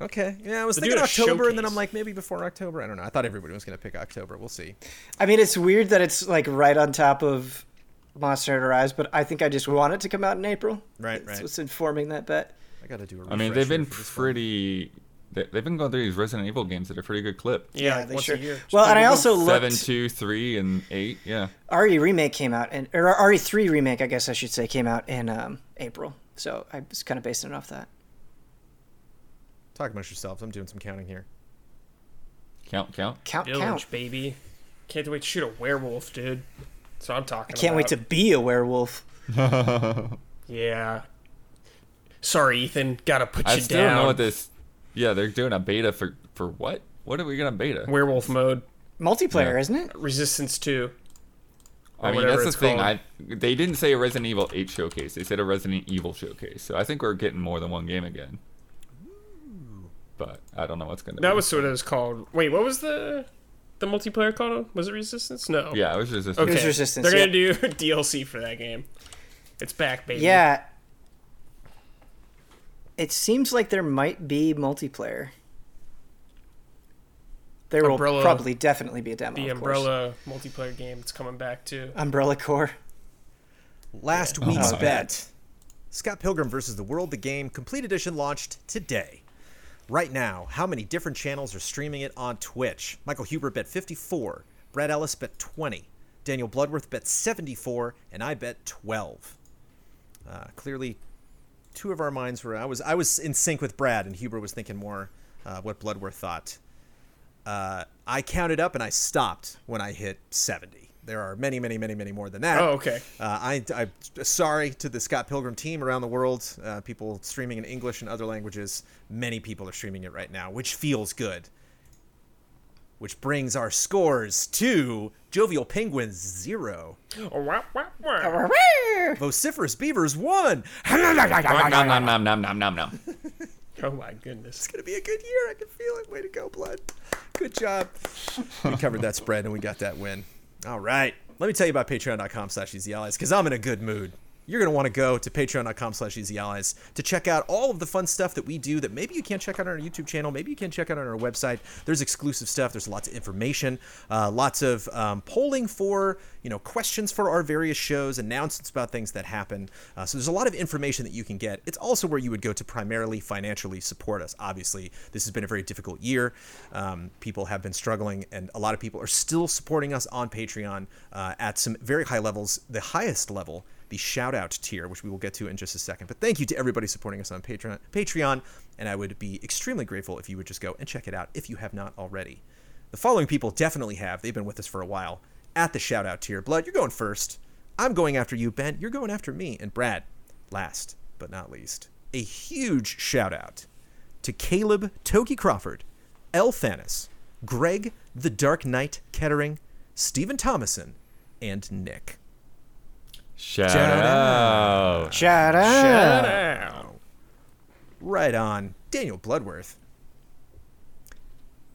Okay. Yeah, I was But thinking do a October, and then I'm like, maybe before October. I don't know. I thought everybody was going to pick October. We'll see. I mean, it's weird that it's like right on top of Monster Hunter Rise, but I think I just want it to come out in April. Right, That's right. what's informing that bet. I got to do a I mean, they've been pretty. one. Pretty. they- They've been going through these Resident Evil games at a pretty good clip. Yeah, they sure. year. Well, and I also Seven, looked. two, three, and eight. Yeah. RE remake came out, and or RE3 remake, I guess I should say, came out in um, April. So I was kind of basing it off that. Talk amongst yourselves. I'm doing some counting here. Count, count. Count, Village, count. baby. Can't wait to shoot a werewolf, dude. That's what I'm talking I Can't wait to be a werewolf. <laughs> Yeah. Sorry, Ethan. Gotta put I you down. don't know what this. Yeah, they're doing a beta for for what? What are we gonna beta? Werewolf mode. Multiplayer, Yeah. isn't it? Resistance 2. I mean, that's the thing. called. I they didn't say a Resident Evil 8 showcase. They said a Resident Evil showcase. So I think we're getting more than one game again. But I don't know what's gonna. That be. was what it was called. Wait, what was the the multiplayer called? Was it Resistance? No. Yeah, it was Resistance. Okay. was Resistance, They're yeah. gonna do <laughs> DLC for that game. It's back, baby. Yeah. It seems like there might be multiplayer. There will probably definitely be a demo. The of course. Umbrella multiplayer game. It's coming back too. Umbrella Corps. Last week's Oh, bet. Scott Pilgrim versus the World, the game, complete edition launched today. Right now, how many different channels are streaming it on Twitch? Michael Huber bet 54, Brad Ellis bet 20, Daniel Bloodworth bet 74, and I bet 12. Uh, clearly, two of our minds were. I was I was in sync with Brad, and Huber was thinking more uh, what Bloodworth thought. Uh, I counted up and I stopped when I hit 70. There are many, many, many, many more than that. Oh, okay. Uh, I, I'm sorry to the Scott Pilgrim team around the world, uh, people streaming in English and other languages. Many people are streaming it right now, which feels good. Which brings our scores to Jovial Penguins zero, Oh. Vociferous Beavers one. Nom, nom, nom, nom, nom, nom, nom. <laughs> Oh my goodness. It's gonna be a good year. I can feel it. Way to go, Blood. Good job. we covered that spread and we got that win. All right. Let me tell you about patreon.com slash easyallies because I'm in a good mood. You're going to want to go to patreon.com slash easyallies to check out all of the fun stuff that we do that maybe you can't check out on our YouTube channel. Maybe you can't check out on our website. There's exclusive stuff. There's lots of information, uh, lots of um, polling for, you know, questions for our various shows, announcements about things that happen. Uh, so there's a lot of information that you can get. It's also where you would go to primarily financially support us. Obviously, this has been a very difficult year. Um, people have been struggling, and a lot of people are still supporting us on Patreon uh, at some very high levels. The highest level the shout out tier, which we will get to in just a second. But thank you to everybody supporting us on Patreon, Patreon, and I would be extremely grateful if you would just go and check it out if you have not already. The following people definitely have. They've been with us for a while at the shout out tier. Blood, you're going first. I'm going after you, Ben. You're going after me. And Brad, last but not least, a huge shout out to Caleb Toki Crawford, L. Thanis, Greg the Dark Knight Kettering, Stephen Thomason, and Nick. Shout, Shout out. Shout out. Shout out. Right on. Daniel Bloodworth.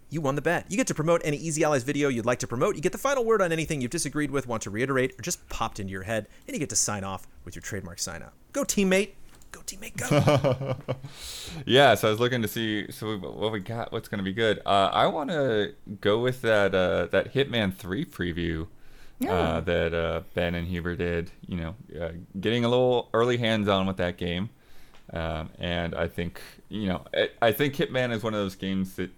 You won the bet. You get to promote any Easy Allies video you'd like to promote. You get the final word on anything you've disagreed with, want to reiterate, or just popped into your head, and you get to sign off with your trademark sign out. Go, teammate. Go, teammate, go. <laughs> Yeah, so I was looking to see so what we got. What's gonna be good? Uh, I want to go with that uh, that Hitman Three preview uh, that uh, Ben and Huber did. You know, uh, getting a little early hands on with that game, um, and I think you know I, I think Hitman is one of those games that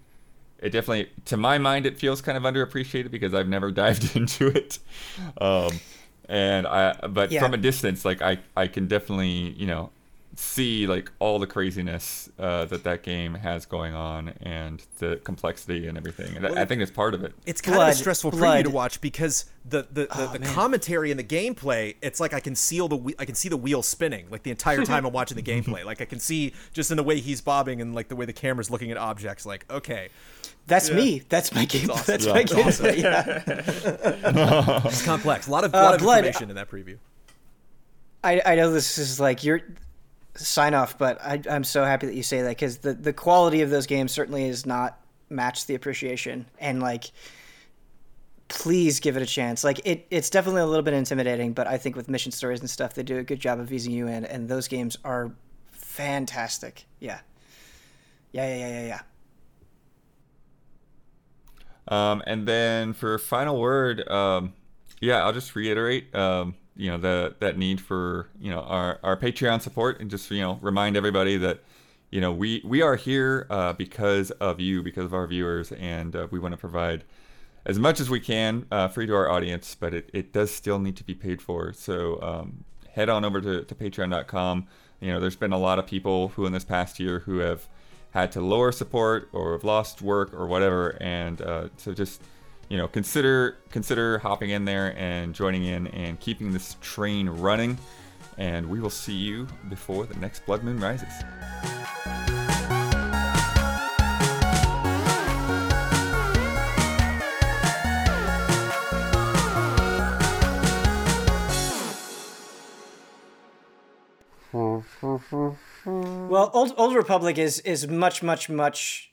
it definitely, to my mind, it feels kind of underappreciated because I've never <laughs> dived into it. Um, and I, but Yeah. from a distance, like I, I can definitely, you know, see like all the craziness uh, that that game has going on and the complexity and everything. And I- I think it's part of it. It's kind of a Blood, stressful preview blood. to watch because the the, the, Oh, the commentary and the gameplay, it's like I can see the I can see the wheel spinning like the entire time I'm watching the <laughs> gameplay. Like I can see just in the way he's bobbing and like the way the camera's looking at objects. Like okay, That's me. That's my game. awesome. That's Yeah, my it's game. Yeah. it's complex. A lot of lot of Uh, Blood, information in that preview. I, I know this is like your sign off, but I, I'm so happy that you say that because the, the quality of those games certainly is not matched the appreciation. And like, please give it a chance. Like, it, it's definitely a little bit intimidating, but I think with mission stories and stuff, they do a good job of easing you in, and those games are fantastic. Yeah. Yeah, yeah, yeah, yeah, yeah. Um, and then for final word, um, yeah, I'll just reiterate, um, you know, the that need for you know our our Patreon support, and just you know remind everybody that you know we we are here uh, because of you, because of our viewers, and uh, we want to provide as much as we can uh, free to our audience, but it, it does still need to be paid for. So um, head on over to, to patreon.com. You know, there's been a lot of people who in this past year who have had to lower support or have lost work or whatever. And uh, so just you know consider consider hopping in there and joining in and keeping this train running. And we will see you before the next Blood Moon rises. Well, Old Old Republic is is much much much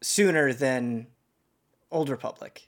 sooner than Old Republic.